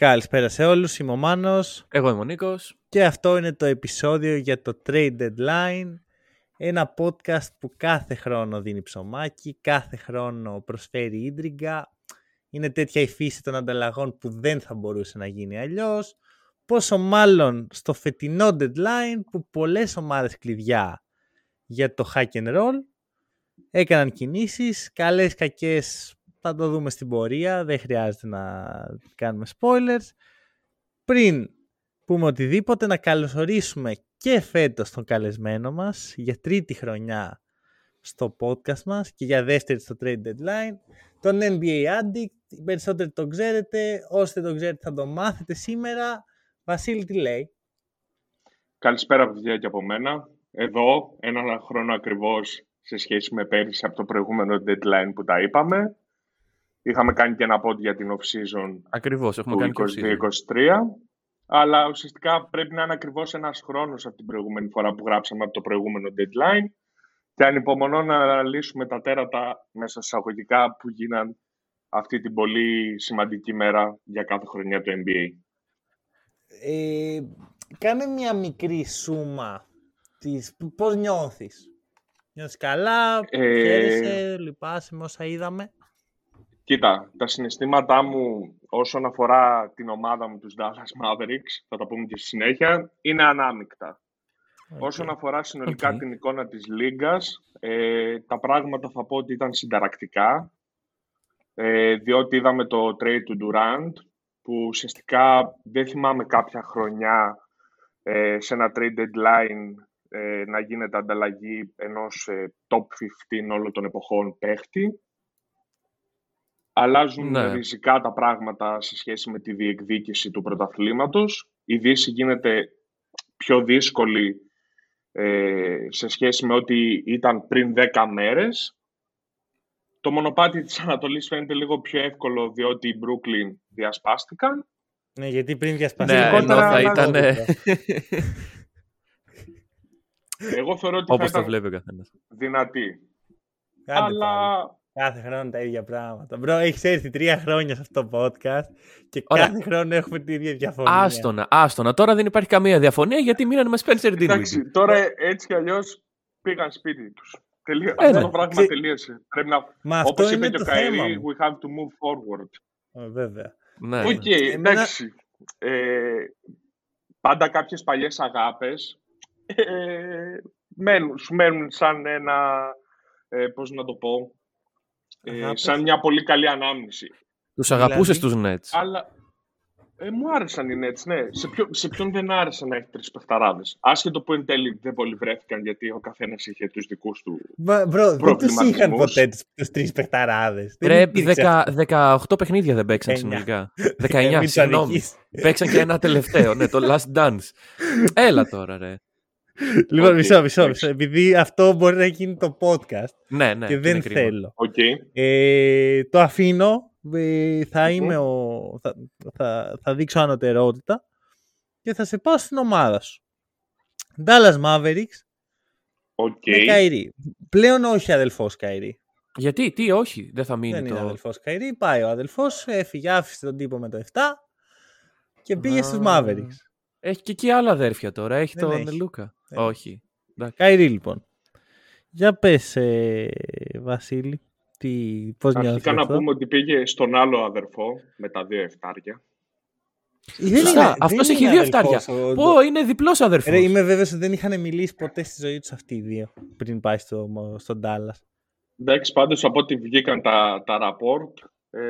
Καλησπέρα σε όλους, είμαι ο Μάνος Εγώ είμαι ο Νίκος. και αυτό είναι το επεισόδιο για το Trade Deadline. Ένα podcast που κάθε χρόνο δίνει ψωμάκι, κάθε χρόνο προσφέρει ίντριγκα. Είναι τέτοια η φύση των ανταλλαγών που δεν θα μπορούσε να γίνει αλλιώς. Πόσο μάλλον στο φετινό deadline που πολλές ομάδες κλειδιά για το hack and roll έκαναν κινήσεις, καλές κακές θα το δούμε στην πορεία, δεν χρειάζεται να κάνουμε spoilers. Πριν πούμε οτιδήποτε, να καλωσορίσουμε και φέτος τον καλεσμένο μας για τρίτη χρονιά στο podcast μας και για δεύτερη στο Trade Deadline, τον NBA Addict. Οι περισσότεροι τον ξέρετε, όσοι δεν τον ξέρετε θα το μάθετε σήμερα. Βασίλη, τι λέει; Καλησπέρα παιδιά και από μένα. Εδώ, ένα χρόνο ακριβώς σε σχέση με πέρυσι από το προηγούμενο deadline που τα είπαμε. Είχαμε κάνει και ένα πόντ για την off-season Ακριβώς, έχουμε του κάνει και off-season. 22-23. Αλλά ουσιαστικά πρέπει να είναι ακριβώς ένας χρόνος από την προηγούμενη φορά που γράψαμε από το προηγούμενο deadline. Και ανυπομονώ να αναλύσουμε τα τέρατα μέσα εισαγωγικά που γίναν αυτή την πολύ σημαντική μέρα για κάθε χρονιά του NBA. Ε, κάνε μια μικρή σούμα της πώς νιώθεις; Νιώθεις καλά, Ε, χαίρεσαι, λυπάσαι με όσα είδαμε; Κοίτα, τα συναισθήματά μου όσον αφορά την ομάδα μου, τους Dallas Mavericks, θα τα πούμε και στη συνέχεια, είναι ανάμεικτα. Όσον αφορά συνολικά Οκ. την εικόνα της Λίγκας, ε, τα πράγματα θα πω ότι ήταν συνταρακτικά, ε, διότι είδαμε το trade του Durant, που ουσιαστικά δεν θυμάμαι κάποια χρονιά ε, σε ένα trade deadline ε, να γίνεται ανταλλαγή ενός ε, top 15 όλων των εποχών παίχτη. Αλλάζουν Ναι. ριζικά τα πράγματα σε σχέση με τη διεκδίκηση του πρωταθλήματος. Η Δύση γίνεται πιο δύσκολη ε, σε σχέση με ό,τι ήταν πριν 10 μέρες. Το μονοπάτι της Ανατολής φαίνεται λίγο πιο εύκολο διότι οι Brooklyn διασπάστηκαν. Ναι, γιατί πριν Ναι, διασπαστεί ενώ θα ήταν... Εγώ θεωρώ ότι Όπως θα το ήταν βλέπει ο καθένας. δυνατή. Άντε Αλλά πάλι. Κάθε χρόνο τα ίδια πράγματα. Μπρο, έχεις έρθει τρία χρόνια σε αυτό το podcast και Ωραία. κάθε χρόνο έχουμε την ίδια διαφωνία. Άστονα, άστονα. Τώρα δεν υπάρχει καμία διαφωνία γιατί μείνανε με Spencer Dinwiddie. εντάξει, τώρα έτσι κι αλλιώς πήγαν σπίτι τους. Τελείω... Ε, αυτό ναι. το πράγμα Ξε- τελείωσε. Πρέπει να... Μα αυτό Όπως είναι είπε και το ο θέμα Καϊρή, μου. we have to move forward. Ε, βέβαια. Ναι, Οκ, ναι. Εμένα- εντάξει. Ε, πάντα κάποιες παλιές αγάπες ε, μένουν, σου μένουν σαν ένα, ε, πώς να το πω, ε, Αγάπες. σαν μια πολύ καλή ανάμνηση. Τους αγαπούσες Δηλαδή- τους Nets; Αλλά ε, μου άρεσαν οι Nets, ναι. Σε, ποιο, σε ποιον δεν άρεσε να έχει τρεις παιχταράδες; Άσχετο που εν τέλει δεν πολύ βρέθηκαν γιατί ο καθένας είχε τους δικούς του. Μα, μπρο, δεν τους είχαν Προβληματισμούς. ποτέ τους, τους τρεις παιχταράδες. Δεν Ρε, υπήρξε αυτό. 10 18 παιχνίδια δεν παίξαν Εννιά. συνολικά. Ε, 19, μην το συγγνώμη. αδικείς. Παίξαν και ένα τελευταίο, ναι, το Last Dance. Έλα τώρα, ρε. Λοιπόν, Οκ, μισό, μισό, εντάξει. μισό. Επειδή αυτό μπορεί να γίνει το podcast Ναι, ναι. και είναι δεν κρίμα. θέλω. Οκ. Ε, το αφήνω. Ε, θα, Μμμ. είμαι ο, θα, θα, θα δείξω ανωτερότητα και θα σε πάω στην ομάδα σου. Dallas Mavericks Οκ. με Κάιρι. Πλέον όχι αδελφός Κάιρι. Γιατί, τι, όχι, δεν θα μείνει Δεν είναι το... αδελφός Κάιρι. Πάει ο αδελφός, έφυγε, άφησε τον τύπο με το 7 και πήγε Α. στους Mavericks. Έχει και εκεί άλλα αδέρφια τώρα. Έχει Δεν τον έχει. Λούκα. Δεν έχει. Όχι. Εντάξει. Κάιρι λοιπόν. Για πες ε, Βασίλη, τι, πώς νιώθεις Αρχικά γι' να αυτό; πούμε ότι πήγε στον άλλο αδερφό με τα δύο εφτάρια. Δεν Σωστά, είναι- αυτός δεν έχει είναι δύο αδελφός εφτάρια. ο- Πω, είναι διπλός αδερφός. Ρε, είμαι βέβαιος ότι δεν είχαν μιλήσει ποτέ στη ζωή τους αυτοί οι δύο πριν πάει στο, στον Dallas. Εντάξει, πάντως από ό,τι βγήκαν τα, τα report, ε,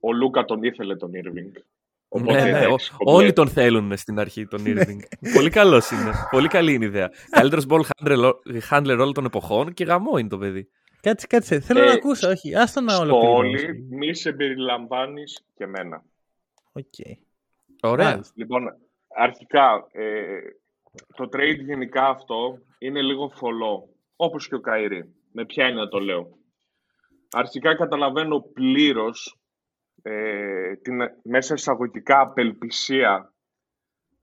ο Λούκα τον ήθελε τον Irving. Οπότε, Ναι, ναι, εντάξει, ο- κομπλέ. όλοι τον θέλουν στην αρχή τον Irving. Πολύ καλός είναι. Πολύ καλή είναι η ιδέα. Καλύτερος ball handler, handler όλων των εποχών και γαμώ είναι το παιδί. Κάτσε, κάτσε. Θέλω Ε, να ακούσω. Όχι, άστο να Στο ολοκληρώσει. όλοι, μη σε περιλαμβάνεις και εμένα. Οκ. Ωραία. Λοιπόν, αρχικά, ε, το trade γενικά αυτό είναι λίγο φολό, όπως και ο Καϊρή. Με ποια είναι να το λέω. Αρχικά καταλαβαίνω πλήρως ε, την μέσα εισαγωγικά απελπισία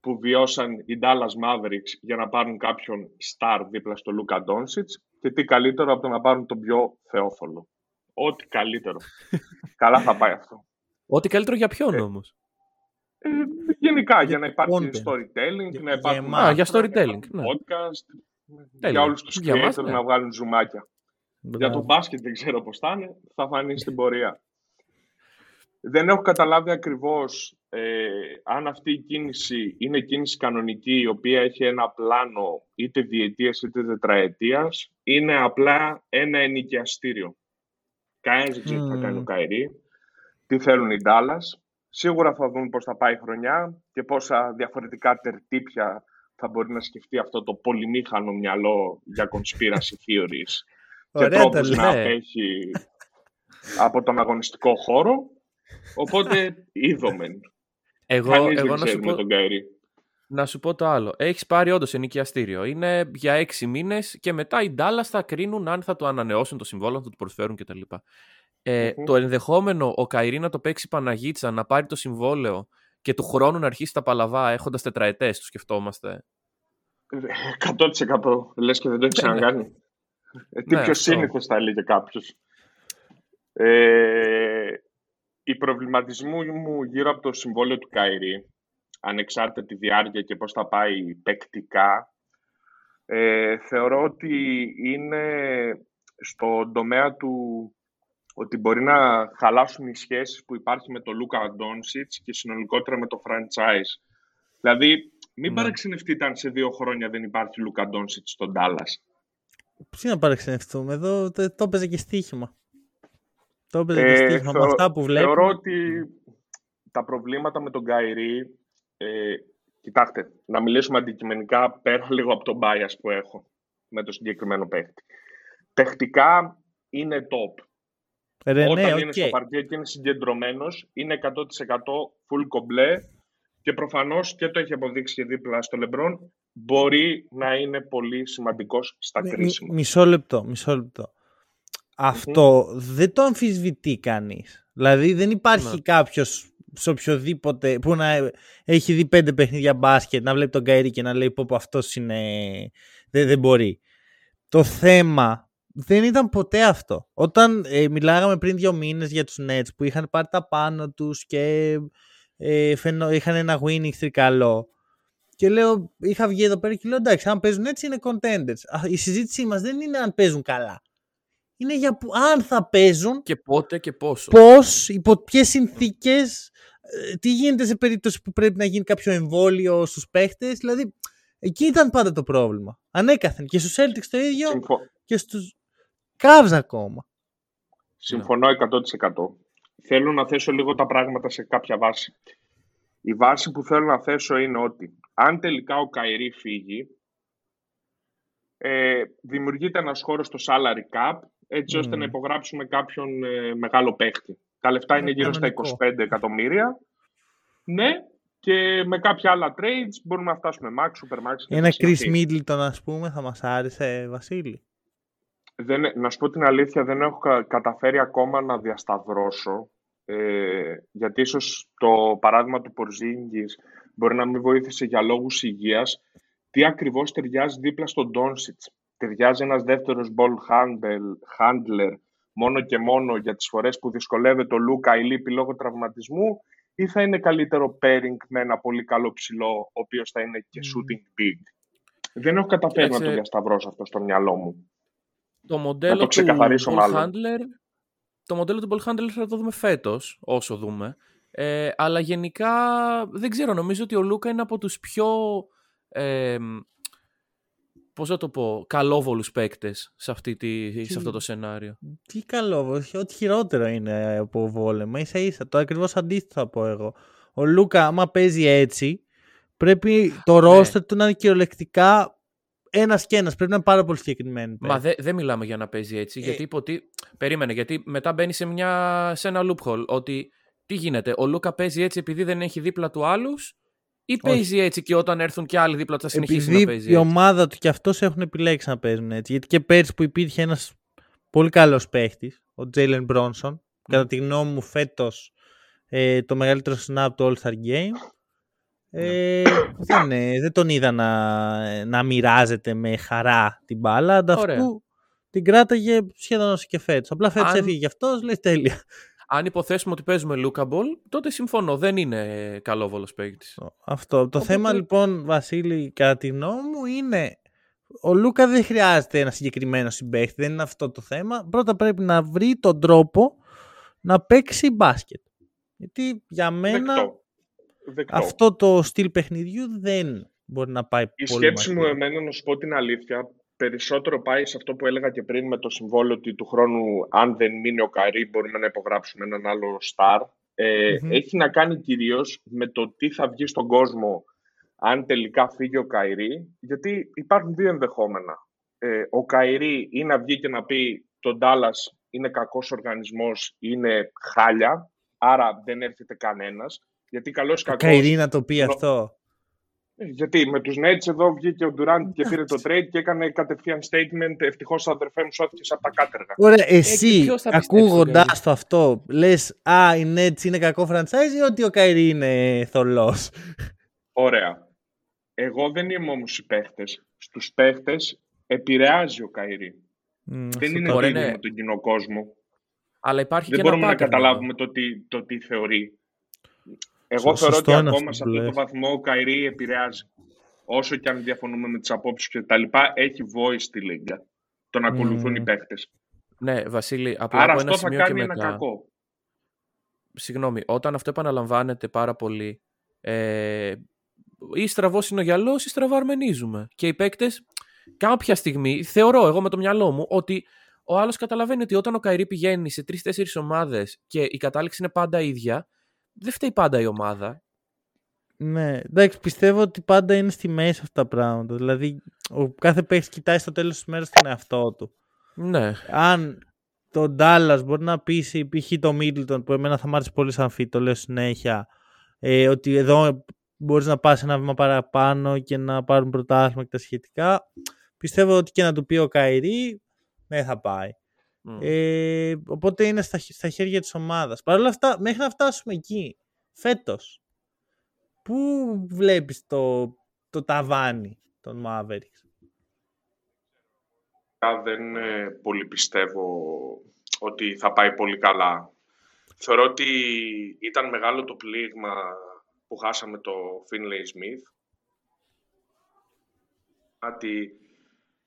που βιώσαν οι Dallas Mavericks για να πάρουν κάποιον star δίπλα στο Luka Doncic και τι καλύτερο από το να πάρουν τον πιο θεόφολο. Ό,τι καλύτερο. Καλά θα πάει αυτό. Ό,τι καλύτερο για ποιον Ε, όμως; Ε, γενικά, για να υπάρχει content. storytelling, Για- να για υπάρχουν εμάς. Α, για άρθρα, να storytelling, υπάρχουν ναι. podcast, Τέλεια. για όλους τους Για μας, creators ναι. να βγάλουν ζουμάκια. Για Μπράβο. το μπάσκετ δεν ξέρω πώς θα είναι, θα φανεί στην πορεία. Δεν έχω καταλάβει ακριβώς ε, αν αυτή η κίνηση είναι κίνηση κανονική η οποία έχει ένα πλάνο είτε διετίας είτε τετραετίας είναι απλά ένα ενοικιαστήριο. Κανένας δεν ξέρει τι θα Μμμ. κάνει ο Καϊρή, τι θέλουν οι Ντάλλας. Σίγουρα θα δουν πώς θα πάει η χρονιά και πόσα διαφορετικά τερτύπια θα μπορεί να σκεφτεί αυτό το πολυμήχανο μυαλό για conspiracy theories και Ωραία το τρόπους να λέει. απέχει από τον αγωνιστικό χώρο. Οπότε είδομεν. Εγώ, Κανείς εγώ δεν να, σου ξέρει με πω, τον Καϊρή. να σου πω το άλλο. Έχεις πάρει όντως ενοικιαστήριο. Είναι για έξι μήνες και μετά οι Dallas θα κρίνουν αν θα το ανανεώσουν το συμβόλαιο, αν θα το προσφέρουν κτλ. Ε, Μμμ. Το ενδεχόμενο ο Καϊρή να το παίξει Παναγίτσα, να πάρει το συμβόλαιο και του χρόνου να αρχίσει τα παλαβά έχοντας τετραετές, το σκεφτόμαστε. 100% λες και δεν το έχεις Ναι, ναι. ξανακάνει. Ε, τι Ναι, πιο αυτό. σύνηθες θα έλεγε κάποιος. Ε, οι προβληματισμοί μου γύρω από το συμβόλαιο του Καϊρή, ανεξάρτητα τη διάρκεια και πώς θα πάει παικτικά, ε, θεωρώ ότι είναι στον τομέα του ότι μπορεί να χαλάσουν οι σχέσεις που υπάρχει με τον Λούκα Ντόνσιτς και συνολικότερα με το franchise. Δηλαδή, μην Ναι. παραξενευτείτε αν σε δύο χρόνια δεν υπάρχει Λούκα Ντόνσιτς στον Dallas. Τι να παραξενευτούμε, εδώ το, το έπαιζε και στοίχημα. Το έπαιζε Ε, και στοίχημα. Με θεω- αυτά που βλέπουμε. Θεωρώ ότι τα προβλήματα με τον Καϊρή, ε, κοιτάξτε, να μιλήσουμε αντικειμενικά πέρα λίγο από τον bias που έχω με το συγκεκριμένο παίχτη. Παιχτικά είναι top. Ρε, Όταν ναι, είναι οκ. στο παρκέ και είναι συγκεντρωμένος, είναι 100% full κομπλέ και προφανώς και το έχει αποδείξει και δίπλα στο Λεμπρόν, μπορεί να είναι πολύ σημαντικός στα Μι- κρίσιμα. Μισό λεπτό, μισό λεπτό. Αυτό δεν το αμφισβητεί κανείς. Δηλαδή δεν υπάρχει Ναι. κάποιος σε οποιοδήποτε που να έχει δει πέντε παιχνίδια μπάσκετ να βλέπει τον Κάιρι και να λέει πω, πω αυτός είναι... Δεν, δεν μπορεί. Το θέμα δεν ήταν ποτέ αυτό. Όταν ε, μιλάγαμε πριν δύο μήνες για τους Nets που είχαν πάρει τα πάνω τους και ε, φαινο- είχαν ένα winning streak καλό και λέω, είχα βγει εδώ πέρα και λέω εντάξει, αν παίζουν έτσι είναι contenders. Α, Η συζήτησή μας δεν είναι αν παίζουν καλά. Είναι για που, αν θα παίζουν, Και πότε και πόσο. πώς, υπό ποιες συνθήκες, ε, τι γίνεται σε περίπτωση που πρέπει να γίνει κάποιο εμβόλιο στους παίχτες. Δηλαδή, εκεί ήταν πάντα το πρόβλημα. Ανέκαθεν. Και στους Celtics το ίδιο Συμφω... και στους Cavs ακόμα. Συμφωνώ 100%. Θέλω να θέσω λίγο τα πράγματα σε κάποια βάση. Η βάση που θέλω να θέσω είναι ότι αν τελικά ο Καϊρή φύγει, ε, δημιουργείται ένας χώρος στο salary cap έτσι ώστε Μμμ. να υπογράψουμε κάποιον ε, μεγάλο παίχτη. Τα λεφτά είναι Είναι γύρω στα κανονικό. 25 εκατομμύρια. Ναι, και με κάποια άλλα trades μπορούμε να φτάσουμε max, super max. και Ένα να Chris συνεχίσει. Middleton, ας πούμε, θα μας άρεσε, Βασίλη; δεν, να σου πω την αλήθεια, δεν έχω κα- καταφέρει ακόμα να διασταυρώσω. Ε, γιατί ίσως το παράδειγμα του Πορζίνγκης μπορεί να μην βοήθησε για λόγους υγείας. Τι ακριβώς ταιριάζει δίπλα στον Ντόνσιτς. Ταιριάζει ένας δεύτερος ball handle, handler μόνο και μόνο για τις φορές που δυσκολεύεται ο Λούκα ή λείπει λόγω τραυματισμού ή θα είναι καλύτερο pairing με ένα πολύ καλό ψηλό ο οποίος θα είναι και shooting big. Δεν έχω καταφέρει να το Κοίταξε, διασταυρώσω αυτό στο μυαλό μου. Το μοντέλο το του ξεκαθαρίσω ball μάλλον. handler, το μοντέλο του ball handler θα το δούμε φέτος, όσο δούμε. Ε, αλλά γενικά δεν ξέρω, νομίζω ότι ο Λούκα είναι από τους πιο, ε, πώς θα το πω, καλόβολους παίκτες σε, αυτή τη, σε αυτό το σενάριο. Τι καλό, όχι, ό,τι χειρότερο είναι από βόλεμα. ίσα ίσα. Το ακριβώς αντίθετο θα πω εγώ. Ο Λούκα, άμα παίζει έτσι, πρέπει το ρόστερ του να είναι κυριολεκτικά ένας και ένας. Πρέπει να είναι πάρα πολύ συγκεκριμένο. Μα δεν δεν μιλάμε για να παίζει έτσι, Ε. γιατί υποτι... Περίμενε, γιατί μετά μπαίνει σε, μια... σε ένα loophole, ότι τι γίνεται, ο Λούκα παίζει έτσι επειδή δεν έχει δίπλα του άλλους, ή παίζει έτσι και όταν έρθουν και άλλοι δίπλα του θα συνεχίσει Επειδή να παίζει. η έτσι. ομάδα του και αυτός έχουν επιλέξει να παίζουν έτσι. Γιατί και πέρσι που υπήρχε ένας πολύ καλός παίχτης, ο Τζέιλεν Μπρόνσον, κατά τη γνώμη μου φέτος ε, το μεγαλύτερο snap του All-Star Game, ε, δεν, ε, δεν τον είδα να, να μοιράζεται με χαρά την μπάλα, ανταυτού Ωραία. την κράταγε σχεδόν όσο και φέτος. Απλά φέτος Αν- έφυγε γι' αυτός, λέει τέλεια. Αν υποθέσουμε ότι παίζουμε Lookable, τότε συμφωνώ. Δεν είναι καλόβολος παίκτης. Αυτό. Το Οπότε- θέμα λοιπόν, Βασίλη, κατά τη γνώμη μου είναι. Ο Λούκα δεν χρειάζεται ένα συγκεκριμένο συμπαίχτη, δεν είναι αυτό το θέμα. Πρώτα πρέπει να βρει τον τρόπο να παίξει μπάσκετ. Γιατί για μένα Δεκτό. Δεκτό. αυτό το στυλ παιχνιδιού δεν μπορεί να πάει Η πολύ σκέψη μου μακριά. εμένα, να σου πω την αλήθεια, περισσότερο πάει σε αυτό που έλεγα και πριν με το συμβόλαιο ότι του χρόνου, αν δεν μείνει ο Καϊρή, μπορούμε να υπογράψουμε έναν άλλο star. Ε, Μμμ. Έχει να κάνει κυρίως με το τι θα βγει στον κόσμο αν τελικά φύγει ο Κάιρι, γιατί υπάρχουν δύο ενδεχόμενα. Ε, ο Κάιρι ή να βγει και να πει τον Ντάλλας είναι κακός οργανισμός, είναι χάλια, άρα δεν έρχεται κανένας, γιατί καλός ή Ο κακός... Κάιρι να το πει Νο- αυτό. Ε, Γιατί με τους Nets εδώ βγήκε ο Durant και πήρε το trade και έκανε κατευθείαν statement «Ευτυχώς αδερφέ μου σώθηκες από τα κάτεργα». Ωραία, και εσύ ποιος θα πιστέψει τον ακούγοντά Κάιρι; το αυτό, λες Α, η Nets είναι κακό franchise ή ότι ο Κάιρι είναι θολός; Ωραία. Εγώ δεν είμαι όμως οι παίχτες. Στους παίχτες επηρεάζει ο Καϊρή. δεν είναι το τώρα ίδιο είναι- με τον κοινό κόσμο. Αλλά υπάρχει Δεν και ένα μπορούμε να pattern εδώ. καταλάβουμε το τι, το τι θεωρεί. Εγώ Σω- θεωρώ σωστό ότι είναι ακόμα αυτό σε που αυτό το λες. βαθμό ο Καϊρή επηρεάζει. Όσο και αν διαφωνούμε με τις απόψεις και τα λοιπά, έχει voice στη Λίγκα. Τον ακολουθούν οι Μμμ. παίχτες. Ναι, Βασίλη, απλά Άρα από ένα αυτό θα σημείο και κάνει ένα μετά. κακό. Συγγνώμη, όταν αυτό επαναλαμβάνεται πάρα πολύ, ε, ή στραβός είναι ο γυαλός, ή στραβά αρμενίζουμε. Και οι παίκτες, κάποια στιγμή, θεωρώ εγώ με το μυαλό μου, ότι ο άλλος καταλαβαίνει ότι όταν ο Καϊρή πηγαίνει σε τρει-τέσσερι ομάδες και η κατάληξη είναι πάντα ίδια, δεν φταίει πάντα η ομάδα. Ναι, εντάξει, πιστεύω ότι πάντα είναι στη μέση αυτά τα πράγματα. Δηλαδή, ο κάθε παίχτη κοιτάει στο τέλος της μέρας τον εαυτό του. Ναι. Αν το Dallas μπορεί να πείσει π.χ. το Middleton που εμένα θα μ' άρεσε πολύ σαν fit, το λέω συνέχεια, ε, ότι εδώ μπορείς να πας ένα βήμα παραπάνω και να πάρουν πρωτάθλημα και τα σχετικά. Πιστεύω ότι και να του πει ο Καϊρή δεν θα πάει. Μμ. Ε, οπότε είναι στα, χ- στα χέρια της ομάδας. Παρ' όλα αυτά, μέχρι να φτάσουμε εκεί, φέτος, πού βλέπεις το, το ταβάνι των Mavericks; Α, δεν ε, πολύ πιστεύω ότι θα πάει πολύ καλά. Θεωρώ ότι ήταν μεγάλο το πλήγμα που χάσαμε το Finlay Smith. Ότι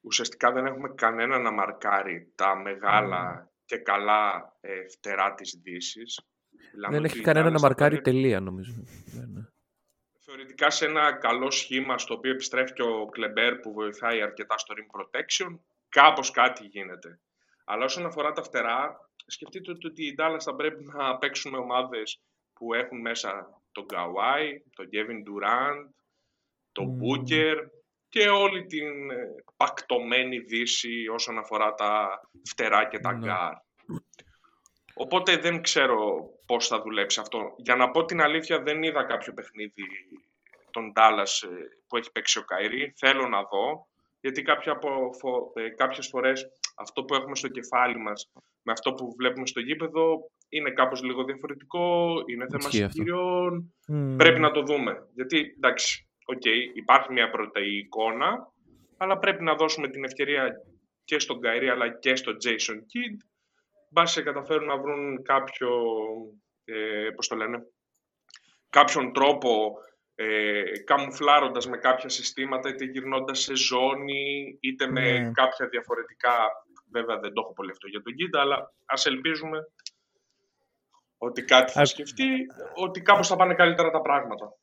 ουσιαστικά δεν έχουμε κανένα να μαρκάρει τα μεγάλα και καλά ε, φτερά της Δύσης. Μιλάμε Δεν ότι έχει οι κανένα να Dallas θα μαρκάρει πάνε τελεία, νομίζω. Ναι, ναι. θεωρητικά σε ένα καλό σχήμα στο οποίο επιστρέφει και ο Κλέμπερ που βοηθάει αρκετά στο rim protection, κάπως κάτι γίνεται. Αλλά όσον αφορά τα φτερά, σκεφτείτε ότι- ότι οι Dallas θα πρέπει να παίξουν ομάδες που έχουν μέσα τον Kawhi, τον Kevin Durant, τον Μμμ. Booker και όλη την ε, μπουκωμένη δύση όσον αφορά τα φτερά και τα Ναι. γκαρντ. Οπότε δεν ξέρω πώς θα δουλέψει αυτό. Για να πω την αλήθεια δεν είδα κάποιο παιχνίδι των Dallas ε, που έχει παίξει ο Κάιρι. Θέλω να δω, γιατί κάποια από, φο, ε, κάποιες φορές αυτό που έχουμε στο κεφάλι μας με αυτό που βλέπουμε στο γήπεδο είναι κάπως λίγο διαφορετικό, είναι θέμα Ισχύει αυτό. συγκυριών. Μμμ. Πρέπει να το δούμε. Γιατί, εντάξει, οκ, υπάρχει μια πρώτη εικόνα, αλλά πρέπει να δώσουμε την ευκαιρία και στον Καϊρή αλλά και στον Jason Kidd. Μπας καταφέρουν να βρουν κάποιο, ε, πώς το λένε, κάποιον τρόπο ε, καμουφλάροντας με κάποια συστήματα, είτε γυρνώντας σε ζώνη, είτε με Ναι. κάποια διαφορετικά, βέβαια δεν το έχω πολύ αυτό για τον Kidd, αλλά ας ελπίζουμε ότι κάτι θα Α- σκεφτεί, ότι κάπως θα πάνε καλύτερα τα πράγματα.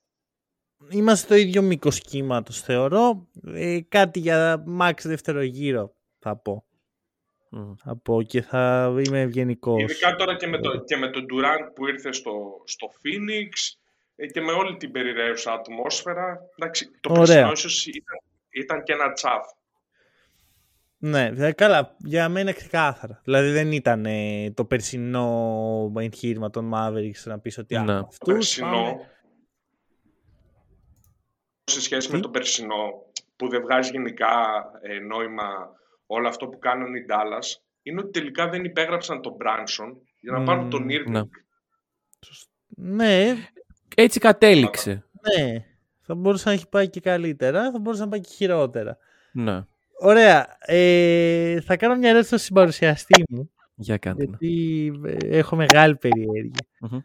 Είμαστε στο ίδιο μήκος κύματος, θεωρώ. Ε, κάτι για max δεύτερο γύρο θα πω. Μμ. Θα πω και θα είμαι ευγενικός. Ειδικά τώρα και με, το, και με τον Durant που ήρθε στο, στο Phoenix ε, και με όλη την περιραίουσα ατμόσφαιρα. Εντάξει, το Ωραία. περσινό ίσως ήταν, ήταν και ένα τσαφ. Ναι, δηλαδή, καλά, για μένα ξεκάθαρα. Δηλαδή δεν ήταν ε, το περσινό εγχείρημα των Mavericks να πεις ότι Ναι. ναι. Το αυτούς περσινό, πάμε... σε σχέση Τι; με το περσινό, που δεν βγάζει γενικά ε, νόημα όλο αυτό που κάνουν οι Dallas, είναι ότι τελικά δεν υπέγραψαν τον Branson για να πάρουν τον Μμμ, Irving. ναι. Ναι, Έτσι κατέληξε. ναι. Θα μπορούσε να έχει πάει και καλύτερα, θα μπορούσε να πάει και χειρότερα. Ναι. Ωραία. Ε, θα κάνω μια ερώτηση στον συμπαρουσιαστή μου, Για κάντε. ναι. γιατί ε, έχω μεγάλη περιέργεια. Μμμ.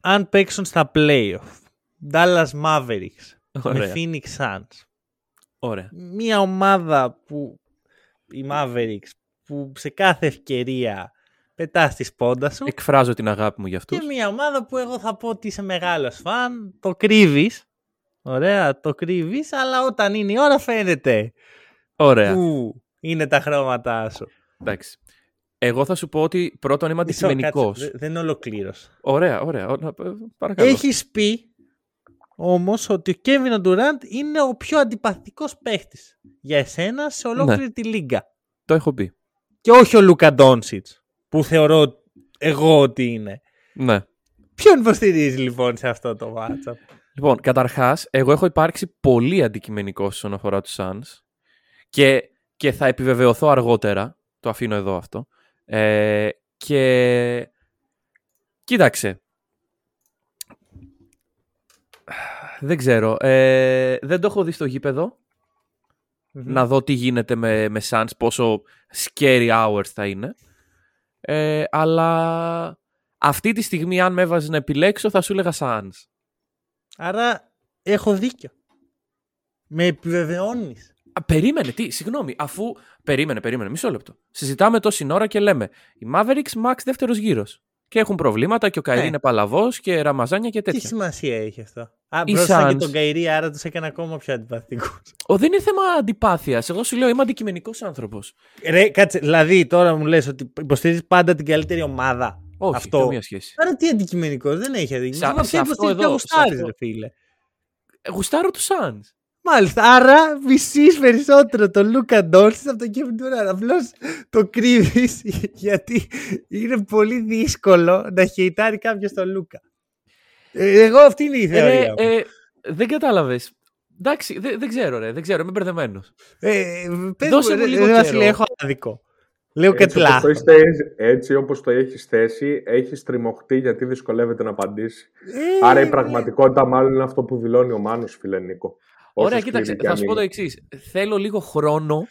Αν παίξουν στα playoff, Dallas Mavericks με Ωραία. Phoenix Suns, Ωραία. μια ομάδα που οι Mavericks που σε κάθε ευκαιρία πετάς στη σπόντα σου Εκφράζω την αγάπη μου για αυτούς. και μια ομάδα που εγώ θα πω ότι είσαι μεγάλος φαν, το κρύβεις, ωραία, το κρύβεις, αλλά όταν είναι η ώρα φαίνεται Ωραία. που είναι τα χρώματά σου. Εντάξει. Εγώ θα σου πω ότι πρώτον είμαι Μισό, αντικειμενικός. κάτσε, δε- δεν ολοκλήρωσα. Ωραία, ωραία. Ω, να- ε, Παρακαλώ. Έχεις πει όμως ότι ο Kevin Durant είναι ο πιο αντιπαθητικό παίχτης για εσένα σε ολόκληρη Ναι. τη λίγκα. Το έχω πει. Και όχι ο Λούκα Ντόνσιτς, που θεωρώ εγώ ότι είναι. Ναι. Ποιον υποστηρίζει λοιπόν σε αυτό το matchup. Λοιπόν, καταρχάς, εγώ έχω υπάρξει πολύ αντικειμενικός όσον αφορά τους Suns και, και θα επιβεβαιωθώ αργότερα. Το αφήνω εδώ αυτό. Ε, και κοίταξε. Δεν ξέρω. Ε, δεν το έχω δει στο γήπεδο. Να δω τι γίνεται με, με Suns, πόσο scary hours θα είναι. Ε, αλλά αυτή τη στιγμή αν με έβαζες να επιλέξω θα σου έλεγα Suns. Άρα έχω δίκιο. Με επιβεβαιώνεις. Α, περίμενε, τι, συγγνώμη, αφού. Περίμενε, περίμενε, μισό λεπτό. Συζητάμε τόση ώρα και λέμε οι Mavericks Max δεύτερος γύρος. Και έχουν προβλήματα και ο Καϊρή Ναι. είναι παλαβός και ραμαζάνια και Τι τέτοια. σημασία έχει αυτό. Α, Οι πρόσθεσα και Suns- τον Καϊρή, άρα τους έκανε ακόμα πιο αντιπαθητικού. Ο, δεν είναι θέμα αντιπάθειας. Εγώ σου λέω είμαι αντικειμενικός άνθρωπος. Ρε, κάτσε, δηλαδή τώρα μου λες ότι υποστηρίζεις πάντα την καλύτερη ομάδα. Όχι, αυτό. καμία σχέση. Άρα τι αντικειμενικός, δεν έχει αντικειμενικό. Σε- Μα σε ποια αυτό υποστηρίζει εδώ, τα σε γουστάρεις, αυτό. ρε φίλε. Ε, Γουστάρω τους Suns. Μάλιστα, άρα μισείς περισσότερο τον Λούκα Ντόλσιτ από τον Kevin Durant. Απλώς το κρύβεις γιατί είναι πολύ δύσκολο να χειτάρει κάποιος τον Λούκα. Ε, Εγώ αυτή είναι η Ε, θεωρία. μου. ε, δεν κατάλαβες. Εντάξει, δεν, δεν ξέρω, ρε. Δεν ξέρω, είμαι μπερδεμένος. Ε, πες δώσε μου, μου ρε, λίγο ρε, καιρό. Βασίλη, έχω άδικο. Λέω και Έτσι όπως, το λάθος. έχεις θέσει- έτσι όπως το έχεις θέσει, έχεις τριμωχτεί γιατί δυσκολεύεται να απαντήσει. Ε, Άρα η πραγματικότητα μάλλον είναι αυτό που δηλώνει ο Μάνος, φίλε Νίκο. Ωραία, Όσο κοίταξε, σκληρή και θα αν σου πω το είναι. εξής. Θέλω λίγο χρόνο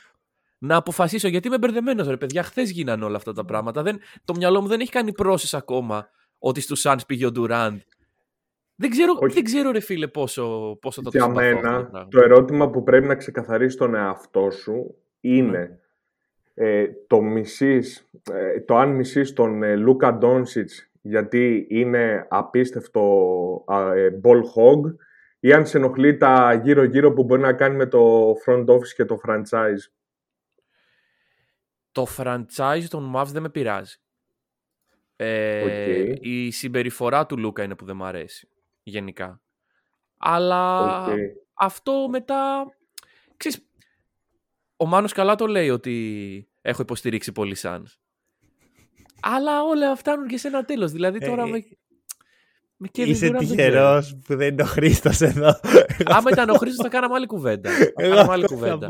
να αποφασίσω γιατί είμαι μπερδεμένος, ρε παιδιά. Χθες γίνανε όλα αυτά τα πράγματα. Δεν, το μυαλό μου δεν έχει κάνει process ακόμα ότι στους Suns πήγε ο Durant. Δεν ξέρω, Όχι. δεν ξέρω ρε φίλε, πόσο, πόσο θα το Για συμπαθώ αυτό μένα, το πράγμα. το ερώτημα που πρέπει να ξεκαθαρίσει τον εαυτό σου είναι ε, το, μισής, ε, το αν μισείς τον ε, Λούκα Ντόνσιτς γιατί είναι απίστευτο ε, ball hog ή αν σε ενοχλεί τα γύρω-γύρω που μπορεί να κάνει με το front office και το franchise. Το franchise των Mavs δεν με πειράζει. Ε, Η συμπεριφορά του Λούκα είναι που δεν μου αρέσει γενικά. Αλλά αυτό μετά... Ξέρεις, ο Μάνος καλά το λέει ότι έχω υποστηρίξει πολύ Suns. Αλλά όλα φτάνουν και σε ένα τέλος. Δηλαδή τώρα ε, με... με Είσαι τυχερός που δεν είναι ο Χρήστος εδώ. Άμα ήταν ο Χρήστος, θα κάναμε άλλη κουβέντα. Θα κάναμε άλλη κουβέντα.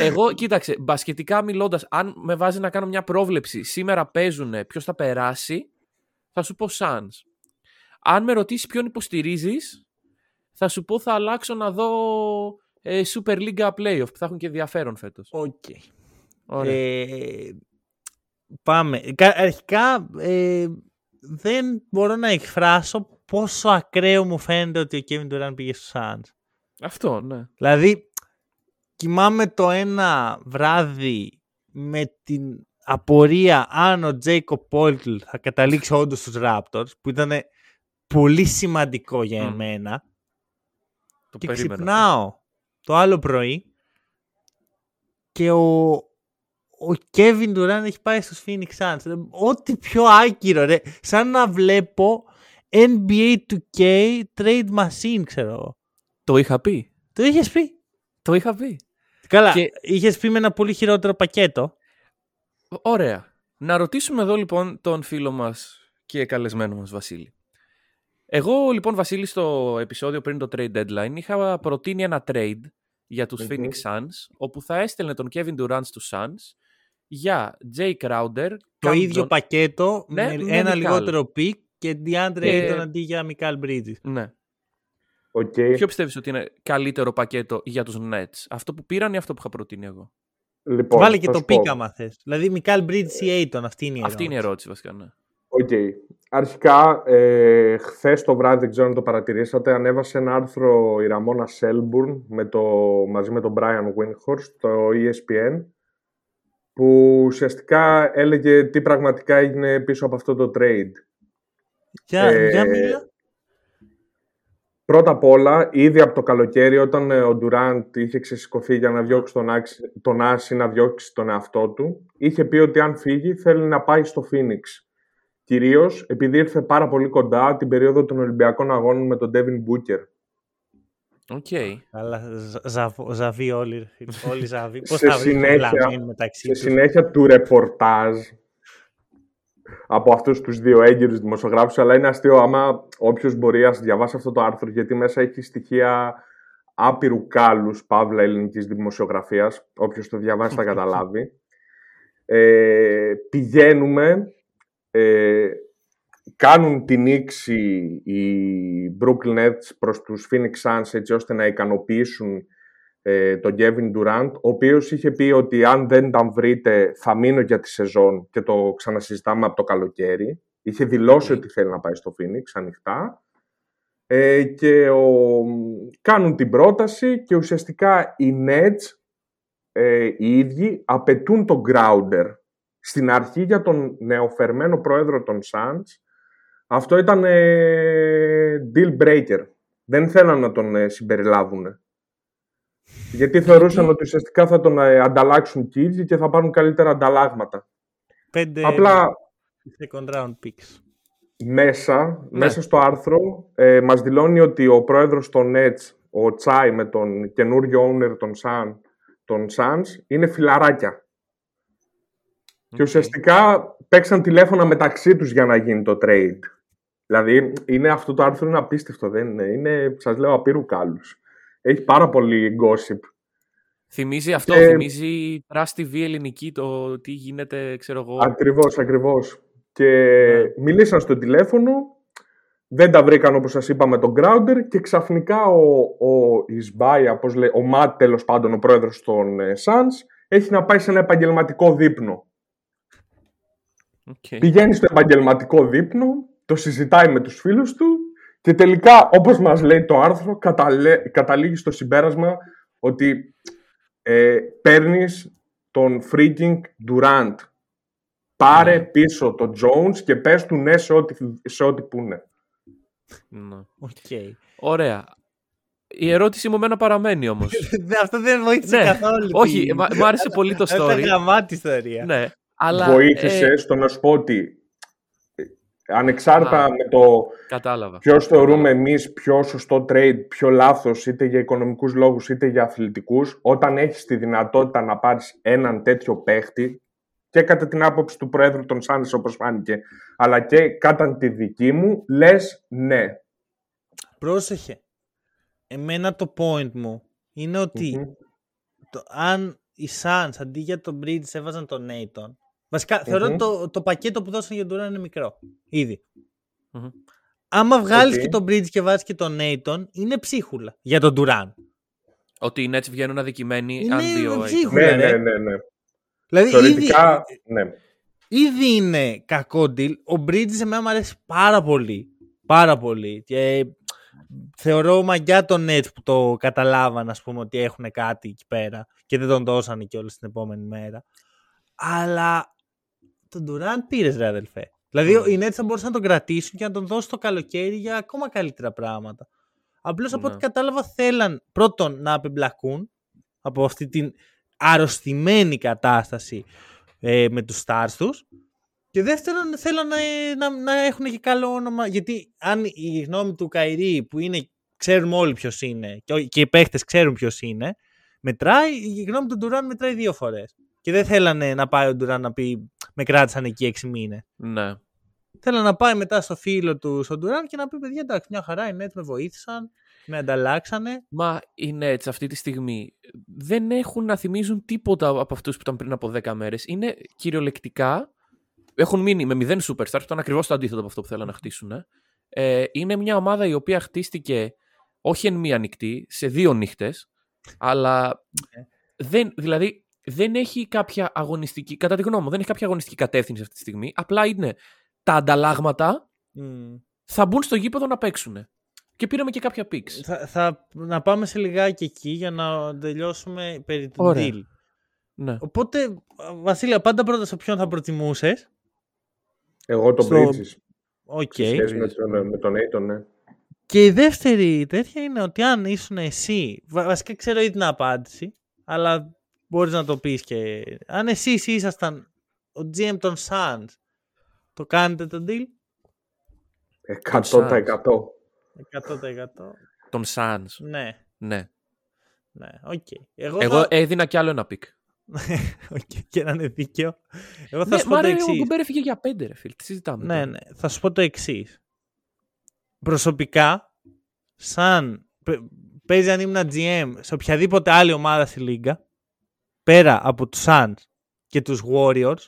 Εγώ, κοίταξε, μπασκετικά μιλώντας, αν με βάζει να κάνω μια πρόβλεψη, σήμερα παίζουν ποιος θα περάσει, θα σου πω Suns. Αν με ρωτήσεις ποιον υποστηρίζεις, θα σου πω θα αλλάξω να δω ε, Super League Playoff που θα έχουν και ενδιαφέρον φέτος. Οκ. Ε, πάμε. Αρχικά ε, δεν μπορώ να εκφράσω πόσο ακραίο μου φαίνεται ότι ο Kevin Durant πήγε στο Suns. Αυτό, ναι. Δηλαδή, κοιμάμαι το ένα βράδυ με την απορία αν ο Τζέικο Πόλτλ θα καταλήξει όντως στους Raptors, που ήταν πολύ σημαντικό για εμένα. Το και ξυπνάω το άλλο πρωί και ο, ο Kevin Durant έχει πάει στους Phoenix Suns. Ό,τι πιο άκυρο, ρε. Σαν να βλέπω NBA 2K Trade Machine, ξέρω Το είχα πει. Το είχες πει. Το είχα πει. Καλά, και... είχες πει με ένα πολύ χειρότερο πακέτο. Ωραία. Να ρωτήσουμε εδώ λοιπόν τον φίλο μας και καλεσμένο μας Βασίλη. Εγώ λοιπόν Βασίλη στο επεισόδιο πριν το trade deadline είχα προτείνει ένα trade για τους Phoenix Suns όπου θα έστελνε τον Kevin Durant στους Suns για Jay Crowder. Το ίδιο πακέτο ναι, με ένα λιγότερο pick και DeAndre και... Ayton αντί για Michael Bridges. Ναι. Okay. Ποιο πιστεύεις ότι είναι καλύτερο πακέτο για τους Nets, αυτό που πήραν ή αυτό που είχα προτείνει εγώ; Λοιπόν, Βάλε και το πίκα άμα θες. Δηλαδή Μικάλ Bridges ή Aiton, αυτή είναι η ερώτηση. Αυτή είναι η ερώτηση βασικά, ναι. Οκ. Okay. Αρχικά, ε, χθες το βράδυ, δεν ξέρω αν το παρατηρήσατε, ανέβασε ένα άρθρο η Ραμόνα Σέλμπουρν με το, μαζί με τον Brian Windhorst στο ESPN που ουσιαστικά έλεγε τι πραγματικά έγινε πίσω από αυτό το trade. Για, ε, για μίλα. Πρώτα απ' όλα, ήδη από το καλοκαίρι, όταν ε, ο Ντουράντ είχε ξεσηκωθεί για να διώξει τον, τον Άση, να διώξει τον εαυτό του, είχε πει ότι αν φύγει θέλει να πάει στο Φίνιξ. Κυρίως επειδή ήρθε πάρα πολύ κοντά την περίοδο των Ολυμπιακών Αγώνων με τον Ντέβιν Μπούκερ. Οκ. Αλλά ζαβοί όλοι, όλοι ζαβοί. Πώς θα συνέχεια, μεταξύ Σε συνέχεια του ρεπορτάζ από αυτούς τους δύο έγκυρους δημοσιογράφους, αλλά είναι αστείο άμα όποιος μπορεί να διαβάσει αυτό το άρθρο, γιατί μέσα έχει στοιχεία άπειρου κάλλους, παύλα ελληνικής δημοσιογραφίας, όποιος το διαβάσει θα καταλάβει. Ε, πηγαίνουμε, ε, κάνουν την νήξη οι Brooklyn Nets προς τους Phoenix Suns έτσι ώστε να ικανοποιήσουν ε, τον Kevin Durant, ο οποίος είχε πει ότι αν δεν τα βρείτε θα μείνω για τη σεζόν και το ξανασυζητάμε από το καλοκαίρι. Είχε δηλώσει ότι θέλει να πάει στο Phoenix ανοιχτά. Ε, και ο, κάνουν την πρόταση και ουσιαστικά οι Nets ε, οι ίδιοι απαιτούν τον Grounder στην αρχή για τον νεοφερμένο πρόεδρο των Suns. Αυτό ήταν ε, deal breaker. Δεν θέλαν να τον ε, συμπεριλάβουν. Γιατί θεωρούσαν ότι ουσιαστικά θα τον ε, ανταλλάξουν και ίδιοι και θα πάρουν καλύτερα ανταλλάγματα. Πέντε Απλά second round picks. Μέσα, ναι. μέσα στο άρθρο ε, μας δηλώνει ότι ο πρόεδρος των Nets, ο Τσάι με τον καινούριο owner των, Sun, των Suns, είναι φιλαράκια. Και ουσιαστικά παίξαν τηλέφωνα μεταξύ τους για να γίνει το trade. Δηλαδή, είναι, αυτό το άρθρο είναι απίστευτο, δεν είναι. είναι σας λέω, απείρου κάλους. Έχει πάρα πολύ gossip. Θυμίζει αυτό, ε, θυμίζει Trust TV ελληνική, το τι γίνεται, ξέρω εγώ. Ακριβώς, ακριβώς. Και ναι. μιλήσαν στο τηλέφωνο, δεν τα βρήκαν όπως σας είπα με τον Grounder και ξαφνικά ο, ο Ισμπάια, πώς λέει, ο Ματ τέλος πάντων, ο πρόεδρος των ε, Suns, έχει να πάει σε ένα επαγγελματικό δείπνο. Okay. Πηγαίνει στο επαγγελματικό δείπνο, το συζητάει με τους φίλους του και τελικά, όπως μας λέει το άρθρο, καταλήγει στο συμπέρασμα ότι ε, παίρνεις τον freaking Durant. Πάρε ναι. πίσω τον Jones και πες του ναι σε ό,τι, σε ό,τι πούνε. Ναι. Okay. Ωραία. Η ερώτηση μου μένα παραμένει όμως. Αυτό δεν βοήθησε ναι. καθόλου. Όχι, μου άρεσε πολύ το story. Ήταν γραμμάτη ιστορία. Ναι. Αλλά, Βοήθησες ε... στο να σου πω ότι ανεξάρτητα με το κατάλαβα. ποιος θεωρούμε εμείς πιο σωστό trade, πιο λάθος, είτε για οικονομικούς λόγους είτε για αθλητικούς, όταν έχεις τη δυνατότητα να πάρεις έναν τέτοιο παίχτη και κατά την άποψη του Προέδρου των Σάντες όπως φάνηκε, αλλά και κατά τη δική μου, λες ναι. Πρόσεχε. Εμένα το point μου είναι το, αν οι Suns αντί για τον Bridge έβαζαν τον Nathan, βασικά θεωρώ το, το πακέτο που δώσαν για τον Durant είναι μικρό, ήδη. Mm-hmm. Άμα βγάλεις και τον Bridge και βάζεις και τον Nathan, είναι ψίχουλα για τον Durant. Ότι οι Nets βγαίνουν αδικημένοι είναι αν δύο ψίχουλα, ναι, ναι, ναι, ναι. Δηλαδή, Θεωρητικά, ήδη, ναι. ήδη είναι κακό deal. Ο Bridges εμένα μου αρέσει πάρα πολύ. Πάρα πολύ. Και θεωρώ μαγιά τον Nets που το καταλάβαν, ας πούμε, ότι έχουν κάτι εκεί πέρα και δεν τον δώσανε και όλη την επόμενη μέρα. Αλλά τον Durant πήρες, ρε αδελφέ. Δηλαδή, mm. οι Nets θα μπορούσαν να τον κρατήσουν και να τον δώσουν το καλοκαίρι για ακόμα καλύτερα πράγματα. Απλώς από ό,τι κατάλαβα θέλαν πρώτον να απεμπλακούν από αυτή την αρρωστημένη κατάσταση ε, με τους stars τους και δεύτερον θέλω να, να, να έχουν και καλό όνομα γιατί αν η γνώμη του Καϊρή που είναι ξέρουμε όλοι ποιος είναι και, και οι παίχτες ξέρουν ποιος είναι μετράει, η γνώμη του Ντουράν μετράει δύο φορές και δεν θέλανε να πάει ο Ντουράν να πει με κράτησαν εκεί έξι μήνες. Ναι. Θέλω να πάει μετά στο φίλο του στον Ντουράν και να πει παιδιά εντάξει μια χαρά οι Nets με βοήθησαν με ανταλλάξανε. Μα οι Nets αυτή τη στιγμή δεν έχουν να θυμίζουν τίποτα από αυτούς που ήταν πριν από 10 μέρες. Είναι κυριολεκτικά. Έχουν μείνει με μηδέν superstars, που ήταν ακριβώς το αντίθετο από αυτό που θέλουν να χτίσουν. Ε, είναι μια ομάδα η οποία χτίστηκε όχι εν μία νυχτή, σε δύο νύχτες. Αλλά δεν, δηλαδή δεν έχει κάποια αγωνιστική, κατά τη γνώμη μου, δεν έχει κάποια αγωνιστική κατεύθυνση αυτή τη στιγμή. Απλά είναι τα ανταλλάγματα θα μπουν στο γήπεδο να παίξουν. Και πήραμε και κάποια picks. Θα, θα, να πάμε σε λιγάκι εκεί για να τελειώσουμε περί του deal. Ναι. Οπότε, Βασίλη, πάντα πρώτα σε ποιον θα προτιμούσες; Εγώ τον Στο... Bridges. Οκ. Okay. με τον, με τον Ayton, ναι. Και η δεύτερη τέτοια είναι ότι αν ήσουν εσύ, βασικά ξέρω ήδη την απάντηση, αλλά μπορείς να το πεις και... Αν εσείς ήσασταν ο GM των Suns, το κάνετε το deal? 100%. 100%. Τον Suns. Ναι. Ναι. Ναι, Okay. Εγώ, Εγώ θα... έδινα κι άλλο ένα pick. okay, και να είναι δίκαιο. Εγώ θα ναι, σου πω το εξής. Ο Γκουμπέρ έφυγε για πέντε, ρε φίλ. Τι συζητάμε. Ναι, ναι. Θα σου πω το εξής. Προσωπικά, σαν παίζει αν ήμουν GM σε οποιαδήποτε άλλη ομάδα στη λίγκα, πέρα από τους Suns και τους Warriors,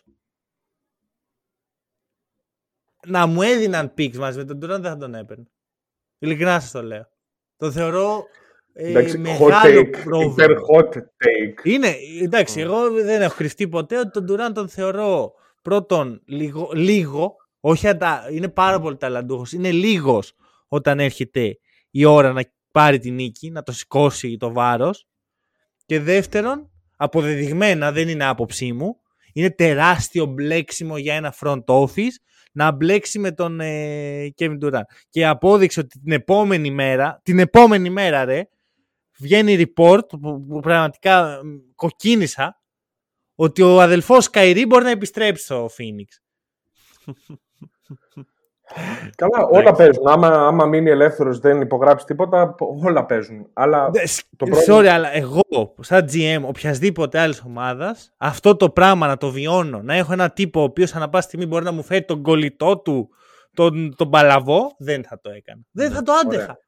να μου έδιναν picks μαζί με τον Durant δεν θα τον έπαιρνε. Ειλικρινά σας το λέω. Το θεωρώ ε, εντάξει, μεγάλο hot take, πρόβλημα. hot take. Είναι, εντάξει, εγώ δεν έχω κρυφτεί ποτέ ότι τον Durant τον θεωρώ πρώτον λίγο, λίγο όχι ατα, είναι πάρα πολύ ταλαντούχος, είναι λίγος όταν έρχεται η ώρα να πάρει την νίκη, να το σηκώσει το βάρος και δεύτερον, αποδεδειγμένα δεν είναι άποψή μου, είναι τεράστιο μπλέξιμο για ένα front office να μπλέξει με τον ε, Kevin Durant. Και απόδειξε ότι την επόμενη μέρα, την επόμενη μέρα ρε, βγαίνει report που, πραγματικά κοκκίνησα ότι ο αδελφός Καϊρή μπορεί να επιστρέψει στο Phoenix. Καλά, όλα παίζουν. Άμα, άμα μείνει ελεύθερος, δεν υπογράψει τίποτα, όλα παίζουν. Αλλά το πρόβλημα... Sorry, αλλά εγώ, σαν GM οποιασδήποτε άλλης ομάδας, αυτό το πράγμα να το βιώνω, να έχω ένα τύπο ο οποίος ανά πάση στιγμή μπορεί να μου φέρει τον κολλητό του, τον, τον παλαβό, δεν θα το έκανα. Δεν θα το άντεχα.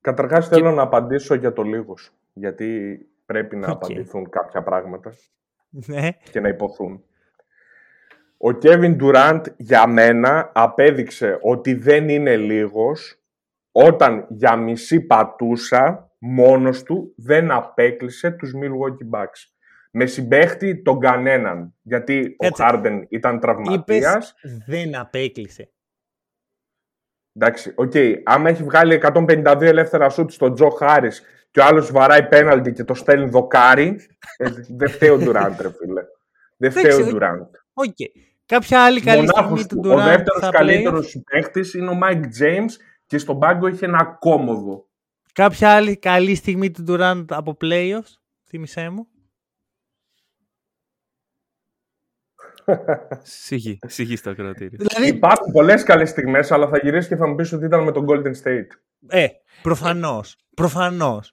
Καταρχάς, θέλω να απαντήσω για το λίγος. Γιατί πρέπει να απαντηθούν κάποια πράγματα ναι. και να υποθούν. Ο Kevin Durant για μένα απέδειξε ότι δεν είναι λίγος όταν για μισή πατούσα μόνος του δεν απέκλεισε τους Milwaukee Bucks. Με συμπέχτη τον κανέναν, γιατί Έτσι. ο Harden ήταν τραυματίας. δεν απέκλεισε. Εντάξει, οκ. Okay. Άμα έχει βγάλει 152 ελεύθερα σούτ στον Τζο Χάρις και ο άλλος βαράει πέναλτι και το στέλνει δοκάρι, ε, δεν φταίει ο Durant, ρε φίλε. Δεν φταίει ο Durant. Okay. Κάποια άλλη καλή Μονάχος στιγμή του Durant. Ο δεύτερος καλύτερος παίχτης είναι ο Mike James και στον πάγκο είχε ένα κόμμοδο. Κάποια άλλη καλή στιγμή του Durant από playoffs, θύμισέ μου. Σιγή, σιγή στα κρατήρια. Δηλαδή... Υπάρχουν πολλές καλές στιγμές, αλλά θα γυρίσει και θα μου πεις ότι ήταν με τον Golden State. Ε, προφανώς. Προφανώς.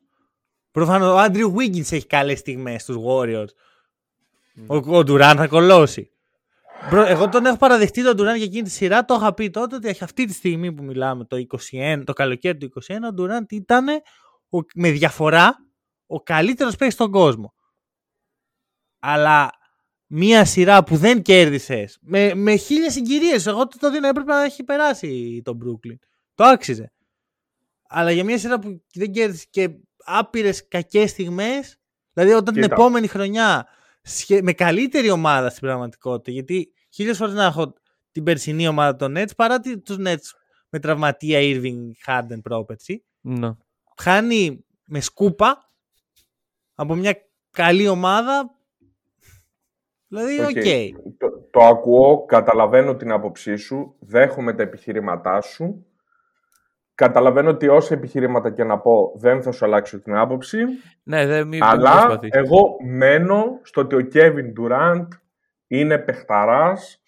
Προφανώς. Ο Άντριου Wiggins έχει καλές στιγμές στους Warriors. Ο, ο Durant θα κολώσει. Εγώ τον έχω παραδεχτεί τον Durant για εκείνη τη σειρά. Το είχα πει τότε ότι αυτή τη στιγμή που μιλάμε, το, 21, το καλοκαίρι του 2021, ο Durant ήταν με διαφορά ο καλύτερος παίκτης στον κόσμο. Αλλά μία σειρά που δεν κέρδισες με, με χίλιες συγκυρίες. Εγώ το, το δίνω, έπρεπε να έχει περάσει τον Brooklyn. Το άξιζε. Αλλά για μία σειρά που δεν κέρδισες και άπειρες κακές στιγμές, δηλαδή όταν την επόμενη χρονιά με καλύτερη ομάδα στην πραγματικότητα, γιατί χίλιες φορές να έχω την περσινή ομάδα των Nets παρά τους Nets με τραυματία Irving Harden πρόπερση. Ναι. Χάνει με σκούπα από μια καλή ομάδα Δηλαδή, οκ. Okay. Το, το ακούω, καταλαβαίνω την άποψή σου, δέχομαι τα επιχειρήματά σου. Καταλαβαίνω ότι όσα επιχειρήματα και να πω δεν θα σου αλλάξω την άποψη. Ναι, δεν μη Αλλά εγώ μένω στο ότι ο Kevin Durant είναι παιχταράς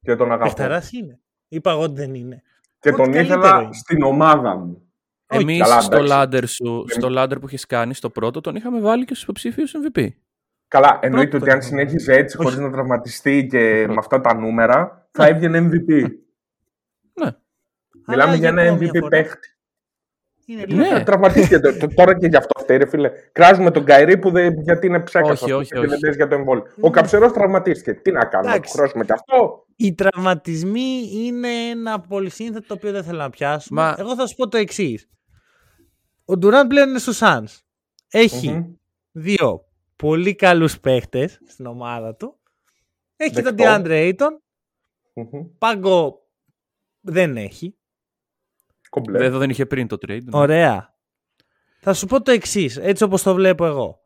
και τον αγαπώ. Παιχταράς είναι. Είπα εγώ ότι δεν είναι. Και τον ήθελα στην ομάδα μου. Εμείς στο λάντερ σου, στο λάντερ που έχεις κάνει, στο πρώτο, τον είχαμε βάλει και στους υποψήφιους MVP. Καλά, εννοείται ότι αν συνέχιζε έτσι χωρίς να τραυματιστεί και με αυτά τα νούμερα, θα έβγαινε MVP. Ναι. Μιλάμε για ένα MVP παίχτη. Είναι ναι. Τραυματίστηκε τώρα και γι' αυτό φταίει, ρε φίλε. Κράζουμε τον Καϊρή που δεν, γιατί είναι ψέκαστο. Όχι, όχι, όχι. Δεν για το εμβόλιο. Ο Καψερός τραυματίστηκε. Τι να κάνουμε, να του χρώσουμε κι αυτό. Οι τραυματισμοί είναι ένα πολυσύνθετο το οποίο δεν θέλω να πιάσουμε. Μα... Εγώ θα σου πω το εξής. Ο Ντουράν πλέον είναι στους Σάν. Έχει δύο πολύ καλούς παίχτες στην ομάδα του. Έχει και τον DeAndre Ayton. Πάγκο δεν έχει. Εδώ δεν είχε πριν το trade. Ναι. Ωραία. Θα σου πω το εξής, έτσι όπως το βλέπω εγώ.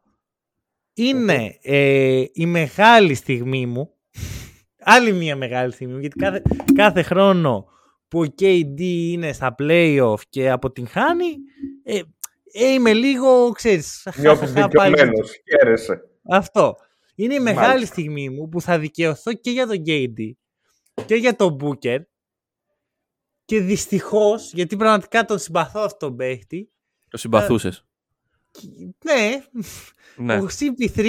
Είναι ε, η μεγάλη στιγμή μου, άλλη μια μεγάλη στιγμή μου, γιατί κάθε, κάθε χρόνο που ο KD είναι στα playoff και αποτυγχάνει, ε, ε, είμαι λίγο, ξέρεις... Νιώθεις δικαιωμένος, χαίρεσαι. Αυτό. Είναι η μεγάλη στιγμή μου που θα δικαιωθώ και για τον KD και για τον Booker και δυστυχώς, γιατί πραγματικά τον συμπαθώ αυτόν τον παίχτη. Το συμπαθούσες. ναι, ναι. Ο CP3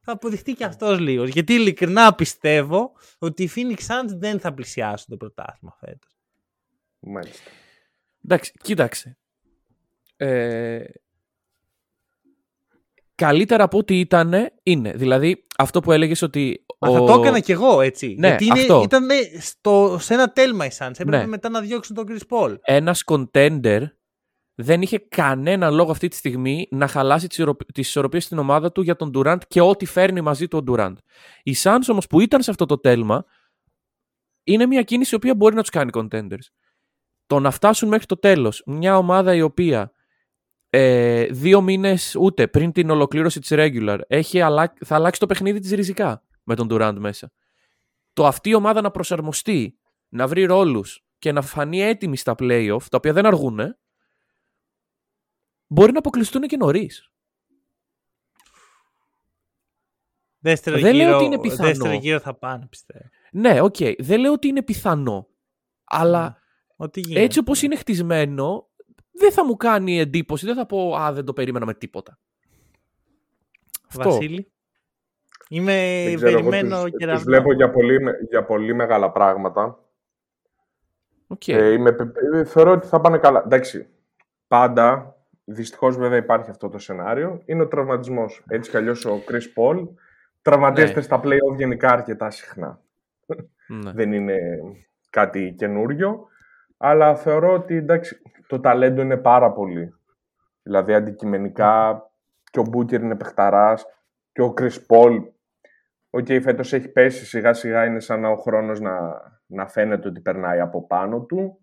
θα αποδειχτεί και αυτός λίγος. Γιατί ειλικρινά πιστεύω ότι οι Phoenix Suns δεν θα πλησιάσουν το πρωτάθλημα φέτος. Μάλιστα. Εντάξει, κοίταξε. Ε, καλύτερα από ό,τι ήταν είναι. Δηλαδή, αυτό που έλεγες ότι... Μα ο... θα το έκανα κι εγώ έτσι. Ναι, Γιατί είναι, ήταν στο, σε ένα τέλμα η Suns. Έπρεπε ναι. μετά να διώξουν τον Chris Paul. Ένας contender δεν είχε κανένα λόγο αυτή τη στιγμή να χαλάσει τις ισορροπίες στην ομάδα του για τον Durant και ό,τι φέρνει μαζί του ο Durant. Οι Suns όμως που ήταν σε αυτό το τέλμα είναι μια κίνηση η οποία μπορεί να τους κάνει contenders. Το να φτάσουν μέχρι το τέλος μια ομάδα η οποία ε, δύο μήνες ούτε πριν την ολοκλήρωση της regular έχει θα αλλάξει το παιχνίδι της ριζικά με τον Durant μέσα. Το αυτή η ομάδα να προσαρμοστεί, να βρει ρόλους και να φανεί έτοιμη στα playoff, τα οποία δεν αργούν, μπορεί να αποκλειστούν και νωρίς. Δεύτερο, δεν γύρο, λέω ότι είναι πιθανό. δεύτερο γύρο θα πάνε, πιστεύω. Ναι, οκ. Okay. Δεν λέω ότι είναι πιθανό. Αλλά έτσι όπως είναι χτισμένο, δεν θα μου κάνει εντύπωση, δεν θα πω «Α, δεν το περίμενα με τίποτα». Βασίλη. Είμαι ξέρω, περιμένω και να βλέπω για πολύ, για πολύ μεγάλα πράγματα. Okay. Ε, είμαι, ε, θεωρώ ότι θα πάνε καλά. Εντάξει, πάντα, δυστυχώς βέβαια υπάρχει αυτό το σενάριο, είναι ο τραυματισμός. Έτσι κι αλλιώς ο Chris Paul τραυματίζεται ναι. στα playoff γενικά αρκετά συχνά. Ναι. Δεν είναι κάτι καινούριο. Αλλά θεωρώ ότι εντάξει, το ταλέντο είναι πάρα πολύ. Δηλαδή αντικειμενικά και ο Μπούκερ είναι παιχταράς και ο Chris Paul Οκ, okay, φέτος έχει πέσει σιγά σιγά είναι σαν ο χρόνος να, να φαίνεται ότι περνάει από πάνω του.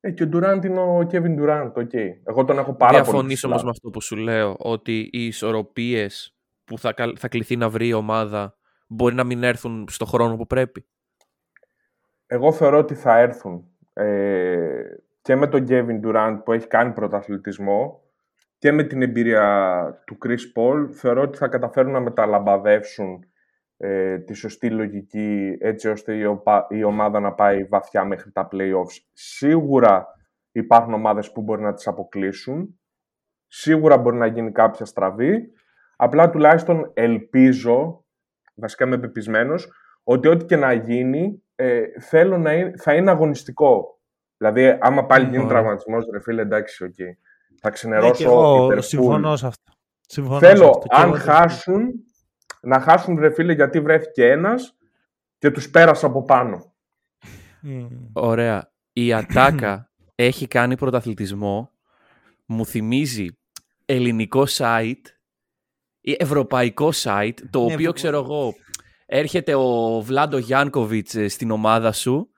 Ε, και ο Ντουράντ είναι ο Kevin Durant, οκ. Okay. Εγώ τον έχω πάρα Διαφωνήσω πολύ Διαφωνήσω όμως με αυτό που σου λέω, ότι οι ισορροπίες που θα, θα κληθεί να βρει η ομάδα μπορεί να μην έρθουν στο χρόνο που πρέπει. Εγώ θεωρώ ότι θα έρθουν ε, και με τον Kevin Durant που έχει κάνει πρωταθλητισμό και με την εμπειρία του Chris Paul θεωρώ ότι θα καταφέρουν να μεταλαμπαδεύσουν ε, τη σωστή λογική έτσι ώστε η, η ομάδα να πάει βαθιά μέχρι τα playoffs. Σίγουρα υπάρχουν ομάδες που μπορεί να τις αποκλείσουν. Σίγουρα μπορεί να γίνει κάποια στραβή. Απλά τουλάχιστον ελπίζω, βασικά είμαι πεπεισμένος, ότι ό,τι και να γίνει ε, θέλω να είναι, θα είναι αγωνιστικό. Δηλαδή, άμα πάλι γίνει τραυματισμός, ρε φίλε, εντάξει, οκ. Okay. Θα ξενερώσω. Ναι, εγώ συμφωνώ σε αυτό. Συμφωνώ θέλω, αυτό. αν χάσουν, να χάσουν, ρε φίλε, γιατί βρέθηκε ένας και τους πέρασε από πάνω. Ωραία. Η Ατάκα έχει κάνει πρωταθλητισμό. Μου θυμίζει ελληνικό site ή ευρωπαϊκό site, το ναι, οποίο ξέρω εγώ έρχεται ο Βλάντο Γιάνκοβιτς ε, στην ομάδα σου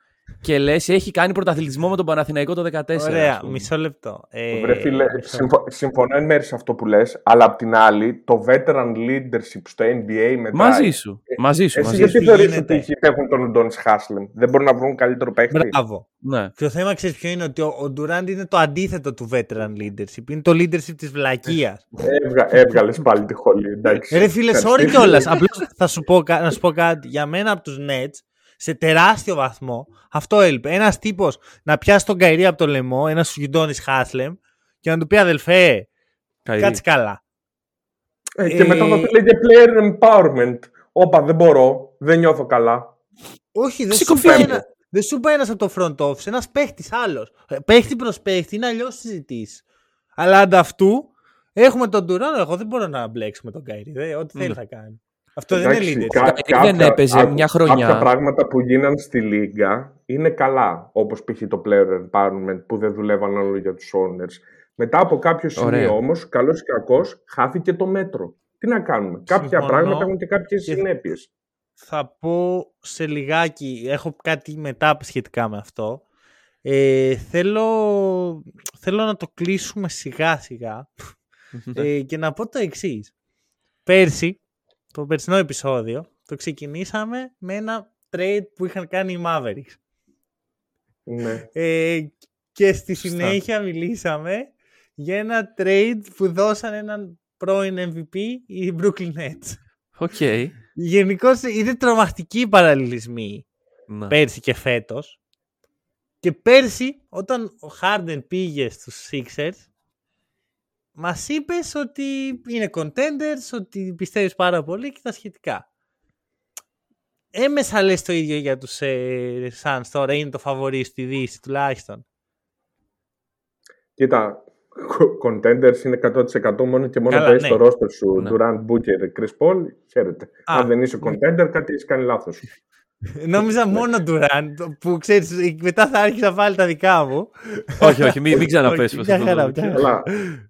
και λες, έχει κάνει πρωταθλητισμό με τον Παναθηναϊκό το 2014. Ωραία, μισό λεπτό. Ε, Βρε φίλε, συμφω... συμφωνώ εν μέρει σε αυτό που λες, αλλά απ' την άλλη, το veteran leadership στο NBA μετά. Μαζί σου. Ε, μαζί σου. Εσύ μαζί γιατί θεωρείς ότι έχουν τον Ντόνς Χάσλεμ, δεν μπορούν να βρουν καλύτερο παίχτη; Μπράβο. Ναι. Και το θέμα ξέρεις ποιο είναι, ότι ο, Ντουράντ είναι το αντίθετο του veteran leadership. Είναι το leadership της βλακείας. Έβγα, Έβγαλες πάλι τη χολή. Εντάξει. Ρε φίλε, sorry κιόλας. Απλώς θα σου πω, να σου πω κάτι. Για μένα από τους Nets σε τεράστιο βαθμό. Αυτό έλειπε. Ένας τύπος να πιάσει τον Καϊρή από το λαιμό, ένας Σουγιντόνι Χάσλεμ και να του πει αδελφέ, κάτσε καλά. Ε, και μετά θα πει λέγε player empowerment. Όπα, δεν μπορώ, δεν νιώθω καλά. Όχι, δεν σου, πάει ένα, δεν σου πάει ένας από το front office, ένας παίχτης άλλος. Ε, παίχτη προς παίχτη είναι αλλιώς συζητήσει. Αλλά ανταυτού έχουμε τον Τουράνο. Εγώ δεν μπορώ να μπλέξω με τον Καϊρή. Ό,τι θέλει θα κάνει. Αυτό δεν είναι leadership. Κα, κάποια, δεν έπαιζε μια χρονιά. Κάποια πράγματα που γίναν στη Λίγκα είναι καλά. Όπως π.χ. το player empowerment που δεν δουλεύαν όλο για τους owners. Μετά από κάποιο σημείο όμως, καλός ή κακός, χάθηκε το μέτρο. Τι να κάνουμε. Κάποια πράγματα έχουν και κάποιες συνέπειες. Θα πω σε λιγάκι, έχω κάτι μετά σχετικά με αυτό. Ε, θέλω, θέλω να το κλείσουμε σιγά σιγά ε, και να πω το εξής. Πέρσι το περσινό επεισόδιο το ξεκινήσαμε με ένα trade που είχαν κάνει οι Mavericks. Ναι. Ε, και στη συνέχεια μιλήσαμε για ένα trade που δώσαν έναν πρώην MVP οι Brooklyn Nets. Οκ. Okay. Γενικώς είναι τρομακτικοί οι παραλληλισμοί ναι. πέρσι και φέτος. Και πέρσι όταν ο Harden πήγε στους Sixers Μας είπες ότι είναι contenders, ότι πιστεύεις πάρα πολύ και τα σχετικά. Έμμεσα λες το ίδιο για τους ε, Suns τώρα, είναι το φαβορί στη Δύση τουλάχιστον. Κοίτα, contenders είναι 100% μόνο και μόνο Καλά, ναι. στο roster σου ναι. Durant, Booker, Chris Paul, χαίρετε. Αν δεν είσαι contender, κάτι έχεις κάνει λάθος. Νόμιζα μόνο Ντουράν που ξέρεις, μετά θα άρχισα να βάλει τα δικά μου. όχι, όχι, μην, μην ξαναπέσει. Αλλά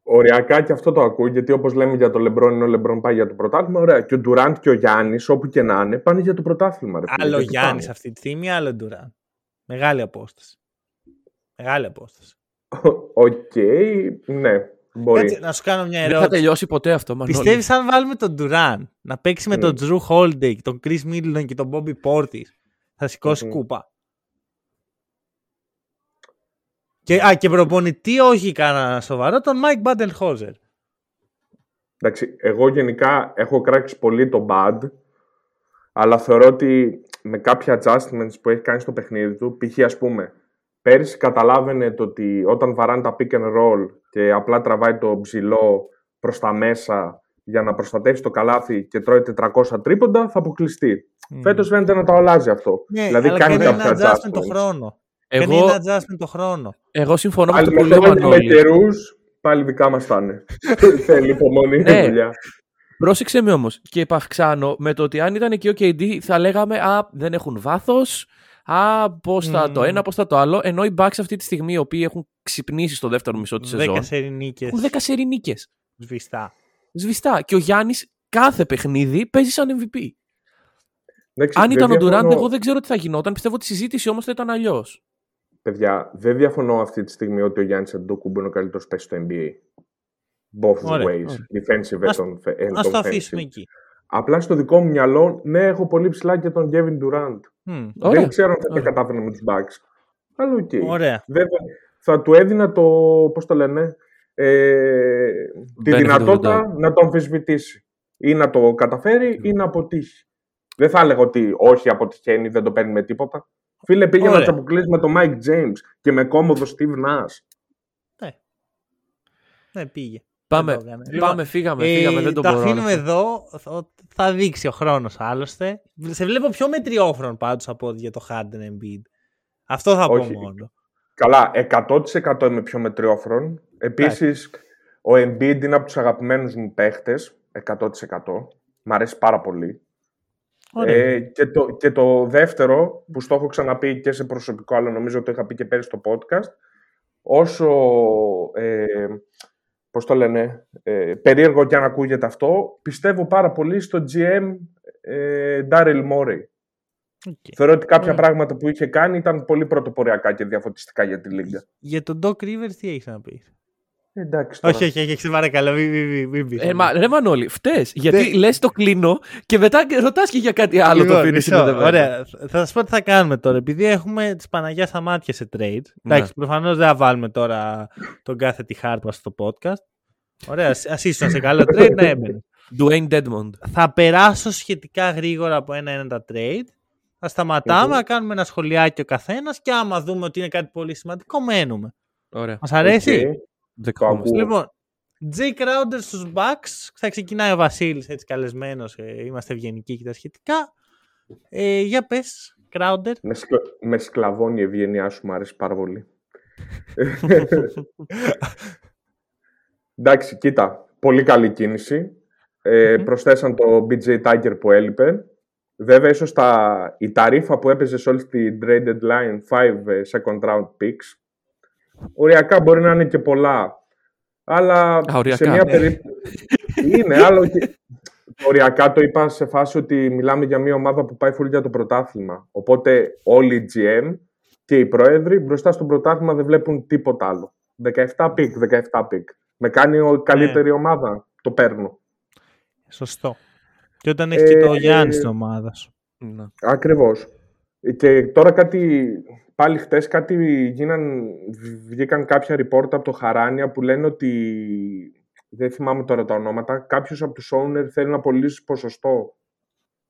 οριακά και αυτό το ακούω, γιατί όπως λέμε για το Λεμπρόν, είναι ο Λεμπρόν πάει για το πρωτάθλημα. Ωραία. Και ο Ντουράντ και ο Γιάννης, όπου και να είναι, πάνε για το πρωτάθλημα. Ρε, άλλο Γιάννης αυτή τη στιγμή, άλλο Ντουράν. Μεγάλη απόσταση. Μεγάλη απόσταση. Οκ, ναι. Μπορεί. να σου κάνω μια ερώτηση. Δεν θα τελειώσει ποτέ αυτό. Πιστεύεις αν βάλουμε τον Ντουράν να παίξει με τον Jrue Holiday, τον Khris Middleton και τον Bobby Portis, θα σηκώσει κούπα; Και, α, και προπονητή όχι κανένα σοβαρό, τον Mike Budenholzer. Εντάξει, εγώ γενικά έχω κράξει πολύ τον Bud, αλλά θεωρώ ότι με κάποια adjustments που έχει κάνει στο παιχνίδι του, π.χ. ας πούμε, Πέρυσι καταλάβαινε το ότι όταν βαράνε τα pick and roll και απλά τραβάει το ψηλό προς τα μέσα για να προστατεύσει το καλάθι και τρώει 400 τρίποντα, θα αποκλειστεί. Mm. Φέτος φαίνεται να το αλλάζει αυτό. Ναι, δηλαδή αλλά κάνει κάποια adjustment το χρόνο. Εγώ... Κάνει adjustment το χρόνο. Εγώ συμφωνώ με το που λέγανε Με καιρού, πάλι δικά μας θα είναι. Θέλει υπομονή ναι. δουλειά. Πρόσεξε με όμως και επαυξάνω με το ότι αν ήταν εκεί ο KD θα λέγαμε Α, δεν έχουν βάθος, Α, πώς θα το ένα, πώς θα το άλλο. Ενώ οι Bucks αυτή τη στιγμή, οι οποίοι έχουν ξυπνήσει στο δεύτερο μισό της σεζόν. 10 σερινίκε. Έχουν 10 σερινίκε. Σβηστά. Σβηστά. Και ο Γιάννης κάθε παιχνίδι παίζει σαν MVP. Αν ήταν ο Ντουράντ, εγώ δεν ξέρω τι θα γινόταν. Πιστεύω ότι η συζήτηση όμως θα ήταν αλλιώς. Παιδιά, δεν διαφωνώ αυτή τη στιγμή ότι ο Γιάννης Αντόκουμπ είναι ο καλύτερος παίκτης στο NBA. Both Ωραία. ways. Defensive and offensive. Ας το αφήσουμε εκεί. Απλά στο δικό μου μυαλό, ναι, έχω πολύ ψηλά και τον Kevin Durant. Mm, Δεν ξέρω αν θα τα κατάφερε με τους Bucks. Αλλά οκ. Okay. Ωραία. Βέβαια, θα του έδινα το, πώς το λένε, ε, τη δυνατότητα να το αμφισβητήσει. Ή να το καταφέρει ή να αποτύχει. Δεν θα έλεγα ότι όχι αποτυχαίνει, δεν το παίρνει με τίποτα. Φίλε, πήγε να τους αποκλείσει με τον Mike James και με κόμμοδο Steve Nash. Ναι. Ναι, πήγε. Πάμε, πάμε φύγαμε, φύγαμε, ε, δεν το μπορώ. Το αφήνουμε εδώ, θα δείξει ο χρόνος άλλωστε. Σε βλέπω πιο μετριόφρον πάντως από για το Harden Embiid. Αυτό θα Όχι. πω μόνο. Καλά, 100% είμαι πιο μετριόφρον. Επίσης, ο Embiid είναι από τους αγαπημένους μου παίχτες, 100%. Μ' αρέσει πάρα πολύ. Ε, και, το, και το δεύτερο, που στο έχω ξαναπεί και σε προσωπικό, αλλά νομίζω το είχα πει και πέρυσι στο podcast, όσο, ε, πώς το λένε, ε, περίεργο και αν ακούγεται αυτό, πιστεύω πάρα πολύ στο GM ε, Daryl Morey. Okay. Θεωρώ ότι κάποια πράγματα που είχε κάνει ήταν πολύ πρωτοποριακά και διαφωτιστικά για τη Λίγκα. Για τον Doc Rivers τι έχεις να πεις; Εντάξει, τώρα. Όχι, όχι, όχι, σε παρακαλώ, μην μη, μη, μη, ε, μα, ρε Μανώλη, φταίς, γιατί λες το κλείνω και μετά ρωτάς και για κάτι άλλο λοιπόν, το αφήνει Ωραία, θα σας πω τι θα κάνουμε τώρα. Επειδή έχουμε τη Παναγιάς στα μάτια σε trade. Ναι. Εντάξει, προφανώς δεν θα βάλουμε τώρα τον κάθε τη χάρπα στο podcast. Ωραία, ας ήσουν σε καλό trade να έμπαινε. Dwayne Deadmond. Θα περάσω σχετικά γρήγορα από ένα-ένα τα trade. Θα σταματάμε, να κάνουμε ένα σχολιάκι ο καθένας και άμα δούμε ότι είναι κάτι πολύ σημαντικό, μένουμε. Ωραία. Μας αρέσει; Λοιπόν, Jay Crowder στους Bucks. Θα ξεκινάει ο Βασίλης έτσι καλεσμένος. Ε, είμαστε ευγενικοί και τα σχετικά. Ε, για πες, Crowder. Με, σκλα... με σκλαβώνει η ευγενιά σου, μου αρέσει πάρα πολύ. Εντάξει, κοίτα. Πολύ καλή κίνηση. Ε, Προσθέσαν το BJ Tiger που έλειπε. Βέβαια, ίσως τα... η ταρίφα που έπαιζε σε όλη την trade deadline 5 ε, second round picks Οριακά μπορεί να είναι και πολλά. Αλλά σε μια ναι. περίπτωση. είναι, άλλο και. Οριακά το είπα σε φάση ότι μιλάμε για μια ομάδα που πάει φουλ για το πρωτάθλημα. Οπότε όλοι οι GM και οι πρόεδροι μπροστά στο πρωτάθλημα δεν βλέπουν τίποτα άλλο. 17 pick, 17 pick. Με κάνει η καλύτερη ναι. ομάδα. Το παίρνω. Σωστό. Και όταν έχει και το ε, Γιάννη στην ομάδα σου. Ναι. Ακριβώς. Και τώρα κάτι πάλι χτες κάτι γίναν, βγήκαν κάποια report από το Charania που λένε ότι, δεν θυμάμαι τώρα τα ονόματα, κάποιος από τους owner θέλει να πωλήσει ποσοστό.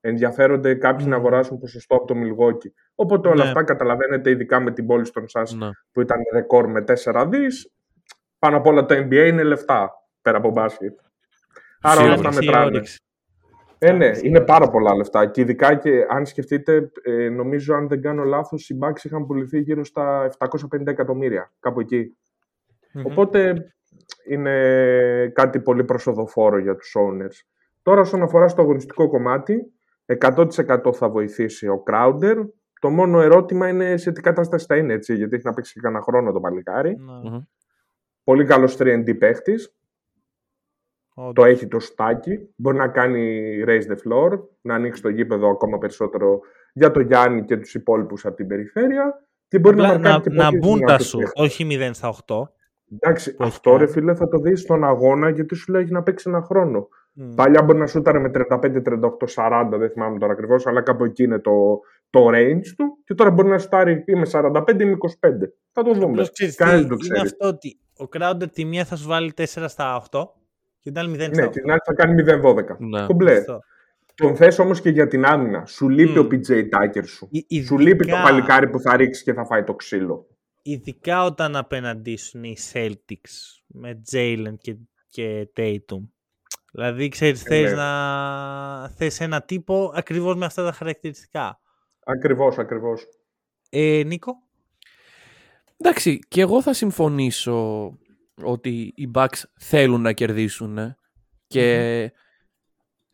Ενδιαφέρονται κάποιοι να αγοράσουν ποσοστό από το Milwaukee. Οπότε όλα ναι. αυτά καταλαβαίνετε, ειδικά με την πόλη των σας ναι. που ήταν ρεκόρ με 4 δις, πάνω απ' όλα το NBA είναι λεφτά πέρα από μπάσκετ. Άρα όλα αυτά μετράνε. Ε, ναι, είναι πάρα πολλά λεφτά. Και ειδικά και αν σκεφτείτε, ε, νομίζω αν δεν κάνω λάθος, οι Bucks είχαν πουληθεί γύρω στα 750 εκατομμύρια, κάπου Οπότε είναι κάτι πολύ προσοδοφόρο για τους owners. Τώρα όσον αφορά στο αγωνιστικό κομμάτι, 100% θα βοηθήσει ο Crowder. Το μόνο ερώτημα είναι σε τι κατάσταση θα είναι έτσι, γιατί έχει να παίξει και κανένα χρόνο το παλικάρι. Mm-hmm. Πολύ καλός 3D παίχτης. Το έχει το στάκι. Μπορεί να κάνει raise the floor, να ανοίξει το γήπεδο ακόμα περισσότερο για το Γιάννη και τους υπόλοιπους από την περιφέρεια. Και μπορεί να, να, και να μπουν τα σου, όχι 0 στα 8. Εντάξει, αυτό ρε φίλε θα το δεις στον αγώνα γιατί σου λέει να παίξει ένα χρόνο. Mm. Παλιά μπορεί να σούταρε με 35, 38, 40, δεν θυμάμαι τώρα ακριβώς, αλλά κάπου εκεί είναι το, το range του. Και τώρα μπορεί να σουτάρει ή με 45 ή με 25. Θα το δούμε. Κανείς δεν ξέρει. Είναι αυτό ότι ο Crowder τη μία θα σου βάλει 4 στα 8 και την άλλη 0 Ναι, την άλλη θα κάνει 0-12. Ναι. Κομπλέ. Τον θες όμως και για την άμυνα. Σου λείπει ο PJ Tucker σου. Ειδικά... Σου λείπει το παλικάρι που θα ρίξει και θα φάει το ξύλο. Ειδικά όταν απέναντί σου είναι οι Celtics με Jalen και, και Tatum. Δηλαδή, ξέρεις, ε, θες, ναι. να... θες ένα τύπο ακριβώς με αυτά τα χαρακτηριστικά. Ακριβώς, ακριβώς. Ε, Νίκο; Εντάξει, και εγώ θα συμφωνήσω ότι οι Bucks θέλουν να κερδίσουν και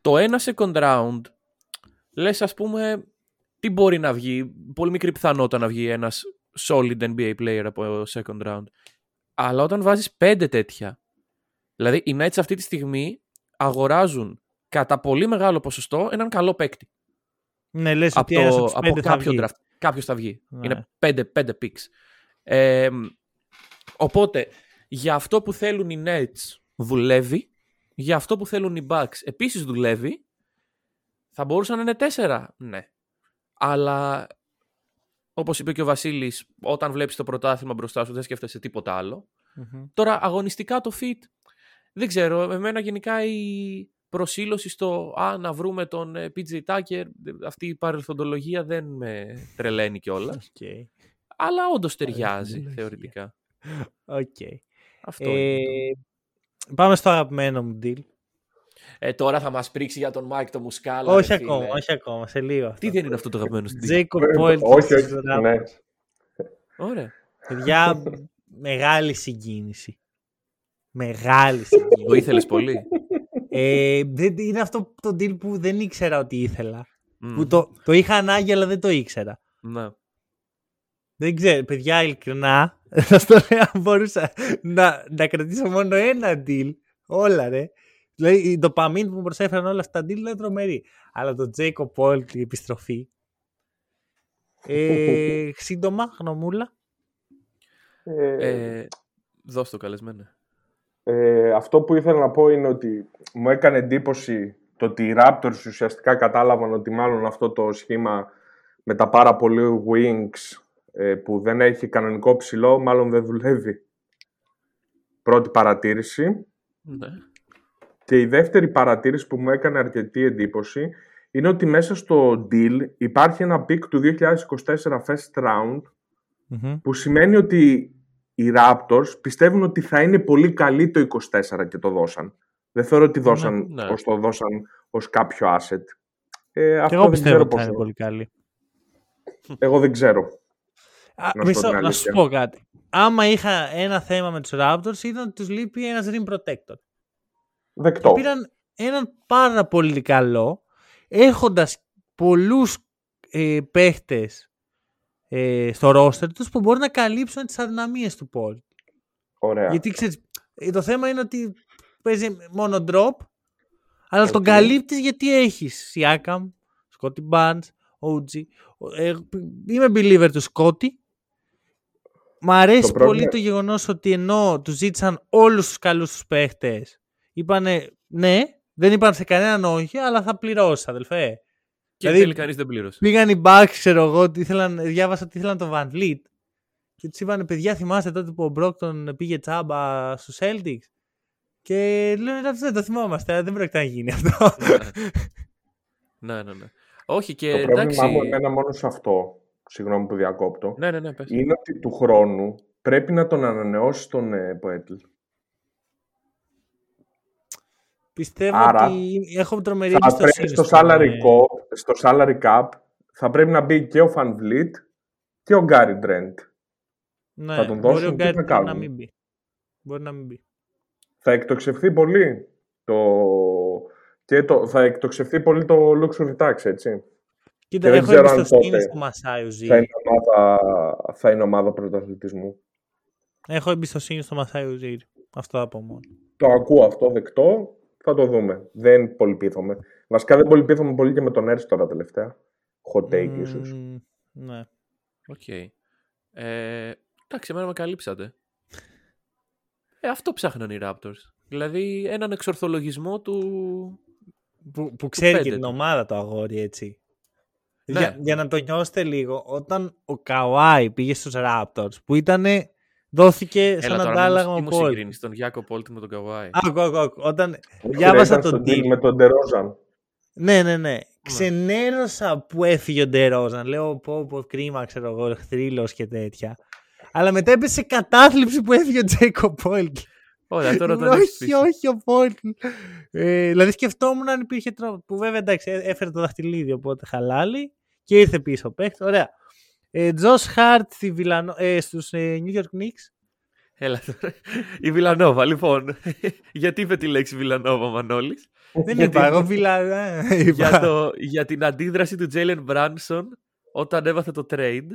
το ένα second round λες ας πούμε τι μπορεί να βγει, πολύ μικρή πιθανότητα να βγει ένας solid NBA player από second round. Αλλά όταν βάζεις πέντε τέτοια, δηλαδή οι Nets αυτή τη στιγμή αγοράζουν κατά πολύ μεγάλο ποσοστό έναν καλό παίκτη. Ναι, λες από, ότι το, από κάποιο draft. Κάποιος θα βγει. Ναι. Είναι πέντε, πέντε picks. Ε, οπότε για αυτό που θέλουν οι Nets δουλεύει, για αυτό που θέλουν οι Bucks επίσης δουλεύει Θα μπορούσαν να είναι τέσσερα, ναι. Αλλά όπως είπε και ο Βασίλης, όταν βλέπεις το πρωτάθλημα μπροστά σου δεν σκέφτεσαι τίποτα Τώρα αγωνιστικά το fit, δεν ξέρω, εμένα γενικά η προσήλωση στο α, να βρούμε τον ε, PJ Tucker, αυτή η παρελθοντολογία δεν με τρελαίνει κιόλας. Okay. Αλλά όντως ταιριάζει θεωρητικά. Οκ. Αυτό ε, Πάμε στο αγαπημένο μου deal. Ε, τώρα θα μας πρίξει για τον Μάικ το Μουσκάλα. Όχι ακόμα, όχι ακόμα, σε λίγο. Αυτό. Τι δεν είναι αυτό το αγαπημένο σου deal; Jakob Poeltl. Όχι, όχι, ναι. Ωραία. Παιδιά, μεγάλη συγκίνηση. Μεγάλη συγκίνηση. Το ήθελες πολύ; Ε, είναι αυτό το deal που δεν ήξερα ότι ήθελα. Που το, το είχα ανάγκη αλλά δεν το ήξερα. Ναι. Δεν ξέρω, παιδιά, ειλικρινά, θα το λέω μπορούσα να, να κρατήσω μόνο ένα deal. Όλα, ρε. Δηλαδή, το παμίν που μου προσέφεραν όλα αυτά τα deal είναι τρομερή. Αλλά το Jacob Paul, η επιστροφή. Ε, σύντομα, γνωμούλα. Ε, ε, δώσ' το καλεσμένο. Ε, αυτό που ήθελα να πω είναι ότι μου έκανε εντύπωση το ότι οι Raptors ουσιαστικά κατάλαβαν ότι μάλλον αυτό το σχήμα με τα πάρα πολύ wings ε, που δεν έχει κανονικό ψηλό μάλλον δεν δουλεύει. Πρώτη παρατήρηση. Ναι. Και η δεύτερη παρατήρηση που μου έκανε αρκετή εντύπωση είναι ότι μέσα στο deal υπάρχει ένα pick του 2024 first round που σημαίνει ότι οι Raptors πιστεύουν ότι θα είναι πολύ καλή το 24 και το δώσαν. Δεν θεωρώ ότι δώσαν, ναι, ναι. το δώσαν ως κάποιο asset. Ε, αυτό εγώ πιστεύω ότι θα είναι πολύ καλή. Εγώ δεν ξέρω. Α, να, μισό, να σου πω κάτι. Άμα είχα ένα θέμα με τους Raptors ήταν ότι τους λείπει ένας rim protector. Δεκτό. Και πήραν έναν πάρα πολύ καλό έχοντας πολλούς ε, παίχτες ε, στο ρόστερ τους που μπορεί να καλύψουν τις αδυναμίες του Πολ. Ωραία. Γιατί ξέρεις, ε, το θέμα είναι ότι παίζει μόνο drop, αλλά okay. τον καλύπτεις γιατί έχεις Siakam, Scotty Barnes, OG. Ε, είμαι believer του Scotty. Μ' αρέσει πολύ το γεγονός ότι ενώ τους ζήτησαν όλους τους καλούς τους παίχτες, είπανε ναι, δεν είπαν σε κανέναν όχι, αλλά θα πληρώσεις αδελφέ. Και δηλαδή, κανείς δεν πλήρωσε. Πήγαν οι Bucks, ξέρω εγώ, ότι ήθελαν, διάβασα ότι ήθελαν τον Van Vliet. Και τους είπαν, παιδιά, θυμάστε τότε που ο Μπρόκτον πήγε τσάμπα στους Celtics. Και λένε, δεν το θυμόμαστε, δεν πρόκειται να γίνει αυτό. ναι, ναι, ναι. Όχι και το εντάξει... πρόβλημά μου εμένα μόνο σε αυτό, συγγνώμη που διακόπτω, ναι, ναι, ναι, πες. είναι ότι του χρόνου πρέπει να τον ανανεώσει τον ε, Ποέτλ. Πιστεύω Άρα, ότι έχω τρομερή εμπιστοσύνη. Στο, salary cap, στο salary cap θα πρέπει να μπει και ο Van Vliet και ο Γκάρι Ντρέντ. Ναι, θα τον μπορεί ο Γκάρι να μην μπει. Μπορεί να μην μπει. Θα εκτοξευθεί πολύ το... Και το... θα εκτοξευθεί πολύ το luxury tax, έτσι. Κοίτα, και έχω εμπιστοσύνη στο Μασάι Ουτζίρι. Θα είναι ομάδα, θα είναι ομάδα πρωταθλητισμού. Έχω εμπιστοσύνη στο Μασάι Ουτζίρι. Αυτό από μόνο. Το ακούω αυτό δεκτό θα το δούμε. Δεν πολυπείθομαι. Βασικά δεν πολυπείθομαι πολύ και με τον Νερς τώρα τελευταία. Hot take mm, ίσως. Ναι. Ok. Okay. Ε, εντάξει, εμένα με καλύψατε. Ε, αυτό ψάχναν οι Raptors. Δηλαδή έναν εξορθολογισμό του... Που, που ξέρει και την ομάδα το αγόρι έτσι. Ναι. Για, για, να το νιώσετε λίγο, όταν ο Καουάι πήγε στους Raptors που ήταν Δόθηκε σαν αντάλλαγμα ο Πολ. συγκρίνεις τον Γιάκο Πόλτ με τον Καβάη. Άκου, άκου, άκου. Όταν διάβασα τον deal. Με τον Ντερόζαν. Ναι, ναι, ναι. Ξενέρωσα που έφυγε ο Ντερόζαν. Λέω πω, πω, κρίμα, ξέρω εγώ, θρύλος και τέτοια. Αλλά μετά έπεσε κατάθλιψη που έφυγε ο Τζέικο Πόλτ. Ωραία, τώρα τον Όχι, όχι, ο Πόλτ. Ε, δηλαδή σκεφτόμουν αν υπήρχε τρόπο. Που βέβαια εντάξει, έφερε το δαχτυλίδι, οπότε χαλάλι. Και ήρθε πίσω ο Ωραία. Τζος Χάρτ ε, στους ε, New York Knicks. Έλα τώρα. Η Βιλανόβα, λοιπόν. Γιατί είπε τη λέξη Βιλανόβα, Μανώλης; Δεν είπα, εγώ Βιλανόβα. για, το, για την αντίδραση του Τζέιλεν Μπράνσον όταν έβαθε το trade.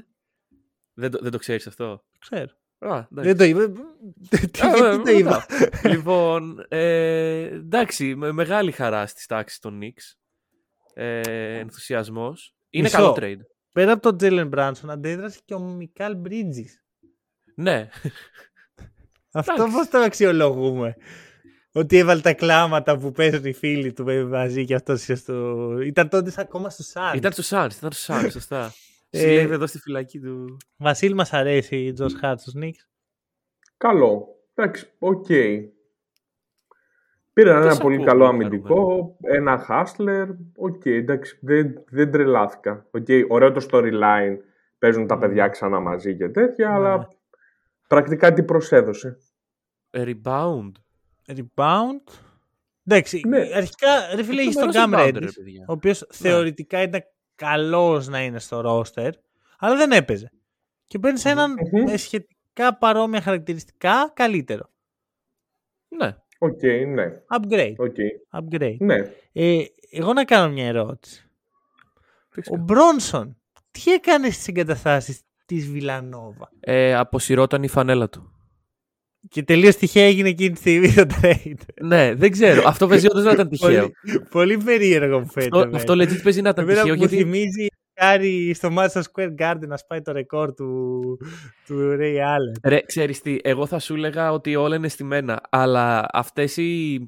Δεν το, δεν το ξέρεις αυτό; Ξέρω. Α, δεν το είπα. Τι το είπα. λοιπόν, ε, εντάξει, με μεγάλη χαρά στις τάξεις των Knicks. Ε, ενθουσιασμός. Είναι καλό trade. Πέρα από τον Τζέλεν Μπράνσον, αντέδρασε και ο Μικάλ Μπρίτζης. Ναι. Αυτό πώς το αξιολογούμε; ότι έβαλε τα κλάματα που παίζουν οι φίλοι του μαζί και αυτός στο... Ήταν τότε ακόμα στο Σάρ. Ήταν στο Σάρ, ήταν στο Σάρ, σωστά. Ε, Συλλέγει εδώ στη φυλακή του. Βασίλη, μας αρέσει ο Τζος Χαρτ στους Νικς. Καλό. Εντάξει, ok. Okay. Πήραν ένα πολύ καλό αμυντικό, ένα hustler. Ok, okay, εντάξει, δεν, δεν τρελάθηκα. Okay, ωραίο το storyline. Παίζουν τα παιδιά ξανά μαζί και τέτοια, αλλά ναι. πρακτικά τι προσέδωσε. Rebound. Rebound. Εντάξει, ναι. αρχικά ρε φίλε έχεις τον Cam Reddish, ο οποίος ναι. θεωρητικά ήταν καλός να είναι στο roster, αλλά δεν έπαιζε. Και παίρνει mm-hmm. έναν με σχετικά παρόμοια χαρακτηριστικά καλύτερο. Ναι. Ok, okay, ναι. Upgrade. Okay. Upgrade. Ναι. Ε, εγώ να κάνω μια ερώτηση. Ο Μπρόνσον, τι έκανε στις εγκαταστάσεις της Βιλανόβα; Ε, αποσυρόταν η φανέλα του. Και τελείως τυχαία έγινε εκείνη τη στιγμή το trade. ναι, δεν ξέρω. Αυτό παίζει όντως να ήταν τυχαίο. πολύ, πολύ περίεργο μου φαίνεται. Αυτό, αυτό legit παίζει να ήταν τυχαίο. Γιατί... Μου θυμίζει Κάρι στο Madison Square Garden να σπάει το ρεκόρ του, του Ray Allen. Ρε, ξέρεις τι, εγώ θα σου έλεγα ότι όλα είναι στημένα, αλλά αυτές οι...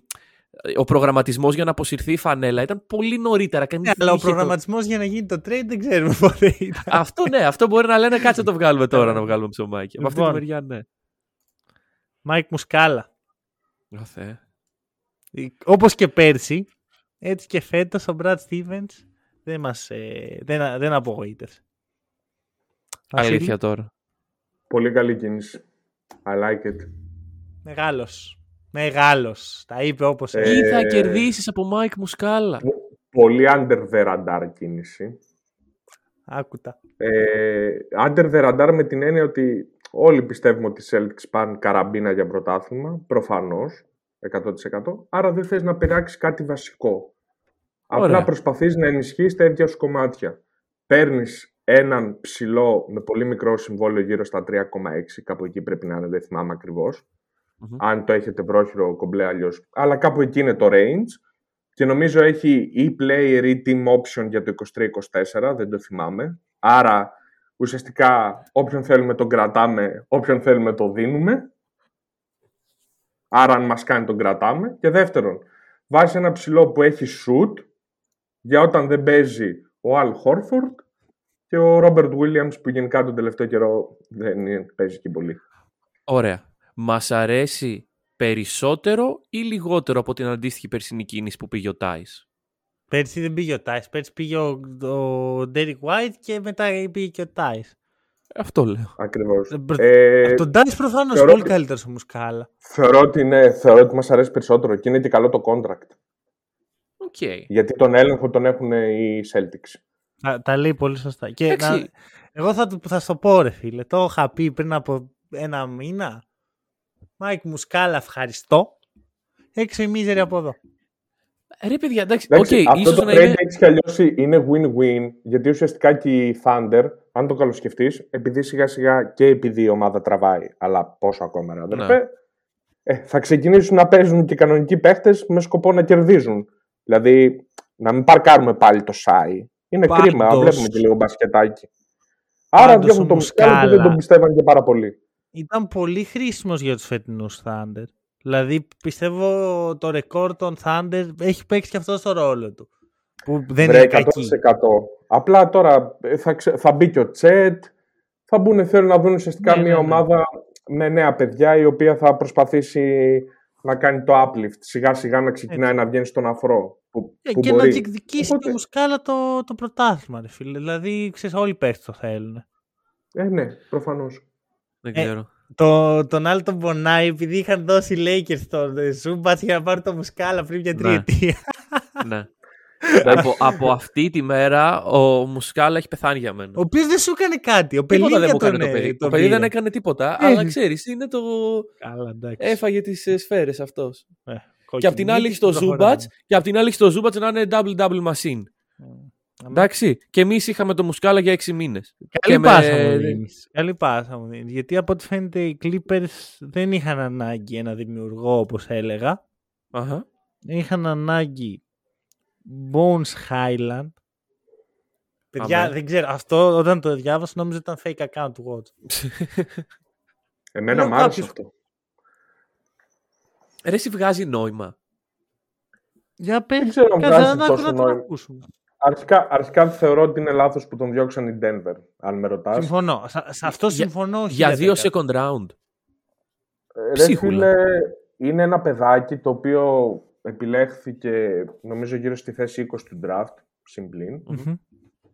Ο προγραμματισμός για να αποσυρθεί η φανέλα ήταν πολύ νωρίτερα. Ναι, αλλά ο προγραμματισμό το... για να γίνει το trade δεν ξέρουμε πότε ήταν. Αυτό ναι, αυτό μπορεί να λένε κάτσε το βγάλουμε τώρα να βγάλουμε ψωμάκι. Από αυτή τη λοιπόν. μεριά, ναι. Μάικ Μουσκάλα. Θεέ. Όπως και πέρσι, έτσι και φέτος ο Brad Stevens δεν μας, ε, δεν, δεν απογοήτευσε. Αλήθεια τώρα. Πολύ καλή κίνηση. I like it. Μεγάλος. Μεγάλος. Τα είπε όπως ε, Ή θα κερδίσεις από Μάικ Μουσκάλα. Πολύ under the radar κίνηση. Άκου τα. Ε, under the radar με την έννοια ότι όλοι πιστεύουμε ότι οι Celtics πάνε καραμπίνα για πρωτάθλημα. Προφανώς. 100%. Άρα δεν θες να πειράξεις κάτι βασικό. Απλά προσπαθείς να ενισχύεις τα ίδια σου κομμάτια. Παίρνεις έναν ψηλό με πολύ μικρό συμβόλαιο γύρω στα 3,6, κάπου εκεί πρέπει να είναι, δεν θυμάμαι Αν το έχετε πρόχειρο κομπλέ αλλιώς. Αλλά κάπου εκεί είναι το range. Και νομίζω έχει ή player ή team option για το 23-24, δεν το θυμάμαι. Άρα ουσιαστικά όποιον θέλουμε τον κρατάμε, όποιον θέλουμε το δίνουμε. Άρα αν μας κάνει τον κρατάμε. Και δεύτερον, βάζει ένα ψηλό που έχει shoot, για όταν δεν παίζει ο Αλ Χόρφορντ και ο Ρόμπερτ Βίλιαμς που γενικά τον τελευταίο καιρό δεν παίζει και πολύ. Ωραία. Μας αρέσει περισσότερο ή λιγότερο από την αντίστοιχη περσινή κίνηση που πήγε ο Τάις; Πέρσι δεν πήγε ο Τάις, πέρσι πήγε ο, ο Ντέρικ White και μετά πήγε και ο Τάις. Αυτό λέω. Ακριβώς. Ε, ε, τον Τάις προφανώς είναι πολύ καλύτερος ο Μουσκάλα. Θεωρώ ότι, ναι, θεωρώ ότι μας αρέσει περισσότερο και είναι και καλό το contract. Okay. Γιατί τον έλεγχο τον έχουν οι Celtics. Τα, τα λέει πολύ σωστά. Και να, εγώ θα, θα στο πω ρε φίλε, το είχα πει πριν από ένα μήνα. Μάικ Μουσκάλα ευχαριστώ. Έξω οι μίζεροι από εδώ. Ρε παιδιά, εντάξει, okay, αυτό ίσως το να trade είναι... έτσι κι αλλιώς είναι win-win, γιατί ουσιαστικά και η Thunder, αν το καλοσκεφτείς, επειδή σιγά σιγά και επειδή η ομάδα τραβάει, αλλά πόσο ακόμα ρε αδερφέ, ναι. ε, θα ξεκινήσουν να παίζουν και κανονικοί παίχτες με σκοπό να κερδίζουν. Δηλαδή, να μην παρκάρουμε πάλι το Σάι. Είναι Πάντως, κρίμα, βλέπουμε και λίγο μπασκετάκι. Άρα διώχνουν το Μουσκάλα που δεν τον πιστεύαν και πάρα πολύ. Ήταν πολύ χρήσιμος για τους φετινούς Thunder. Δηλαδή πιστεύω το ρεκόρ των Thunder έχει παίξει και αυτός στο ρόλο του. Που δεν Βρε, είναι 100%. κακή. Απλά τώρα ε, θα, θα μπει και ο Τσέτ. Θα μπουν, θέλουν να δουν ουσιαστικά ναι, μια ναι, ναι. ομάδα με νέα παιδιά η οποία θα προσπαθήσει να κάνει το uplift. Σιγά σιγά να ξεκινάει Έτσι. να βγαίνει στον αφρό. Που, ε, που και μπορεί. να διεκδικήσει Οπότε... σκάλα το, το πρωτάθλημα, ρε φίλε. Δηλαδή, ξέρεις, όλοι οι το θέλουν. Ε, ναι, προφανώς. Δεν ε, ξέρω. Το, τον άλλο τον πονάει επειδή είχαν δώσει Lakers τον Ζούμπατς για να πάρει το μουσκάλα πριν μια ναι. τριετία. ναι. από, από αυτή τη μέρα ο Μουσκάλα έχει πεθάνει για μένα. Ο οποίος δεν σου έκανε κάτι. Ο τίποτα δεν μου έκανε το παιδί. Το παιδί δεν έκανε τίποτα. Ε. Αλλά ξέρεις, είναι το. Καλά, Έφαγε τις σφαίρες αυτός. Ε, και απ' την άλλη έχει το Ζούμπατς και απ' την άλλη έχει το Ζούμπατς να είναι double-double machine. Mm. Εντάξει. Και εμείς είχαμε το Μουσκάλα για 6 μήνες. Καλή πάσα μου δίνεις. Καλή πάσα μου δίνεις. Γιατί από ό,τι φαίνεται οι Clippers δεν είχαν ανάγκη ένα δημιουργό όπως έλεγα. Αχα. Είχαν ανάγκη Bones Highland. Παιδιά, Αμέ. δεν ξέρω. Αυτό όταν το διάβασα νόμιζα ήταν fake account του Watch. Εμένα μου άρεσε αυτό. Ρε, εσύ βγάζει νόημα. Για πες, Δεν ξέρω αν καθένα βγάζει να τόσο να τον νόημα. Ακούσουμε. Αρχικά, αρχικά θεωρώ ότι είναι λάθος που τον διώξαν οι Denver, αν με ρωτάς. Συμφωνώ. Σε, σε αυτό Για- συμφωνώ. Για δύο 1000%. second round. Ε, Ρε Ψίχουλα. φίλε, είναι ένα παιδάκι το οποίο επιλέχθηκε νομίζω γύρω στη θέση 20 του draft, συμπλήν. Μμμ.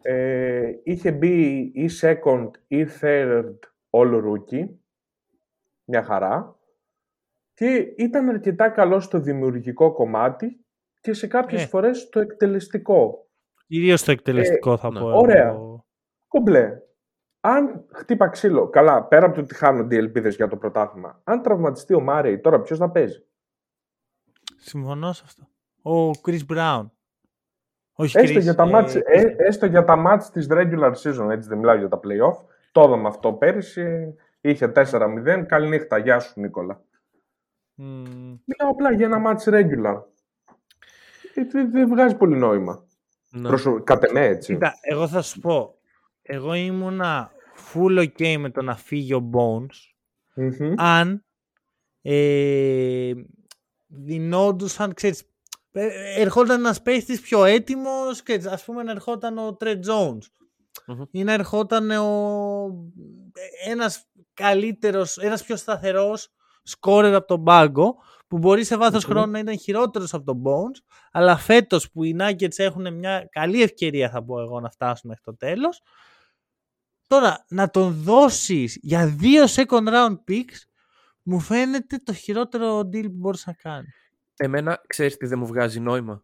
Ε, είχε μπει ή second ή third all rookie, μια χαρά. Και ήταν αρκετά καλό στο δημιουργικό κομμάτι και σε κάποιες Ε. φορές στο εκτελεστικό. Κυρίως το εκτελεστικό θα ναι. πω. Ωραία. εγώ. Κομπλέ. Αν χτύπα ξύλο, καλά, πέρα από το ότι χάνονται οι ελπίδες για το πρωτάθλημα, αν τραυματιστεί ο Μάρεϊ, τώρα ποιος θα παίζει; Συμφωνώ σε αυτό. Ο Chris Brown. Όχι Έστω Chris, για, τα ε, μάτς, ε, έστω για τα μάτς της regular season, έτσι δεν μιλάω για τα playoff. Το είδαμε αυτό πέρυσι, είχε 4-0, καληνύχτα, γεια σου Νίκολα. μ, Μιλάω απλά για ένα μάτς regular. Ε, Δεν δεν βγάζει πολύ νόημα. Ναι. Προσω... Κατ' εμέ, έτσι. Κοίτα, εγώ θα σου πω. Εγώ ήμουνα full ok με το να φύγει ο Bones Μμμ. αν ε, δινόντουσαν, ξέρεις, ε, ερχόταν ένας παίχτης πιο έτοιμος και ας πούμε να ερχόταν ο Τρε Jones Μμμ. ή να ερχόταν ο, ένας καλύτερος, ένας πιο σταθερός σκόρερ από τον πάγκο που μπορεί σε βάθος Μμμ. χρόνου να ήταν χειρότερος από τον Bones αλλά φέτος που οι Nuggets έχουν μια καλή ευκαιρία θα πω εγώ να φτάσουν μέχρι το τέλος τώρα να τον δώσεις για δύο second round picks μου φαίνεται το χειρότερο deal που μπορείς να κάνεις. Εμένα, ξέρεις τι δεν μου βγάζει νόημα;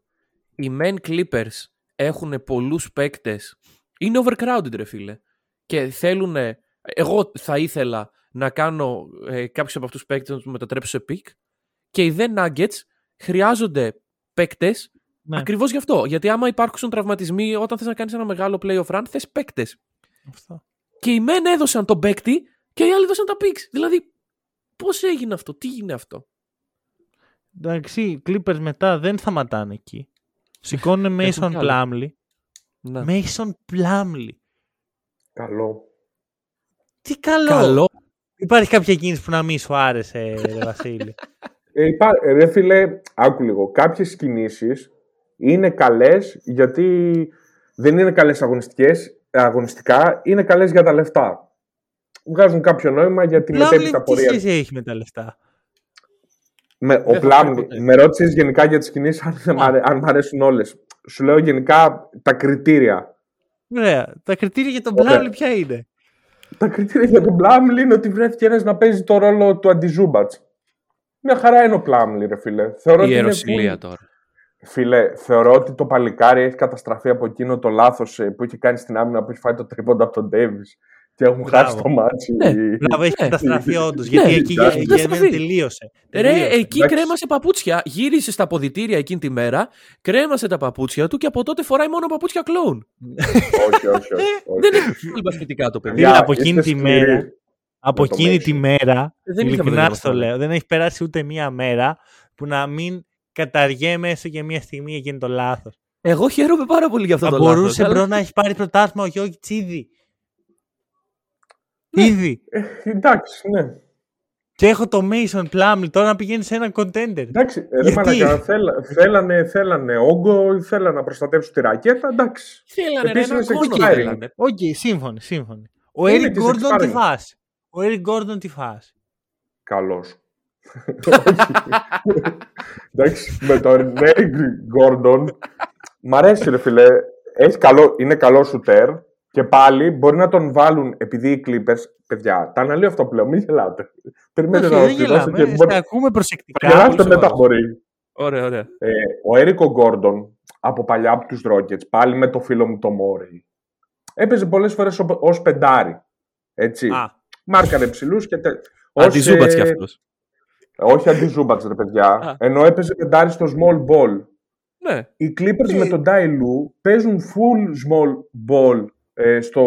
Οι men Clippers έχουν πολλούς παίκτες. Είναι overcrowded, ρε φίλε. Και θέλουν... Εγώ θα ήθελα να κάνω ε, κάποιους από αυτούς τους παίκτες να τους μετατρέψω σε pick. Και οι The Nuggets χρειάζονται παίκτες Ναι. ακριβώς γι' αυτό. Γιατί άμα υπάρξουν τραυματισμοί όταν θες να κάνεις ένα μεγάλο playoff run, θες παίκτες. Αυτό. Και οι men έδωσαν τον παίκτη και οι άλλοι έδωσαν τα picks. Δηλαδή, πώς έγινε αυτό, τι είναι αυτό; Εντάξει, οι Clippers μετά δεν σταματάνε εκεί. Σηκώνουν Έχουν Mason κι άλλο. Plumlee. Να. Mason Plumlee. Καλό. Τι καλό. Καλό. Υπάρχει κάποια κίνηση που να μην σου άρεσε, ρε Βασίλη. Ε, υπά... ε, Ρε φίλε, άκου λίγο. Κάποιες κινήσεις είναι καλές γιατί δεν είναι καλές αγωνιστικές, αγωνιστικά, είναι καλές για τα λεφτά. Βγάζουν κάποιο νόημα για τη μετέπειτα Plumlee τι πορεία. σχέση έχει με τα λεφτά; Με, ο Δεν θα Πλάμ, πάει ποτέ. με ρώτησες γενικά για τις κινήσεις αν, δεν μ' αρέ- αν μ' αρέσουν όλες. Σου λέω γενικά τα κριτήρια. Ωραία. Τα κριτήρια για τον Ωραία. Plumlee ποια είναι; Τα κριτήρια για τον Πλάμλι είναι ότι βρέθηκε ένας να παίζει το ρόλο του αντι-Ζούμπατς. Μια χαρά είναι ο Πλάμλι, ρε φίλε. Θεωρώ Η ότι είναι ιεροσυλία full- τώρα. Φίλε, θεωρώ ότι το παλικάρι έχει καταστραφεί από εκείνο το λάθος που έχει κάνει στην άμυνα που έχει φάει το τρίποντο από τον Ντέιβις και έχουν Μπράβο. χάσει το ματς. Ναι, Μπράβο, έχει Ναι. καταστραφεί όντως. Ναι, Γιατί εκεί για, εντάξει. για μένα Καταστραφεί. τελείωσε. Ρε, Τελείωσε. εκεί εντάξει. κρέμασε παπούτσια. Γύρισε στα αποδυτήρια εκείνη τη μέρα, κρέμασε τα παπούτσια του και από τότε φοράει μόνο παπούτσια κλόουν. όχι, όχι, όχι. όχι. Δεν έχει πολύ παθητικά το παιδί. Φίλε, Παιδιά, από εκείνη είστε τη σκληροί μέρα- Από με το εκείνη Mason. τη μέρα, Δεν είχαμε ειλικρινά το στο θέμα. λέω, δεν έχει περάσει ούτε μία μέρα που να μην καταριέμαι έστω και μία στιγμή εκείνη το λάθος. Εγώ χαίρομαι πάρα πολύ για αυτό Θα το λάθος. μπορούσε αλλά- bro να έχει πάρει πρωτάθλημα ο Γιόκιτς ήδη. Ναι. Ήδη. Ε, εντάξει, ναι. Και έχω το Mason Plumlee τώρα να πηγαίνει σε ένα contender. Εντάξει, ρε Γιατί; μαλάκα, θέλα, θέλανε, θέλανε όγκο, θέλανε να προστατεύσουν τη ρακέτα, εντάξει. Θέλανε ρε, Επίσης ένα είναι σε κώνο expiring. θέλανε. Οκ, σύμφωνοι, σύμφωνοι. Ο Είναι Eric της Gordon τι expiring. φάση. Ο Eric Gordon τι φάση. Καλός. εντάξει, με τον Eric Gordon, μ' αρέσει ρε φίλε, έχεις καλό, είναι καλό σουτέρ και πάλι μπορεί να τον βάλουν επειδή οι Clippers, παιδιά, τα αναλύω αυτό πλέον, μην γελάτε. Περιμένετε Όχι, να δεν ολοκληρώσω γελάμε. και σε μπορεί... ακούμε προσεκτικά. Γελάστε πολύ μετά σοβαρός. μπορεί. Ωραία, ωραία. Ε, ο Έρικο Γκόρντον από παλιά από τους Rockets, πάλι με το φίλο μου το Μόρι, έπαιζε πολλές φορές ω- ως πεντάρι. Έτσι. Α, Μάρκαρε ψηλούς και τε... ως, Αντιζούμπατς κι ε, αυτός. Όχι αντιζούμπατς ρε παιδιά. Α. ενώ έπαιζε πεντάρι στο small ball. Ναι. Οι Clippers Ε. με τον Ty Lue παίζουν full small ball ε, στο,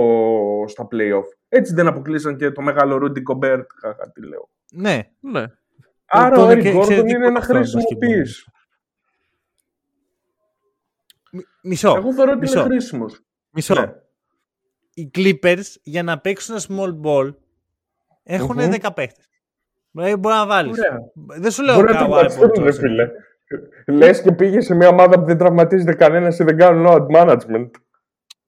στα playoff. Έτσι δεν αποκλείσαν και το μεγάλο Rudy Gobert. Χαχα, τι λέω. ναι. ναι. Άρα το ο είναι Eric και Gordon εξαιρετικό είναι ένα αυτός, χρήσιμο μπασκετμπολ. piece. Μι- Μισό. Εγώ θεωρώ ότι μισό. είναι χρήσιμος. Μισό. Ναι. Οι Clippers για να παίξουν ένα small ball έχουν Μμμ. 10 παίχτες. μπορεί να βάλεις. Δεν σου λέω Μπορεί να τραυματιστούν, φίλε. Λες και πήγες σε μια ομάδα που δεν τραυματίζεται κανένα ή δεν κάνουν load management.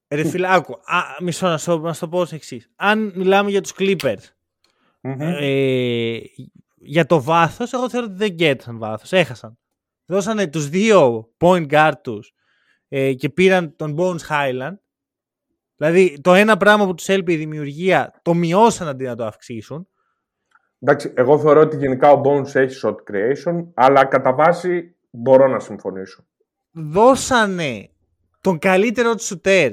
Ρε φίλε, άκου. Α, μισό να σου, να το πω ως εξής. Αν μιλάμε για τους Clippers, ε, για το βάθος, εγώ θεωρώ ότι δεν κέρδισαν βάθος. Έχασαν. Δώσανε τους δύο point guard τους ε, και πήραν τον Bones Highland. Δηλαδή το ένα πράγμα που τους έλειπε η δημιουργία το μειώσαν αντί να το αυξήσουν. Εντάξει, εγώ θεωρώ ότι γενικά ο Bones έχει shot creation, αλλά κατά βάση μπορώ να συμφωνήσω. Δώσανε τον καλύτερο τους σουτέρ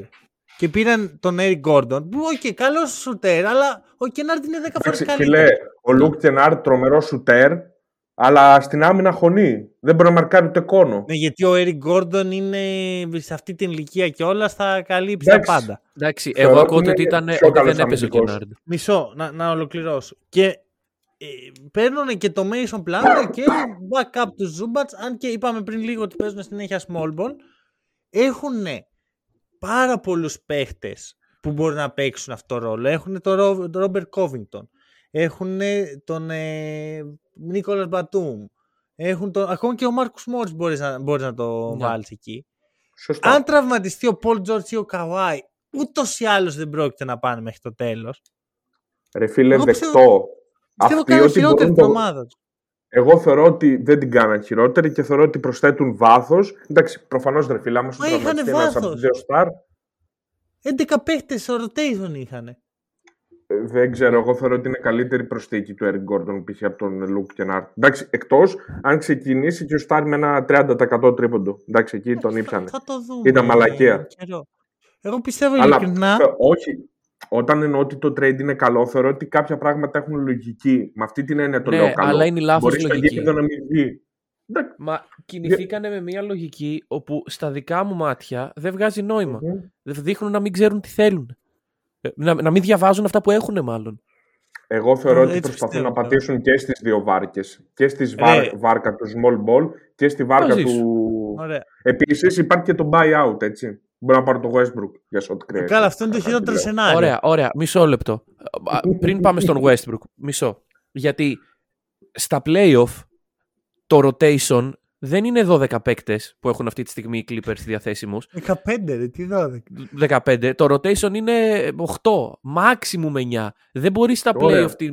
και πήραν τον Eric Gordon. Που, ok, okay, καλός σουτέρ, αλλά ο Κενάρντ είναι 10 φορές καλύτερος. Φίλε, ο Λουκ Κενάρντ τρομερός σουτέρ, αλλά στην άμυνα χωλαίνει. Δεν μπορεί να μαρκάρει ούτε κώνο. Ναι, γιατί ο Eric Gordon είναι σε αυτή την ηλικία και όλα θα καλύψει τα πάντα. Εντάξει, εγώ ακούω ότι, ήταν, ότι δεν έπαιζε ο Κενάρντ. Μισό, να, να ολοκληρώσω. Και ε, παίρνουν και το Mason Plumlee και backup τους Zubats, αν και είπαμε πριν λίγο ότι παίζουν συνέχεια small ball. Έχουν πάρα πολλούς παίχτες που μπορούν να παίξουν αυτό το ρόλο. Έχουν τον Ρόμπερ Κόβινγκτον. Έχουν τον ε, Νίκολας Μπατούμ. Έχουν τον, ακόμα και ο Μάρκο Μόρις μπορείς να, μπορείς να το ναι. βάλεις εκεί. Σωστά. Αν τραυματιστεί ο Πολ Τζόρτς ή ο Καβάη, ούτως ή άλλως δεν πρόκειται να πάνε μέχρι το τέλος. Ρε φίλε, δεκτό. Πιστεύω, πιστεύω κάνουν χειρότερη την ομάδα τους. Εγώ θεωρώ ότι δεν την κάναν χειρότερη και θεωρώ ότι προσθέτουν βάθος. Εντάξει, προφανώς δεν φίλε, άμα σου τραυματιστεί ένας από τους δύο στάρ. 11 παίχτες στο rotation είχαν. Ε, δεν ξέρω, εγώ θεωρώ ότι είναι καλύτερη προσθήκη του Eric Gordon π.χ. από τον Luke Kennard. Εντάξει, εκτός αν ξεκινήσει και ο Στάρ με ένα 30% τρίποντο. Εντάξει, εκεί τον ήψανε. Θα το δούμε. Ήταν μαλακία. Εγώ πιστεύω ειλικρινά. Όχι, όταν εννοώ ότι το trade είναι καλό, θεωρώ ότι κάποια πράγματα έχουν λογική. Με αυτή την έννοια το ναι, λέω καλό. αλλά είναι λάθος λογική. να μην βγει. Μα κινηθήκανε με μια λογική όπου στα δικά μου μάτια δεν βγάζει νόημα. Mm-hmm. Δείχνουν να μην ξέρουν τι θέλουν. Ε, να, να μην διαβάζουν αυτά που έχουν μάλλον. Εγώ θεωρώ ότι προσπαθούν να πατήσουν και στις δύο βάρκες. Και στη βάρ, βάρκα του small ball και στη βάρκα του... Επίσης υπάρχει και το buyout, έτσι. Μπορεί να πάρει το Westbrook για shot creation. Καλά, αυτό είναι το χειρότερο σενάριο. Ωραία, ωραία. Μισό λεπτό. Πριν πάμε στον Westbrook, μισό. Γιατί στα playoff το rotation δεν είναι 12 παίκτες που έχουν αυτή τη στιγμή οι Clippers διαθέσιμους. 15, ρε, τι 12. 15. Το rotation είναι 8, maximum 9. Δεν μπορείς στα playoff τη,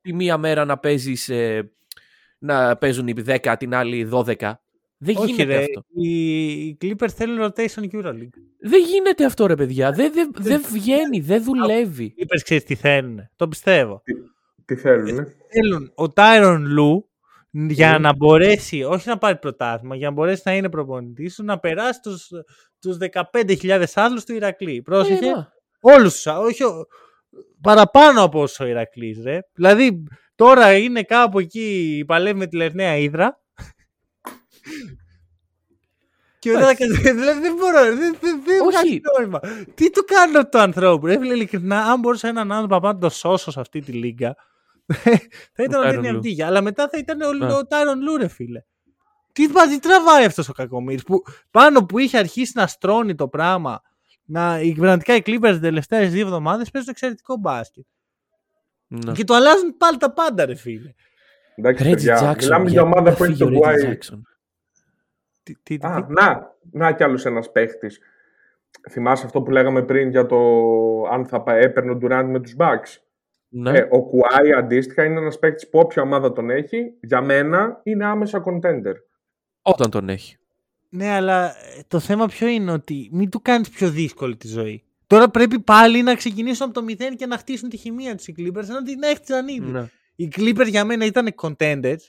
τη, μία μέρα να παίζεις. Ε, να παίζουν οι 10, την άλλη 12. Δεν Όχι, γίνεται ρε, αυτό. Οι Clippers θέλουν rotation EuroLeague. Δεν γίνεται αυτό, ρε παιδιά. Δεν, δεν, δεν βγαίνει, δεν δουλεύει. Οι Clippers ξέρεις τι θέλουν. Το πιστεύω. Τι, τι θέλουν. Θέλουν ο Tyron Lue για να μπορέσει, όχι να πάρει πρωτάθλημα, για να μπορέσει να είναι προπονητής σου, να περάσει τους, τους 15.000 άλλους του Ηρακλή. Πρόσεχε. Ε, όλους, όχι, παραπάνω από όσο ο Ηρακλής, ρε. Δηλαδή, τώρα είναι κάπου εκεί, παλεύει με τη Λερναία Ήδρα. Και μετά δηλαδή δεν μπορώ, δεν, δεν, δεν βγάζει νόημα. Τι του κάνω το ανθρώπου, ρε φίλε, ειλικρινά, αν μπορούσα έναν άνθρωπο να το σώσω σε αυτή τη λίγα, θα ήταν ο Ντένι Αντίγια. Αλλά μετά θα ήταν ο, ο Τάιρον Λούρε, φίλε. Τι, τι τραβάει αυτός ο κακομίρι που πάνω που είχε αρχίσει να στρώνει το πράγμα. Να, οι, πραγματικά οι Clippers τις τελευταίες δύο εβδομάδες παίζουν εξαιρετικό μπάσκετ. Ναι. Και το αλλάζουν πάλι τα πάντα, ρε φίλε. Εντάξει, παιδιά, μιλάμε για ομάδα που έχει το Guy. Τι, τι, τι, Α, να, να κι άλλος ένας παίχτης. Θυμάσαι αυτό που λέγαμε πριν για το αν θα έπαιρνε ο Durant με τους Bucks; Ναι. Ε, ο Κουάι αντίστοιχα είναι ένας παίκτης που όποια ομάδα τον έχει, για μένα είναι άμεσα contender. Όταν τον έχει. Ναι, αλλά ε, το θέμα ποιο είναι ότι μην του κάνεις πιο δύσκολη τη ζωή. Τώρα πρέπει πάλι να ξεκινήσουν από το μηδέν και να χτίσουν τη χημεία τους οι Clippers, ενώ την έχτιζαν ήδη. Ναι. Οι Clippers για μένα ήταν contenders.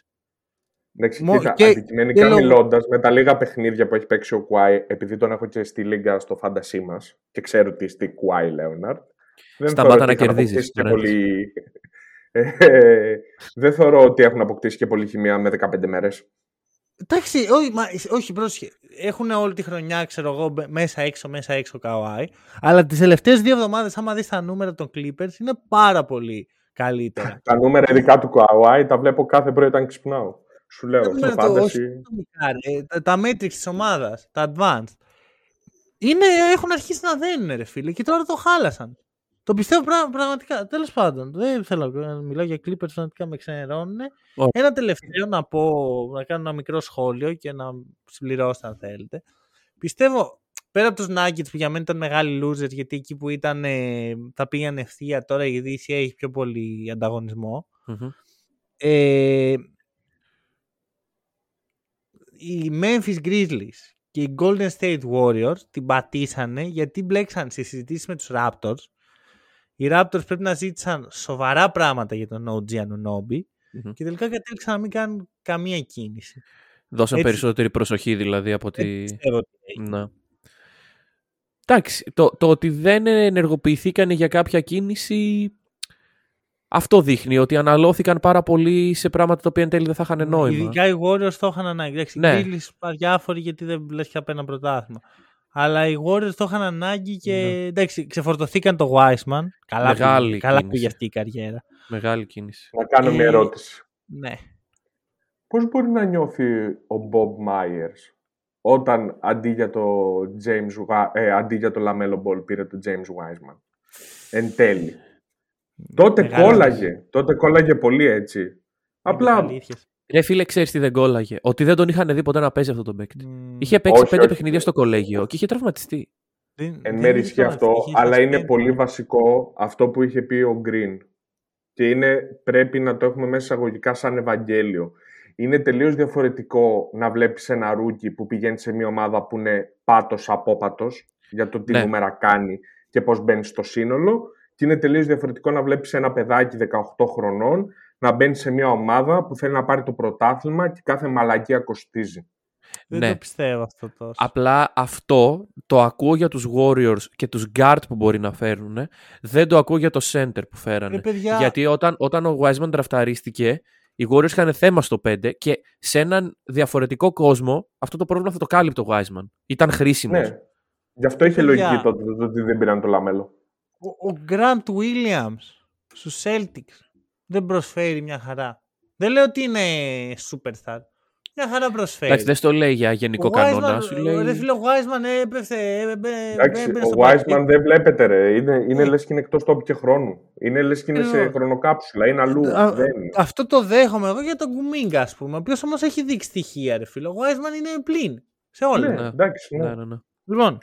Εντάξει, Μο... κοίτα, και... αντικειμενικά και... μιλώντας με τα λίγα παιχνίδια που έχει παίξει ο Κουάι, επειδή τον έχω και στη λίγα στο φάντασή μας και ξέρω τι στη Κουάι Λέοναρτ, δεν Σταμάτα να κερδίζεις. Πολύ... Ε, δεν θεωρώ ότι έχουν αποκτήσει και πολύ χημία με 15 μέρες. Εντάξει, όχι, μα, όχι πρόσχε. Έχουν όλη τη χρονιά, ξέρω εγώ, μέσα έξω, μέσα έξω καουάι. Αλλά τις τελευταίες δύο εβδομάδες, άμα δεις τα νούμερα των Clippers, είναι πάρα πολύ καλύτερα. τα νούμερα ειδικά του Καουάι τα βλέπω κάθε πρωί όταν ξυπνάω. Σου λέω, στο fantasy. Τα, τα matrix της ομάδας, τα advanced. Είναι, έχουν αρχίσει να δένουν, ρε φίλε, και τώρα το χάλασαν. Το πιστεύω πραγματικά. Τέλος πάντων, δεν θέλω να μιλάω για Clippers, πραγματικά με ξενερώνουν. Ένα τελευταίο να πω, να κάνω ένα μικρό σχόλιο και να συμπληρώσετε αν θέλετε. Πιστεύω, πέρα από τους Nuggets που για μένα ήταν μεγάλοι losers, γιατί εκεί που ήταν θα πήγαν ευθεία, τώρα η Δύση έχει πιο πολύ Ε, οι Memphis Grizzlies και οι Golden State Warriors την πατήσανε γιατί μπλέξαν σε συζητήσεις με τους Raptors. Οι Raptors πρέπει να ζήτησαν σοβαρά πράγματα για τον OG Anunobi mm-hmm. και τελικά κατέληξαν να μην κάνουν καμία κίνηση. Δώσαν Έτσι... περισσότερη προσοχή δηλαδή από ότι... Ναι. Εντάξει, το, το ότι δεν ενεργοποιηθήκαν για κάποια κίνηση αυτό δείχνει ότι αναλώθηκαν πάρα πολύ σε πράγματα τα οποία εν τέλει δεν θα είχαν νόημα. Ειδικά οι Warriors το είχαν ανάγκη. Εντάξει, ναι. οι διάφοροι γιατί δεν λες και απένα πρωτάθλημα. Αλλά οι Warriors το είχαν ανάγκη και ναι. εντάξει, ξεφορτωθήκαν το Wiseman. Καλά, Μεγάλη πήγε, καλά πήγε αυτή η καριέρα. Μεγάλη κίνηση. Να κάνω μια ε, ερώτηση. Ναι. Πώς μπορεί να νιώθει ο Bob Myers όταν αντί για το, James, ε, αντί για το Lamelo Ball πήρε το James Wiseman; Εν τέλει. Τότε κόλλαγε. Τότε κόλλαγε πολύ έτσι. Απλά. Ρε φίλε, ξέρεις τι δεν κόλλαγε. Ότι δεν τον είχαν δει ποτέ να παίζει αυτό το παίκτη. Είχε παίξει πέντε παιχνίδια στο κολέγιο και είχε τραυματιστεί. Εν μέρει ισχύει αυτό, αλλά είναι πολύ βασικό αυτό που είχε πει ο Γκριν. Και είναι, πρέπει να το έχουμε μέσα εισαγωγικά σαν Ευαγγέλιο. Είναι τελείως διαφορετικό να βλέπεις ένα rookie που πηγαίνει σε μια ομάδα που είναι πάτος απόπατος για το τι ναι. νούμερα κάνει και πώς μπαίνει στο σύνολο και είναι τελείως διαφορετικό να βλέπεις ένα παιδάκι 18 χρονών να μπαίνει σε μια ομάδα που θέλει να πάρει το πρωτάθλημα και κάθε μαλακία κοστίζει. Δεν ναι. το πιστεύω αυτό τόσο. Απλά αυτό το ακούω για τους Warriors και τους guard που μπορεί να φέρουν. Δεν το ακούω για το center που φέρανε. Γιατί όταν, όταν ο Wiseman τραφταρίστηκε, οι Warriors είχαν θέμα στο 5 και σε έναν διαφορετικό κόσμο αυτό το πρόβλημα θα το κάλυπτε ο Wiseman. Ήταν χρήσιμος. Ναι. Γι' αυτό είχε λογική τότε ότι δεν πήραν το λαμέλο ο Grant Williams στους Celtics δεν προσφέρει μια χαρά. Δεν λέω ότι είναι superstar. Μια χαρά προσφέρει. Εντάξει, δεν στο λέει για γενικό ο κανόνα. Σου λέει... Ρε φίλε, ο Wiseman έπεθε. Εντάξει, ο Wiseman δεν βλέπετε, ρε. Είναι, είναι ε. λες και είναι εκτός τόπου και χρόνου. Είναι λες και είναι σε ε. χρονοκάψουλα. Είναι αλλού. δεν Αυτό το δέχομαι εγώ για τον Κουμίγκα, ας πούμε. Ο οποίος όμως έχει δείξει στοιχεία, ρε φίλε. Ο Wiseman είναι πλήν. Σε όλα. Ναι, εντάξει. Ναι. Ναι, ναι, ναι. Λοιπόν,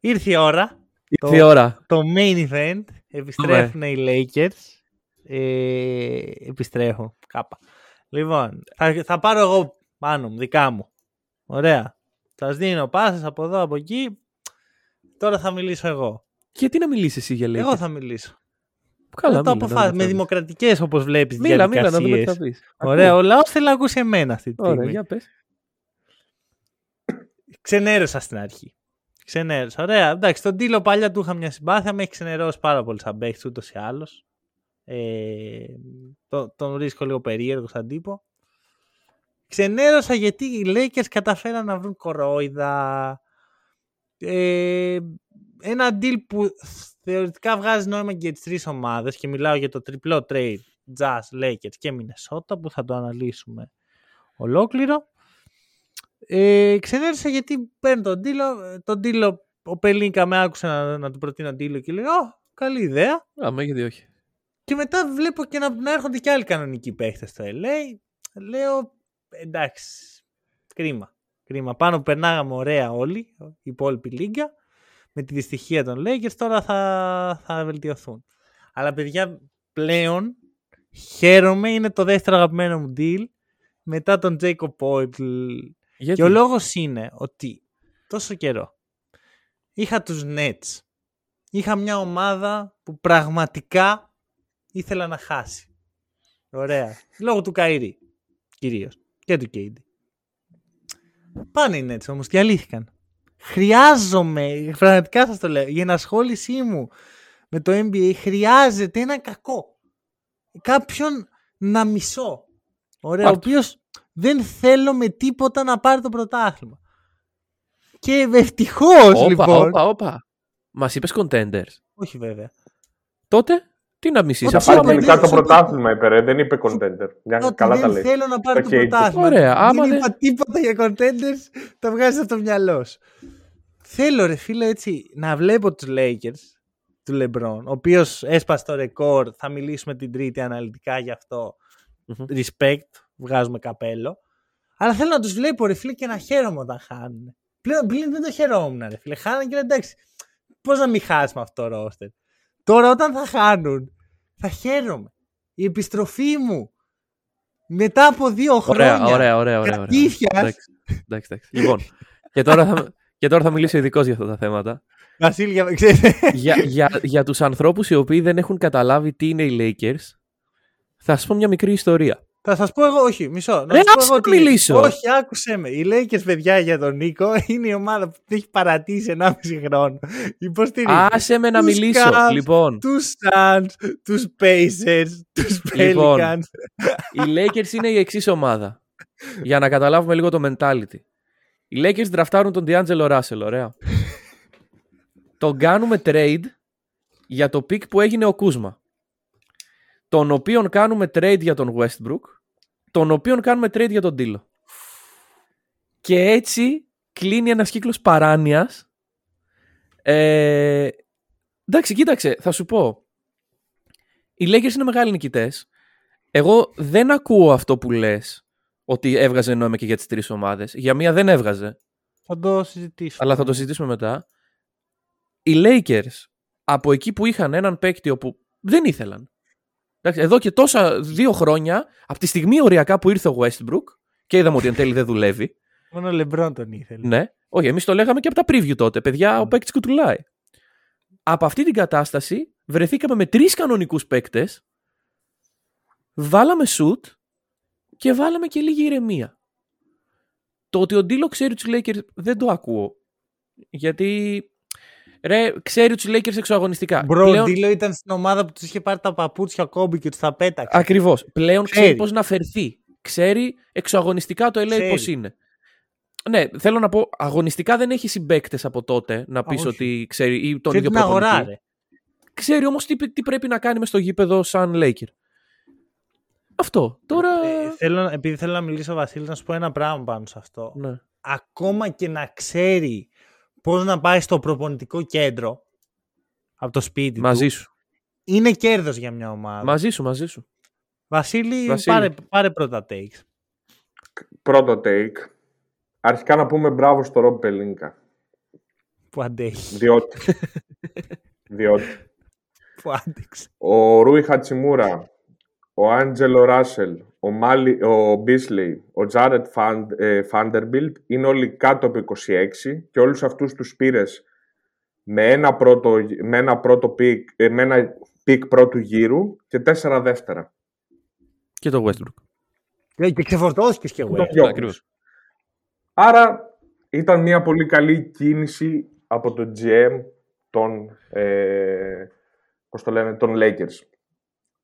Ήρθε η ώρα. Ήρθε η ώρα. Το main event. Επιστρέφουν οι Lakers. Ε, επιστρέφω. Κάπα. Λοιπόν, θα, θα πάρω εγώ πάνω μου, δικά μου. Ωραία. Θα δίνω πάσες από εδώ, από εκεί. Τώρα θα μιλήσω εγώ. Γιατί να μιλήσεις εσύ για Lakers; Εγώ θα μιλήσω. Καλά, το αποφάσι, με δημοκρατικές όπως βλέπεις μίλα, μίλα, να δούμε τι θα πεις. Ωραία, ο λαός θέλει να ακούσει εμένα αυτή τη στιγμή. Ωραία, για πες. Ξενέρωσα στην αρχή. Ξενέρωσα. Ωραία. Εντάξει, τον Τίλο παλιά του είχα μια συμπάθεια. Με έχει ξενερώσει πάρα πολύ σαν παίχτη ούτως ή άλλως. Ε, το, τον βρίσκω λίγο περίεργο σαν τύπο. Ξενέρωσα γιατί οι Lakers καταφέραν να βρουν κορόιδα. Ε, ένα deal που θεωρητικά βγάζει νόημα και για τις τρεις ομάδες και μιλάω για το τριπλό trade Jazz, Lakers και Minnesota που θα το αναλύσουμε ολόκληρο. Ε, ξενέρισα γιατί παίρνει τον Τίλο. Τον Τίλο, ο Πελίνκα με άκουσε να, να του προτείνω Τίλο και λέει: Ω, καλή ιδέα. Α, με έχει όχι. Και μετά βλέπω και να, να έρχονται και άλλοι κανονικοί παίχτες στο LA. Λέω: Εντάξει, κρίμα. Κρίμα. Πάνω που περνάγαμε ωραία όλοι, η υπόλοιπη λίγκα, με τη δυστυχία των Lakers, τώρα θα, θα βελτιωθούν. Αλλά παιδιά, πλέον χαίρομαι, είναι το δεύτερο αγαπημένο μου deal μετά τον Jacob Poitl γιατί; Και ο λόγος είναι ότι τόσο καιρό είχα τους Nets. Είχα μια ομάδα που πραγματικά ήθελα να χάσει. Ωραία. Λόγω του Καϊρή. Κυρίως. Και του Κέιντι. Πάνε οι Nets όμως. Διαλύθηκαν. Χρειάζομαι, πραγματικά σας το λέω, για ενασχόλησή μου με το NBA χρειάζεται ένα κακό. Κάποιον να μισώ. Ωραία, ο οποίος δεν θέλω με τίποτα να πάρει το πρωτάθλημα. Και ευτυχώς λοιπόν. Όπα, όπα. Μας είπες contenders. Όχι βέβαια. Τότε τι να μισήσει. Θα πάρει το πρωτάθλημα, είπε, δεν είπε contender. καλά δεν τα λέει. θέλω να πάρει το πρωτάθλημα. Ωραία, δεν είπα τίποτα για contenders, τα βγάζεις από το μυαλό σου. θέλω ρε φίλε έτσι να βλέπω τους Lakers του LeBron, ο οποίος έσπασε το ρεκόρ, θα μιλήσουμε την τρίτη αναλυτικά γι' αυτό. Respect, βγάζουμε καπέλο. Αλλά θέλω να τους βλέπω ρε φίλε και να χαίρομαι όταν χάνουν. Πλέον, πλέον δεν το χαιρόμουν ρε φίλε. Χάνουν και εντάξει, πώς να μην χάσουμε αυτό το ρόστερ. Τώρα όταν θα χάνουν, θα χαίρομαι. Η επιστροφή μου μετά από δύο χρόνια. Ωραία, ωραία, ωραία. ωραία, ωραία. Εντάξει, εντάξει, Λοιπόν, και τώρα θα, και τώρα θα μιλήσω ειδικός για αυτά τα θέματα. Βασίλη, για, για, για, για τους ανθρώπους οι οποίοι δεν έχουν καταλάβει τι είναι οι Lakers, θα σας πω μια μικρή ιστορία. Θα σας πω εγώ, όχι, μισό. Να σας πω εγώ μιλήσω. Όχι, άκουσε με. Οι Lakers, παιδιά, για τον Νίκο είναι η ομάδα που την έχει παρατήσει 1,5 χρόνο. Υποστηρίζει. Άσε με να μιλήσω. Cavs, λοιπόν. Τους Suns, τους Pacers, τους λοιπόν, Pelicans. οι Lakers είναι η εξής ομάδα. για να καταλάβουμε λίγο το mentality. Οι Lakers δραφτάρουν τον D'Angelo Russell, ωραία. τον κάνουμε trade για το pick που έγινε ο Κούσμα τον οποίον κάνουμε trade για τον Westbrook, τον οποίον κάνουμε trade για τον Τίλο. Και έτσι κλείνει ένας κύκλος παράνοιας. Ε, εντάξει, κοίταξε, θα σου πω. Οι Lakers είναι μεγάλοι νικητές. Εγώ δεν ακούω αυτό που λες, ότι έβγαζε νόημα και για τις τρεις ομάδες. Για μία δεν έβγαζε. Θα το συζητήσουμε. Αλλά θα το συζητήσουμε μετά. Οι Lakers, από εκεί που είχαν έναν παίκτη όπου δεν ήθελαν, Εντάξει, εδώ και τόσα δύο χρόνια, από τη στιγμή οριακά που ήρθε ο Westbrook και είδαμε ότι εν τέλει δεν δουλεύει. Μόνο ο Λεμπρόν τον ήθελε. Ναι. Όχι, εμείς το λέγαμε και από τα preview τότε. Παιδιά, ο ναι. παίκτης κουτουλάει. Από αυτή την κατάσταση βρεθήκαμε με τρεις κανονικούς παίκτες. Βάλαμε shoot και βάλαμε και λίγη ηρεμία. Το ότι ο Ντίλο ξέρει τους Lakers δεν το ακούω. Γιατί Ρε, ξέρει τους Lakers εξωαγωνιστικά. Μπρο, Πλέον... Ντίλο ήταν στην ομάδα που τους είχε πάρει τα παπούτσια κόμπι και τους τα πέταξε. Ακριβώς. Πλέον ξέρει, ξέρει πώς να φερθεί. Ξέρει εξωαγωνιστικά το LA πώς είναι. Ναι, θέλω να πω, αγωνιστικά δεν έχει συμπαίκτες από τότε να πεις ότι ξέρει ή τον ίδιο αγορά, Ξέρει όμως τι, τι πρέπει να κάνει μες στο γήπεδο σαν Laker. Αυτό. Τώρα. Ε, θέλω, επειδή θέλω να μιλήσω, Βασίλη, να σου πω ένα πράγμα πάνω σε αυτό. Ναι. Ακόμα και να ξέρει πώς να πάει στο προπονητικό κέντρο από το σπίτι μαζί σου. Είναι κέρδος για μια ομάδα. Μαζί σου, μαζί σου. Βασίλη, Βασίλη. Πάρε, πάρε πρώτα take. Πρώτο take. Αρχικά να πούμε μπράβο στο Ρομπ Πελίνκα. Που αντέχει. Διότι. διότι. Που άντεξε. Ο Ρούι Χατσιμούρα, ο Ντ'Άντζελο Ράσελ, ο, Μαλίκ, ο Μπίσλεϊ, ο Τζάρετ Φάντερμπιλτ είναι όλοι κάτω από 26 και όλους αυτούς τους πήρες με ένα πρώτο, με ένα πρώτο pick, ε, με ένα pick πρώτου γύρου και τέσσερα δεύτερα. Και το Westbrook. Και, και ξεφορτώθηκες και Westbrook. Άρα ήταν μια πολύ καλή κίνηση από το GM των, ε, πώς το λένε, των Lakers.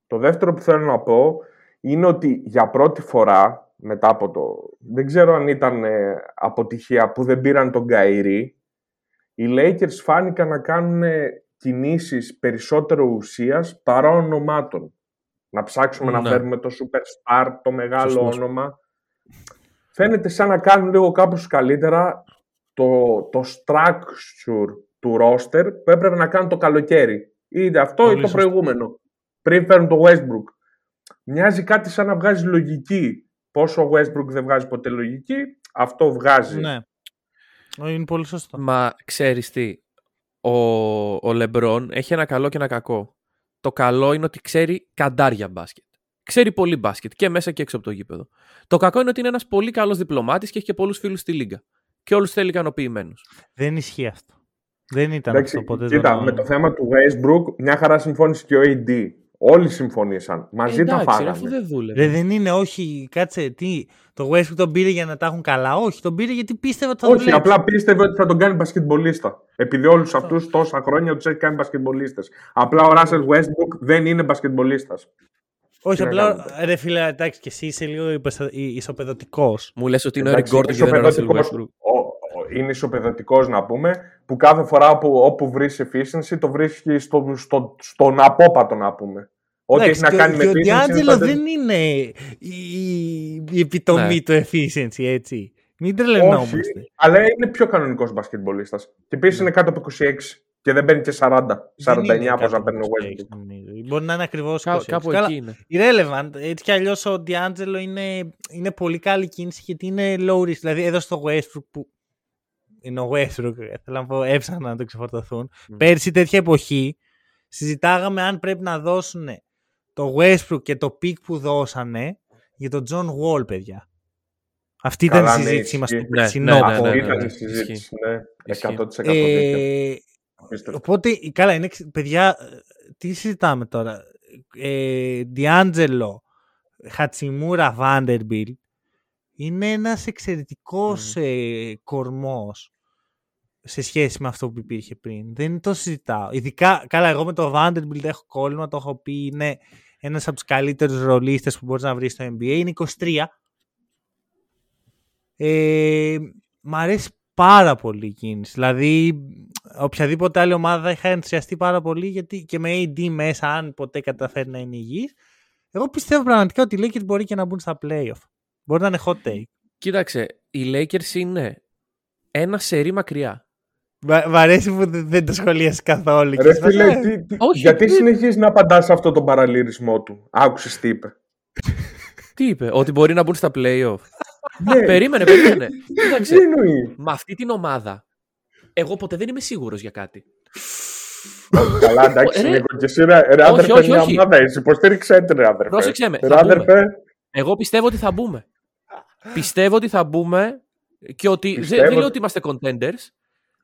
Το δεύτερο που θέλω να πω είναι ότι για πρώτη φορά μετά από το... Δεν ξέρω αν ήταν ε, αποτυχία που δεν πήραν τον Καϊρή. Οι Lakers φάνηκαν να κάνουν ε, κινήσεις περισσότερο ουσίας παρά ονομάτων. Να ψάξουμε να ναι. φέρουμε το superstar, το μεγάλο όνομα. Φαίνεται σαν να κάνουν λίγο κάπως καλύτερα το, το structure του roster που έπρεπε να κάνουν το καλοκαίρι. Είτε αυτό ή το προηγούμενο. Πριν φέρουν το Westbrook μοιάζει κάτι σαν να βγάζει λογική. Πόσο ο Westbrook δεν βγάζει ποτέ λογική, αυτό βγάζει. Ναι. Είναι πολύ σωστό. Μα ξέρεις τι, ο, ο Λεμπρόν έχει ένα καλό και ένα κακό. Το καλό είναι ότι ξέρει καντάρια μπάσκετ. Ξέρει πολύ μπάσκετ και μέσα και έξω από το γήπεδο. Το κακό είναι ότι είναι ένας πολύ καλός διπλωμάτης και έχει και πολλούς φίλους στη λίγα. Και όλους θέλει ικανοποιημένους. Δεν ισχύει αυτό. Δεν ήταν Εντάξει, αυτό ποτέ. Κοίτα, με το θέμα του Westbrook, μια χαρά συμφώνησε και ο AD. Όλοι συμφωνήσαν. Μαζί Εντάξει, τα φάγανε. Αφού δεν δούλευε. Δεν, δεν είναι, όχι, κάτσε, τι. Το Westbrook τον πήρε για να τα έχουν καλά. Όχι, τον πήρε γιατί πίστευε ότι θα Όχι, απλά πίστευε ότι θα τον κάνει μπασκετμπολίστα. Επειδή όλους αυτούς τόσα χρόνια τους έχει κάνει μπασκετμπολίστες. Απλά ο Ράσελ Westbrook δεν είναι μπασκετμπολίστας. Όχι, απλά ρε φίλε, εντάξει, και εσύ είσαι λίγο ισοπεδωτικός. Μου λες ότι είναι ο Eric Gordon και δεν είναι ο Ράσελ Westbrook. Είναι ισοπεδωτικός να πούμε, που κάθε φορά που όπου βρεις efficiency το βρίσκει στο, στο, στον απόπατο να πούμε. Ό,τι έχει να κάνει με efficiency. Ο Διάντζελος δεν είναι η, η επιτομή ναι. του efficiency, έτσι. Μην τρελαινόμαστε. αλλά είναι πιο κανονικός μπασκετμπολίστας. Και επίσης είναι κάτω από 26 και δεν μπαίνει και 40. 49 όπω να παίρνει ο Westbrook. Μπορεί να είναι ακριβώς Κά, κάπου εκεί είναι. Irrelevant. Έτσι κι αλλιώς ο D'Angelo είναι, είναι πολύ καλή κίνηση γιατί είναι low risk. Δηλαδή εδώ στο Westbrook που. Είναι ο Westbrook, θέλω να πω, έψαχνα να το ξεφορτωθούν. Mm. Πέρσι τέτοια εποχή συζητάγαμε αν πρέπει να δώσουν το Westbrook και το pick που δώσανε για τον John Wall, παιδιά. Αυτή ήταν η συζήτησή μας στο περσινό ναι, ναι, ναι, ήταν η συζήτηση, ναι. 100% ε, Οπότε, καλά, είναι, παιδιά, τι συζητάμε τώρα; Ε, Διάντζελο, Χατσιμούρα, Βάντερμπιλ είναι ένας εξαιρετικός mm. ε, κορμός σε σχέση με αυτό που υπήρχε πριν. Δεν το συζητάω. Ειδικά, καλά, εγώ με το Vanderbilt έχω κόλλημα, το έχω πει, είναι ένας από τους καλύτερους ρολίστες που μπορείς να βρεις στο NBA. Είναι 23. Ε, μ' αρέσει πάρα πολύ η κίνηση. Δηλαδή, οποιαδήποτε άλλη ομάδα θα είχα ενθουσιαστεί πάρα πολύ γιατί και με AD μέσα, αν ποτέ καταφέρει να είναι υγιής, εγώ πιστεύω πραγματικά ότι οι Lakers μπορεί και να μπουν στα playoff. Μπορεί να είναι hot take. Κοίταξε, οι Lakers είναι ένα σερί μακριά. Μ' αρέσει που δεν το σχολίασες καθόλου. Ρε φίλε, τι, τι, Όχι, γιατί τι... συνεχίζεις να απαντάς σε αυτό τον παραλυρισμό του; Άκουσες τι είπε; τι είπε, Ότι μπορεί να μπουν στα playoff. ναι. Περίμενε, περίμενε. Τι εννοεί; Με αυτή την ομάδα, εγώ ποτέ δεν είμαι σίγουρος για κάτι. Καλά, εντάξει, Νίκο, και εσύ ρε, ρε άδερφε, μια ομάδα, εσύ υποστήριξε ρε άδερφε. Πρόσεξε με, θα μπούμε. Εγώ πιστεύω ότι θα μπούμε. πιστεύω ότι θα μπούμε και ότι δεν, δεν λέω ότι είμαστε contenders,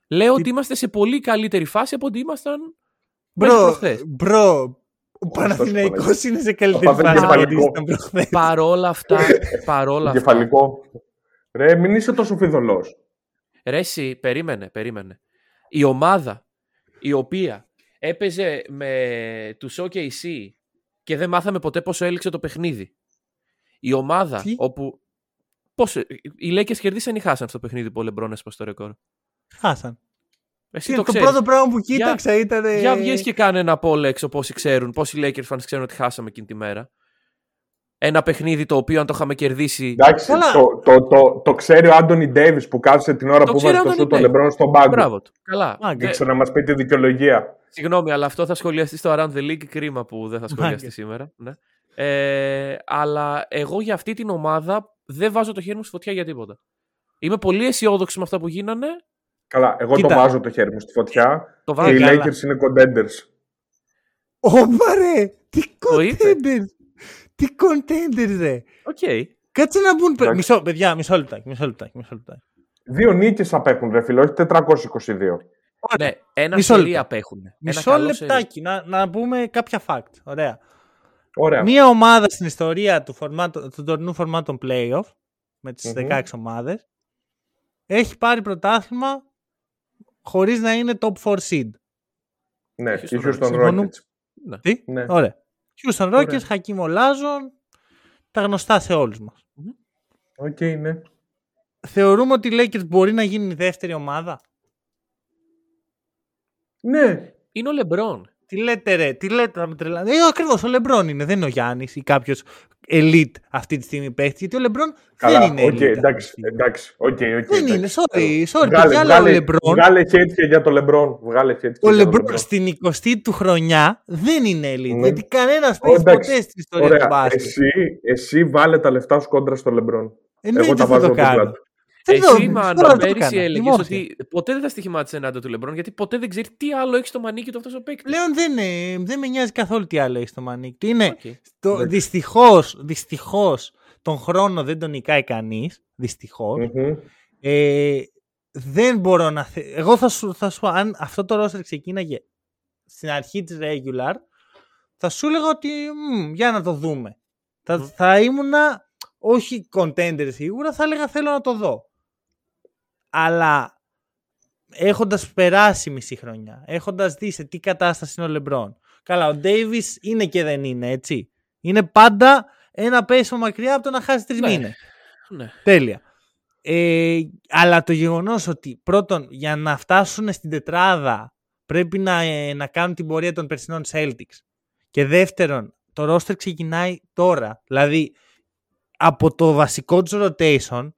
Λέω ότι είμαστε σε πολύ καλύτερη φάση από ότι ήμασταν Bro, bro, ο Παναθηναϊκός είναι σε καλύτερη φάση από ότι ήμασταν προχθές. Παρόλα αυτά, παρόλα αυτά. Κεφαλικό. Ρε, μην είσαι τόσο φειδωλός. Ρε, εσύ, περίμενε, περίμενε. Η ομάδα η οποία έπαιζε με τους OKC και δεν μάθαμε ποτέ πόσο έληξε το παιχνίδι. Η ομάδα όπου... Πώς, οι Lakers κερδίσαν ή χάσαν στο παιχνίδι που ο Λεμπρόν έσπασε το ρεκόρ; Χάσαν. Εσύ το, το πρώτο πράγμα που κοίταξα για, ήταν. Για βγεις και κάνε ένα poll έξω πόσοι ξέρουν, πόσοι Lakers fans ξέρουν ότι χάσαμε εκείνη τη μέρα. Ένα παιχνίδι το οποίο αν το είχαμε κερδίσει. Εντάξει, το, το, το, το, ξέρει ο Άντωνι Ντέιβι που κάθισε την ώρα το που βάζει το σου τον Λεμπρόν στον πάγκο. Μπράβο του. Καλά. Δεν ξέρω να μας πει τη δικαιολογία. Συγγνώμη, αλλά αυτό θα σχολιαστεί στο Around the League. Κρίμα που δεν θα σχολιαστεί σήμερα. Ναι. Ε, αλλά εγώ για αυτή την ομάδα δεν βάζω το χέρι μου στη φωτιά για τίποτα. Είμαι πολύ αισιόδοξος με αυτά που γίνανε Καλά, εγώ Κοίτα. το βάζω το χέρι μου στη φωτιά. Το και οι Lakers είναι contenders. Ωπα ρε! Τι contenders! Τι contenders ρε! OK. Okay. Κάτσε να μπουν... Μισό, παιδιά, μισό λεπτάκι, μισό λεπτάκι, μισό λεπτάκι. Δύο νίκες απέχουν ρε φίλε, όχι 422. Ναι, ένα μισό σερί απέχουν. Μισό ένα λεπτάκι, να, να πούμε κάποια fact. Ωραία. Ωραία. Μία ομάδα στην ιστορία του, φορμάτ, του τωρινού φορμάτ των playoff, με τις mm-hmm. 16 ομάδες, έχει πάρει πρωτάθλημα χωρίς να είναι top 4 seed. Ναι, η Houston Rockets. Ναι. Τι; Ναι. Ωραία. Houston Rockets, Χακίμ Ολάζουον, τα γνωστά σε όλους μας. OK, okay, ναι. Θεωρούμε ότι οι Lakers μπορεί να γίνει η δεύτερη ομάδα; Ναι. Είναι ο Λεμπρόν. Τι λέτε ρε, τι λέτε, θα με τρελάνε. Ε, ακριβώς ο Λεμπρόν είναι, δεν είναι ο Γιάννης ή κάποιος elite αυτή τη στιγμή παίχτης. Γιατί ο Λεμπρόν δεν είναι okay, elite. Εντάξει, εντάξει, okay, okay, δεν είναι, sorry, sorry. Βγάλε, βγάλε, ο Λεμπρόν. Βγάλε χέρια για το Λεμπρόν. Βγάλε ο Λεμπρόν στην 20η του χρονιά δεν είναι elite. Ναι. Γιατί κανένας παίχτης ποτέ στην ιστορία του μπάσκετ. Εσύ, εσύ βάλε τα λεφτά σου κόντρα στο Λεμπρόν. Εγώ τα βάζω το εσύ, Μάνο, πέρυσι έλεγες ότι ποτέ δεν θα στοιχημάτιζε ενάντια του Λεμπρόν γιατί ποτέ δεν ξέρει τι άλλο έχει στο μανίκι του αυτός ο παίκτης. Πλέον δεν, δεν με νοιάζει καθόλου τι άλλο έχει στο μανίκι του. Είναι okay. δυστυχώς, δυστυχώς, τον χρόνο δεν τον νικάει κανείς. Δυστυχώς. Mm-hmm. Ε, δεν μπορώ να. Θε... Εγώ θα σου, θα σου αν αυτό το ρόστερ ξεκίναγε στην αρχή της regular, θα σου έλεγα ότι μ, για να το δούμε. Mm. Θα, θα ήμουνα όχι contender σίγουρα, θα έλεγα θέλω να το δω αλλά έχοντας περάσει μισή χρονιά, έχοντας δει σε τι κατάσταση είναι ο Λεμπρόν. Καλά, ο Ντέιβις είναι και δεν είναι, έτσι. Είναι πάντα ένα πέσιμο μακριά από το να χάσει τρεις ναι. μήνες. Ναι. Τέλεια. Ε, αλλά το γεγονός ότι πρώτον για να φτάσουν στην τετράδα πρέπει να, ε, να κάνουν την πορεία των περσινών Celtics και δεύτερον το roster ξεκινάει τώρα. Δηλαδή από το βασικό τους rotation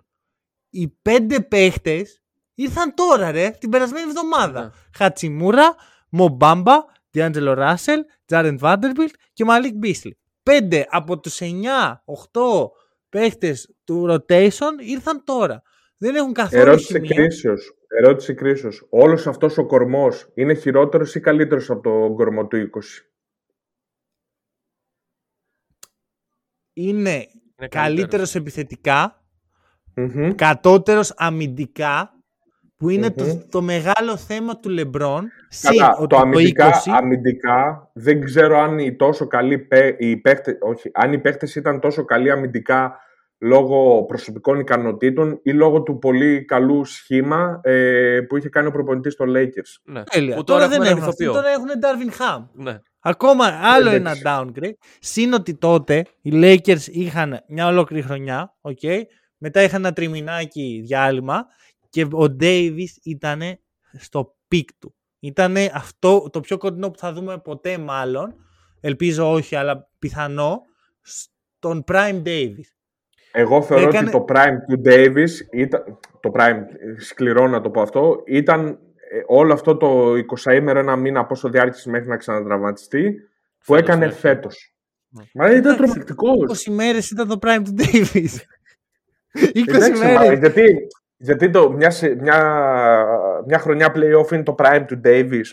οι πέντε παίχτες ήρθαν τώρα, ρε, την περασμένη εβδομάδα. Ναι. Χατσιμούρα, Μομπάμπα, Διάντζελο Ράσελ, Τζάρεν Βάντερμπιλτ και Μαλίκ Μπίσλι. Πέντε από τους 9-8 παίχτες του rotation ήρθαν τώρα. Δεν έχουν καθόλου Ερώτηση κρίσεω. Ερώτηση κρίσεως. Όλος αυτός ο κορμός είναι χειρότερος ή καλύτερος από τον κορμό του 20? Είναι, είναι καλύτερος επιθετικά, κατώτερος αμυντικά, που ειναι το, το μεγάλο θέμα του Λεμπρόν. Κατά, το, αμυντικά, αμυντικά, δεν ξέρω αν οι τόσο καλοί οι παίχτες, όχι, αν οι παίχτες ήταν τόσο καλοί αμυντικά λόγω προσωπικών ικανοτήτων ή λόγω του πολύ καλού σχήμα ε, που είχε κάνει ο προπονητής στο Lakers. Ναι. Τέλεια. τώρα, δεν έχουν αυτό. Τώρα έχουν Darvin Ham. Ναι. Ακόμα άλλο ένα downgrade. Συν ότι τότε οι Lakers είχαν μια ολόκληρη χρονιά. Okay, μετά είχαν ένα τριμηνάκι διάλειμμα και ο Davis ήταν στο peak του. Ήταν αυτό το πιο κοντινό που θα δούμε ποτέ μάλλον. Ελπίζω όχι, αλλά πιθανό. Στον Prime Davis. Εγώ θεωρώ ότι το prime του Davis, ήταν, το prime, σκληρό να το πω αυτό, ήταν ε, όλο αυτό το 20 ημέρο, ένα μήνα πόσο διάρκεισε μέχρι να ξαναδραματιστεί, που έκανε φέτος. Ναι. Μα ήταν τρομακτικός. 20 ημέρε ήταν το prime του Davis. 20 ημέρε. Γιατί, γιατί το, μια, μια, μια χρονιά playoff είναι το prime του Davis.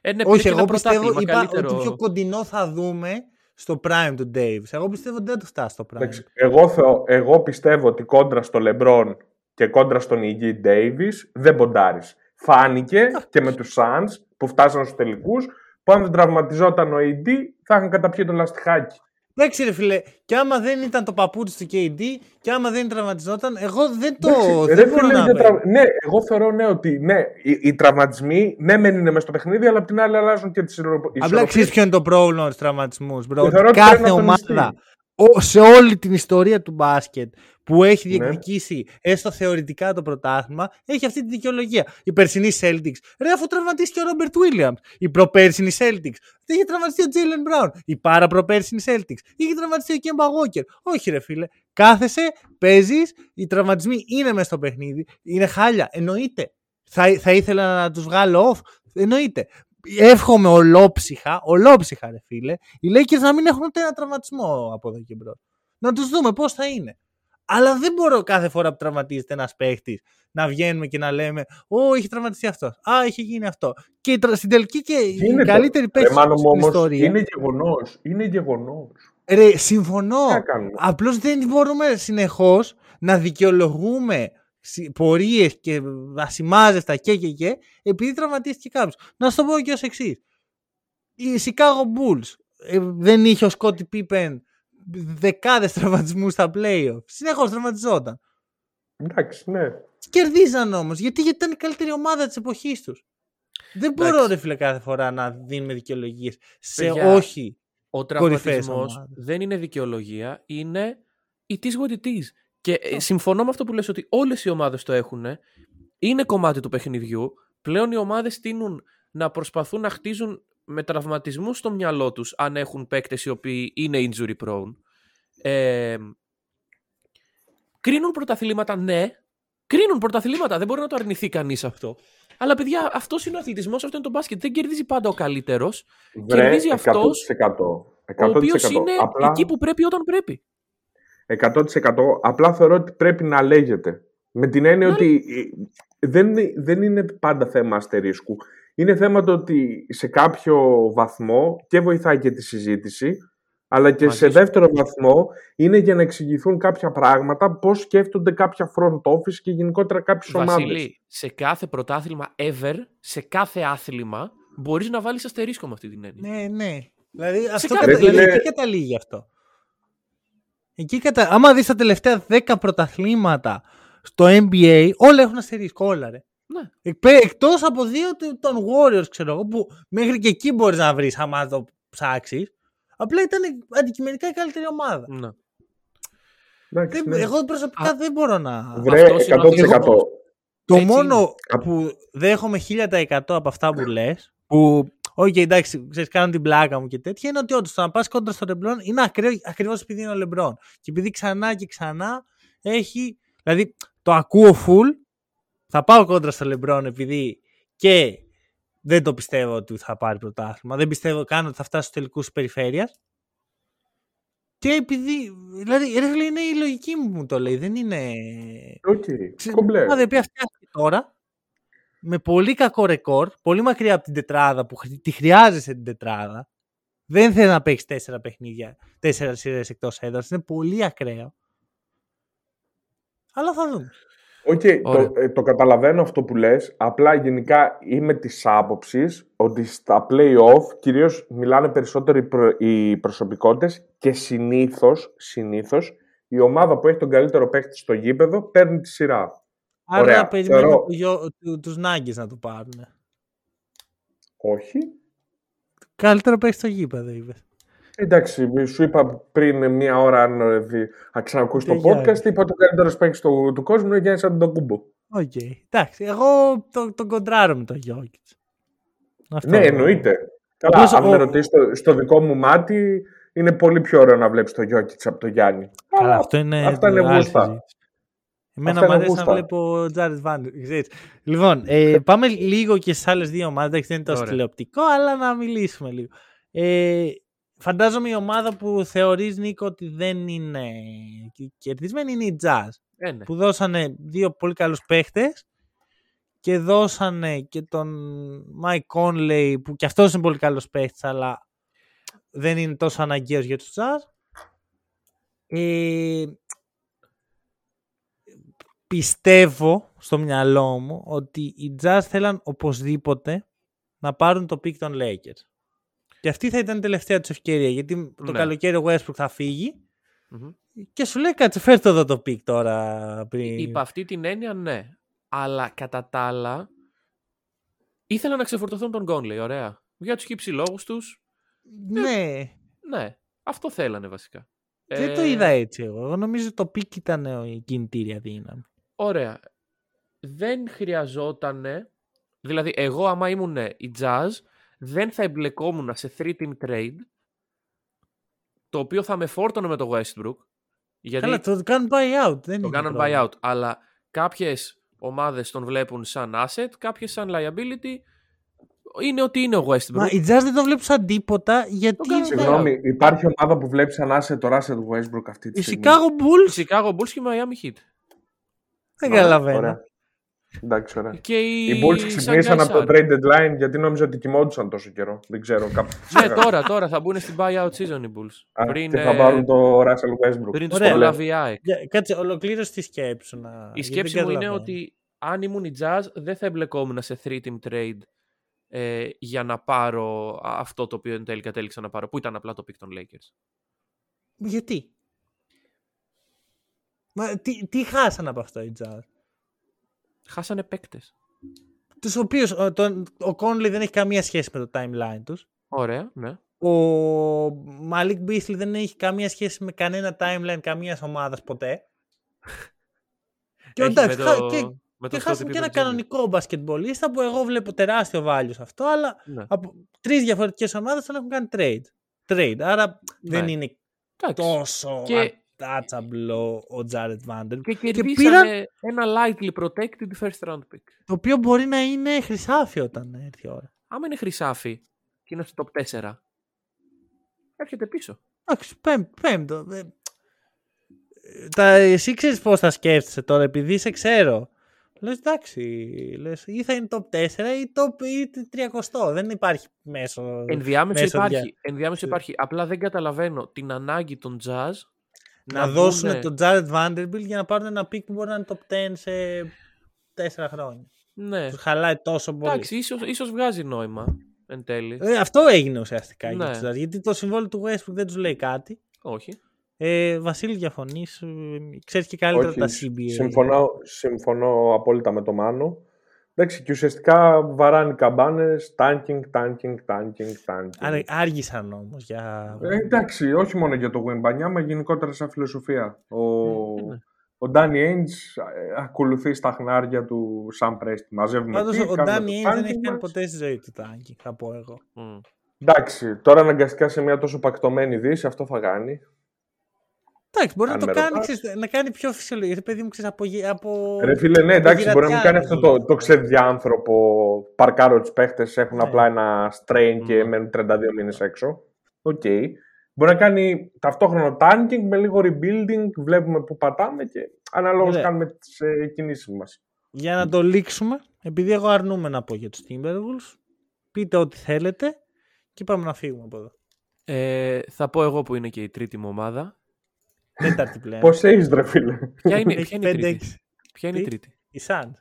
Ε, ναι, Όχι, εγώ πιστεύω είπα, ότι το πιο κοντινό θα δούμε στο prime του Davis. Εγώ πιστεύω ότι δεν το φτάσει στο prime. Εγώ, εγώ πιστεύω ότι κόντρα στο LeBron και κόντρα στον ηγή Davis δεν ποντάρεις. Φάνηκε και με τους Suns που φτάσαν στους τελικούς που αν δεν τραυματιζόταν ο AD θα είχαν καταπιεί το λαστιχάκι. Εντάξει, ρε φίλε, και άμα δεν ήταν το παππούτσι του KD, και άμα δεν τραυματιζόταν, εγώ δεν το. δεν ρε, μπορώ να τρα... Ναι, εγώ θεωρώ ναι, ότι ναι, οι, οι τραυματισμοί ναι, μεν είναι μέσα στο παιχνίδι, αλλά απ' την άλλη αλλάζουν και τις ισορροπίες. Απλά ξέρεις ποιο είναι το πρόβλημα στου τραυματισμούς. Κάθε ομάδα σε όλη την ιστορία του μπάσκετ που έχει ναι. διεκδικήσει έστω θεωρητικά το πρωτάθλημα, έχει αυτή τη δικαιολογία. Η περσινή Celtics, ρε αφού τραυματίστηκε ο Ρόμπερτ Βίλιαμ. Η προπέρσινη Celtics, δεν είχε τραυματιστεί ο Τζέιλεν Μπράουν. Η πάρα προπέρσινη Celtics, είχε τραυματιστεί ο Κέμπα Γόκερ. Όχι, ρε φίλε. Κάθεσαι, παίζεις, οι τραυματισμοί είναι μέσα στο παιχνίδι. Είναι χάλια. Εννοείται. Θα, θα ήθελα να τους βγάλω off. Εννοείται εύχομαι ολόψυχα, ολόψυχα ρε φίλε, οι Lakers να μην έχουν ούτε ένα τραυματισμό από εδώ και μπρος. Να τους δούμε πώς θα είναι. Αλλά δεν μπορώ κάθε φορά που τραυματίζεται ένας παίχτης να βγαίνουμε και να λέμε Ω, έχει τραυματιστεί αυτός. Α, έχει γίνει αυτό. Και στην τελική και η καλύτερη παίχτη στην ιστορία. Είναι γεγονός. Είναι γεγονός. Ρε, συμφωνώ. Απλώς δεν μπορούμε συνεχώς να δικαιολογούμε πορείες και ασημάζεστα και και και επειδή τραυματίστηκε κάποιος. Να σου το πω και ως εξής. Οι Chicago Bulls ε, δεν είχε ο Σκότι Πίπεν δεκάδες τραυματισμούς στα playoff. Συνεχώς τραυματιζόταν. Εντάξει, ναι. Κερδίζαν όμως. Γιατί, γιατί ήταν η καλύτερη ομάδα της εποχής τους. Δεν μπορώ, ρε φίλε, κάθε φορά να δίνουμε δικαιολογίες σε όχι. Ο τραυματισμός δεν είναι δικαιολογία, είναι η τη what και ε, συμφωνώ με αυτό που λες ότι όλες οι ομάδες το έχουν. Είναι κομμάτι του παιχνιδιού. Πλέον οι ομάδες τείνουν να προσπαθούν να χτίζουν με τραυματισμούς στο μυαλό τους αν έχουν παίκτες οι οποίοι είναι injury prone. Ε, κρίνουν πρωταθλήματα, ναι. Κρίνουν πρωταθλήματα, δεν μπορεί να το αρνηθεί κανείς αυτό. Αλλά παιδιά, αυτός είναι ο αθλητισμός, αυτό είναι το μπάσκετ. Δεν κερδίζει πάντα ο καλύτερος. Κερδίζει αυτός. Ο οποίος είναι εκεί που πρέπει όταν πρέπει. 100% απλά θεωρώ ότι πρέπει να λέγεται. Με την έννοια ναι. ότι ε, δεν, δεν είναι πάντα θέμα αστερίσκου. Είναι θέμα το ότι σε κάποιο βαθμό και βοηθάει και τη συζήτηση, αλλά και σε δεύτερο βαθμό είναι για να εξηγηθούν κάποια πράγματα, πώς σκέφτονται κάποια front office και γενικότερα κάποιες ομάδες. Βασίλη, σε κάθε πρωτάθλημα ever, σε κάθε άθλημα, μπορείς να βάλεις αστερίσκο με αυτή την έννοια. Ναι, ναι. Δηλαδή, αυτό καταλήγει, καταλήγει αυτό; Εκεί κατα... Άμα δεις τα τελευταία 10 πρωταθλήματα στο NBA, όλα έχουν αστερίσκο, όλα ρε. Ναι. Εκτός από δύο των Warriors, ξέρω εγώ, που μέχρι και εκεί μπορείς να βρεις άμα το ψάξεις. Απλά ήταν αντικειμενικά η καλύτερη ομάδα. Ναι. Δεν, ναι. Εγώ προσωπικά Α, δεν μπορώ να... Βρε, 100%. Το μόνο που δέχομαι 1000% από αυτά που λες, που OK, okay, εντάξει, ξέρεις, κάνω την πλάκα μου και τέτοια. Είναι ότι όντως το να πας κόντρα στο Λεμπρόν είναι ακριβώς επειδή είναι ο Λεμπρόν. Και επειδή ξανά και ξανά έχει. Δηλαδή, το ακούω full. Θα πάω κόντρα στο Λεμπρόν επειδή και δεν το πιστεύω ότι θα πάρει πρωτάθλημα. Δεν πιστεύω καν ότι θα φτάσει στους τελικούς περιφέρειας. Και επειδή. Δηλαδή, ρε, είναι η λογική μου που το λέει. Δεν είναι. OK. Okay. Κομπλέ. Δηλαδή, τώρα με πολύ κακό ρεκόρ, πολύ μακριά από την τετράδα που τη χρειάζεσαι την τετράδα. Δεν θέλει να παίξεις τέσσερα παιχνίδια, τέσσερα σειρές εκτός έδρας. Είναι πολύ ακραίο. Αλλά θα δούμε. OK, okay, το, ε, το, καταλαβαίνω αυτό που λες. Απλά γενικά είμαι της άποψης ότι στα play-off κυρίως μιλάνε περισσότερο οι, προ, οι προσωπικότητες και συνήθως, συνήθως η ομάδα που έχει τον καλύτερο παίκτη στο γήπεδο παίρνει τη σειρά. Άρα Ωραία, περιμένουμε θεωρώ... τους Νάγκετς να το πάρουν. Όχι. Καλύτερο παίκτη στο γήπεδο είπες. Εντάξει, σου είπα πριν μία ώρα αν ε, ξανακούσει το podcast, είπα ότι ο καλύτερος παίκτης του, του κόσμου είναι ο Γιάννης Αντετοκούνμπο. OK. Okay. Εντάξει, εγώ τον το κοντράρω με τον Γιόκιτς. Ναι, εννοείται. Καλά, αν με ρωτήσεις στο, στο, δικό μου μάτι, είναι πολύ πιο ωραίο να βλέπεις τον Γιόκιτς από τον Γιάννη. Καλά, αυτό είναι. Αυτά είναι γούστα. Εμένα μου αρέσει να βλέπω Τζάρετ Βάντερ. Λοιπόν, ε, πάμε λίγο και στι άλλες δύο ομάδες. Δεν είναι τόσο τηλεοπτικό, αλλά να μιλήσουμε λίγο. Ε, φαντάζομαι η ομάδα που θεωρείς Νίκο ότι δεν είναι κερδισμένη είναι η Jazz. Ε, ναι. Που δώσανε δύο πολύ καλούς παίχτες και δώσανε και τον Mike Conley που και αυτός είναι πολύ καλός παίχτης αλλά δεν είναι τόσο αναγκαίος για τους Jazz. Ε, πιστεύω στο μυαλό μου ότι οι Jazz θέλαν οπωσδήποτε να πάρουν το pick των Lakers. Και αυτή θα ήταν η τελευταία τους ευκαιρία. Γιατί το ναι. καλοκαίρι ο Westbrook θα φύγει Και σου λέει κάτσε φέρτε εδώ το pick τώρα πριν. Υπ' αυτή την έννοια ναι. Αλλά κατά τα άλλα ήθελαν να ξεφορτωθούν τον Κόνλεϊ, ωραία. Για τους χι ψι λόγους τους. Ναι. ναι. Αυτό θέλανε βασικά. Δεν το ε, είδα έτσι εγώ. Εγώ νομίζω το pick ήταν η κινητήρια δύναμη. Ωραία. Δεν χρειαζόταν. Δηλαδή, εγώ άμα ήμουν η Jazz, δεν θα εμπλεκόμουν σε 3-team trade το οποίο θα με φόρτωνε με το Westbrook. Γιατί Καλά, το κάνουν buyout. Δεν το κάνουν buyout. Αλλά κάποιες ομάδες τον βλέπουν σαν asset, κάποιες σαν liability. Είναι ότι είναι ο Westbrook. Μα οι Jazz δεν το βλέπουν σαν τίποτα γιατί. Συγγνώμη, υπάρχει ομάδα που βλέπει σαν asset το Russell Westbrook αυτή τη στιγμή. Η Chicago Bulls. Η Chicago Bulls και η Miami Heat. Δεν καταλαβαίνω. Εντάξει, ωραία. Και οι, οι Bulls ξυπνήσαν από το trade deadline γιατί νόμιζα ότι κοιμόντουσαν τόσο καιρό. Δεν ξέρω. ναι, τώρα, τώρα θα μπουν στην buyout season οι Bulls. Α, πριν, και θα πάρουν το Russell Westbrook. Πριν τους προλάβει Κάτσε, ολοκλήρωση τη σκέψη να... Η σκέψη μου είναι ότι αν ήμουν η Jazz δεν θα εμπλεκόμουν σε 3-team trade ε, για να πάρω αυτό το οποίο εν τέλει κατέληξα να πάρω. Που ήταν απλά το pick των Lakers. Γιατί; Μα, τι, τι χάσαν από αυτό οι Jazz? χάσανε παίκτες. Τους οποίους ο Κόνλι δεν έχει καμία σχέση με το timeline τους. Ωραία, ναι. Ο Μαλίκ Μπίσλι δεν έχει καμία σχέση με κανένα timeline καμίας ομάδας ποτέ. και εντάξει, με το... και, με και χάσαμε και ένα κανονικό μπασκετμπολίστα που εγώ βλέπω τεράστιο value σε αυτό, αλλά ναι. από τρεις διαφορετικές ομάδες τον έχουν κάνει trade. trade. Άρα ναι. δεν είναι τόσο και untouchable ο Jared Vanderbilt. Και κερδίσανε ένα lightly protected first round pick. Το οποίο μπορεί να είναι χρυσάφι όταν έρθει η ώρα. Άμα είναι χρυσάφι και είναι στο top 4, έρχεται πίσω. Εντάξει, πέμπτο. Ε, τα, εσύ ξέρεις πώς θα σκέφτεσαι τώρα, επειδή σε ξέρω. Λες εντάξει, λες, ή θα είναι top 4 ή top ή 300. Δεν υπάρχει μέσο. Ενδιάμεσο υπάρχει. Ενδιάμεσο υπάρχει. Απλά δεν καταλαβαίνω την ανάγκη των jazz να, να δώσουν τον Jared Vanderbilt για να πάρουν ένα pick που μπορεί να είναι top 10 σε 4 χρόνια. Ναι. Τους χαλάει τόσο πολύ. Εντάξει, ίσως, ίσως βγάζει νόημα εν τέλει. Ε, αυτό έγινε ουσιαστικά ναι. για γιατί το συμβόλαιο του Westbrook δεν τους λέει κάτι. Όχι. Ε, Βασίλη, διαφωνείς. Ξέρεις και καλύτερα τα CBA. Συμφωνώ, συμφωνώ απόλυτα με το Μάνο. Εντάξει, και ουσιαστικά βαράνε καμπάνες, tanking, tanking, tanking, tanking. Άργησαν όμως για. Ε, εντάξει, όχι μόνο για το Wimbanyama, μα γενικότερα σαν φιλοσοφία. Ο, ε, ο Ντάνι Έιντς ακολουθεί στα χνάρια του Σαν Πρέστη. Μαζεύουμε Πάντως, ο Ντάνι Έιντς δεν έχει κάνει ποτέ στη ζωή του tanking, θα πω εγώ. Mm. Εντάξει, τώρα αναγκαστικά σε μια τόσο πακτωμένη δύση αυτό θα κάνει. Εντάξει, μπορεί να το κάνει, ξέρεις, να κάνει πιο φυσιολογικό. Παιδί μου, ξέρεις, από, από... Ρε φίλε, ναι, εντάξει, μπορεί να μην κάνει αυτό το, το ξεδιάντροπο. Παρκάρω τους παίχτες, έχουν ναι. απλά ένα strain και μένουν 32 μήνες έξω. OK. Okay. Μπορεί να κάνει ταυτόχρονο tanking με λίγο rebuilding, βλέπουμε που πατάμε και αναλόγως ναι. κάνουμε τις ε, κινήσεις μας. Για να το λήξουμε, επειδή εγώ αρνούμαι να πω για τους Timberwolves, πείτε ό,τι θέλετε και πάμε να φύγουμε από εδώ. Ε, θα πω εγώ που είναι και η τρίτη μου ομάδα. Τέταρτη πλέον. Πώς έχεις ρε φίλε; Ποια είναι, ποια είναι η τρίτη; Ποια είναι η τρίτη; Η Suns.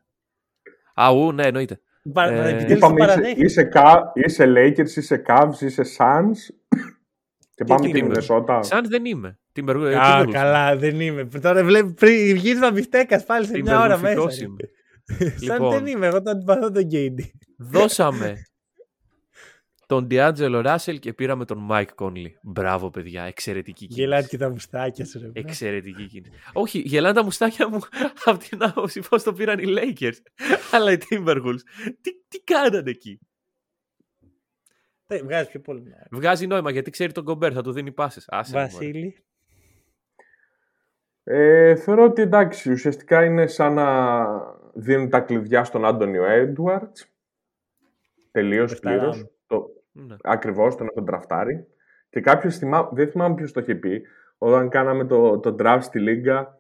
Αού, ναι, εννοείται. Ε, είπαμε, είσαι, είσαι, είσαι Lakers, είσαι Cavs, είσαι Suns και πάμε την Μινεσότα. Σαν δεν είμαι. Την Α, καλά, δεν είμαι. Τώρα βλέπει, πριν γύρισμα μπιφτέκας πάλι σε μια ώρα μέσα. Σαν λοιπόν, δεν είμαι, εγώ τον αντιπαθώ τον KD. Δώσαμε τον Ντιάντζελο Ράσελ και πήραμε τον Μάικ Κόνλι. Μπράβο, παιδιά. Εξαιρετική κίνηση. Γελάνε και τα μουστάκια σου, ρε. Εξαιρετική κίνηση. Όχι, γελάνε τα μουστάκια μου από την άποψη πώς το πήραν οι Lakers. Αλλά οι Timberwolves. Τι, τι κάνανε εκεί; Ε, βγάζει πιο πολύ. Βγάζει νόημα γιατί ξέρει τον Γκομπέρ, θα του δίνει πάσες. Βασίλη. Ε, θεωρώ ότι εντάξει, ουσιαστικά είναι σαν να δίνουν τα κλειδιά στον Άντωνιο Έντουαρτς. Τελείως πλήρως. Το... Ναι. Ακριβώς τον έχουν τραφτάρει. Και κάποιος θυμά... δεν θυμάμαι ποιος το είχε πει, όταν κάναμε το, το draft στη Λίγκα,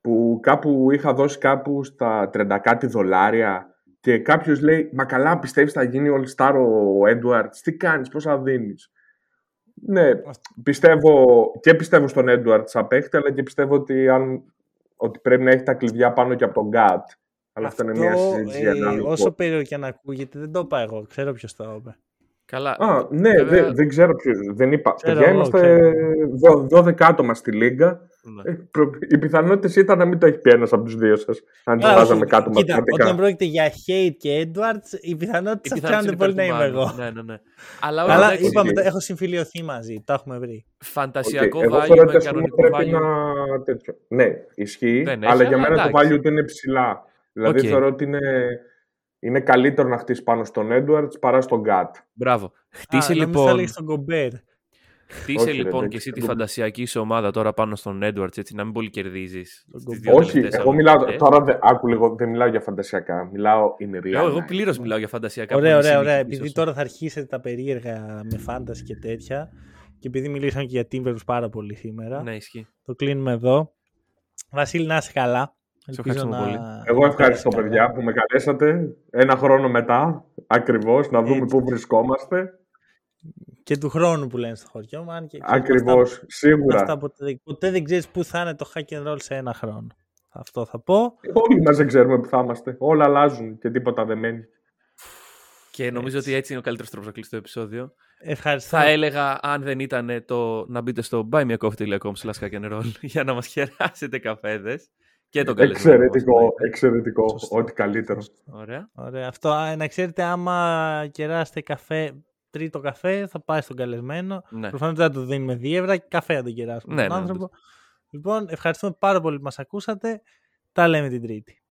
που κάπου είχα δώσει κάπου στα 30 κάτι δολάρια και κάποιος λέει, Μα καλά, πιστεύεις θα γίνει All Star ο Έντουαρτ. Τι κάνεις, πώ θα δίνεις; Ναι, πιστεύω και πιστεύω στον Έντουαρτ σαν παίχτη, αλλά και πιστεύω ότι, αν, ότι πρέπει να έχει τα κλειδιά πάνω και από τον Γκάτ. Αλλά αυτό, είναι μια συζήτηση. Ε, όσο περίεργο και να ακούγεται, δεν το είπα εγώ. Ξέρω ποιος το είπε. Καλά. Α, ναι, δεν, δεν ξέρω ποιο. Δεν είπα. Ξέρω, Παιδιά, είμαστε 12 άτομα στη Λίγκα. Ναι. Ε, οι πιθανότητες ήταν να μην το έχει πει ένας από τους δύο σας. Αν τους βάζαμε κάτω Κοίτα, Όταν πρόκειται για Hate και Edwards, οι πιθανότητες πιθανότητες πολύ να είμαι εγώ. Ναι, ναι, ναι. Αλλά, Αλλά είπαμε, okay. έχω συμφιλειωθεί μαζί. Το έχουμε βρει. Φαντασιακό okay. value με κανονικό value. Να... Τέτοιο. Ναι, ισχύει. Δεν αλλά για μένα το value του είναι ψηλά. Δηλαδή okay. θεωρώ ότι είναι είναι καλύτερο να χτίσει πάνω στον Edwards παρά στον Γκάτ. Μπράβο. Χτίσε λοιπόν. στον Κομπέρ. Χτίσε Όχι, λοιπόν και εσύ τη φαντασιακή σου ομάδα τώρα πάνω στον Edwards, έτσι να μην πολύ κερδίζεις. Όχι, εγώ μιλάω. Ε. Τώρα δεν, άκου λίγο, δεν μιλάω για φαντασιακά. Μιλάω in real. Εγώ, εγώ πλήρως μιλάω για φαντασιακά. Ωραία, ωραία, ωραία. Επειδή τώρα θα αρχίσετε τα περίεργα με φάνταση και τέτοια. Και επειδή μιλήσαμε και για Timberwolves πάρα πολύ σήμερα. Ναι, ισχύει. Το κλείνουμε εδώ. Βασίλη, να είσαι καλά. Ευχαριστώ να... πολύ. Εγώ ευχαριστώ, παιδιά, που με καλέσατε ένα χρόνο μετά, ακριβώς, να δούμε πού βρισκόμαστε. Και του χρόνου που λένε στο χωριό μου. Ακριβώς, σίγουρα. Αυτά ποτέ, ποτέ δεν ξέρεις πού θα είναι το hack and roll σε ένα χρόνο. Αυτό θα πω. Όλοι μας δεν ξέρουμε πού θα είμαστε. Όλα αλλάζουν και τίποτα δεν μένει. Και νομίζω ότι έτσι είναι ο καλύτερος τρόπος να κλείσει το επεισόδιο. Ευχαριστώ. Θα έλεγα, αν δεν ήταν το να μπείτε στο buymeacoffee.com slash για να μας χαιράσετε καφέδες. Και τον Εξαιρετικό, εξαιρετικό. Ό,τι καλύτερο. Ωραία. Ωραία. Αυτό, να ξέρετε, άμα κεράσετε καφέ, τρίτο καφέ, θα πάει στον καλεσμένο. Ναι. Προφανώς δεν θα του δίνουμε δίευρα και καφέ θα τον κεράσουμε. Ναι, τον ναι, άνθρωπο. Λοιπόν, ευχαριστούμε πάρα πολύ που μας ακούσατε. Τα λέμε την Τρίτη.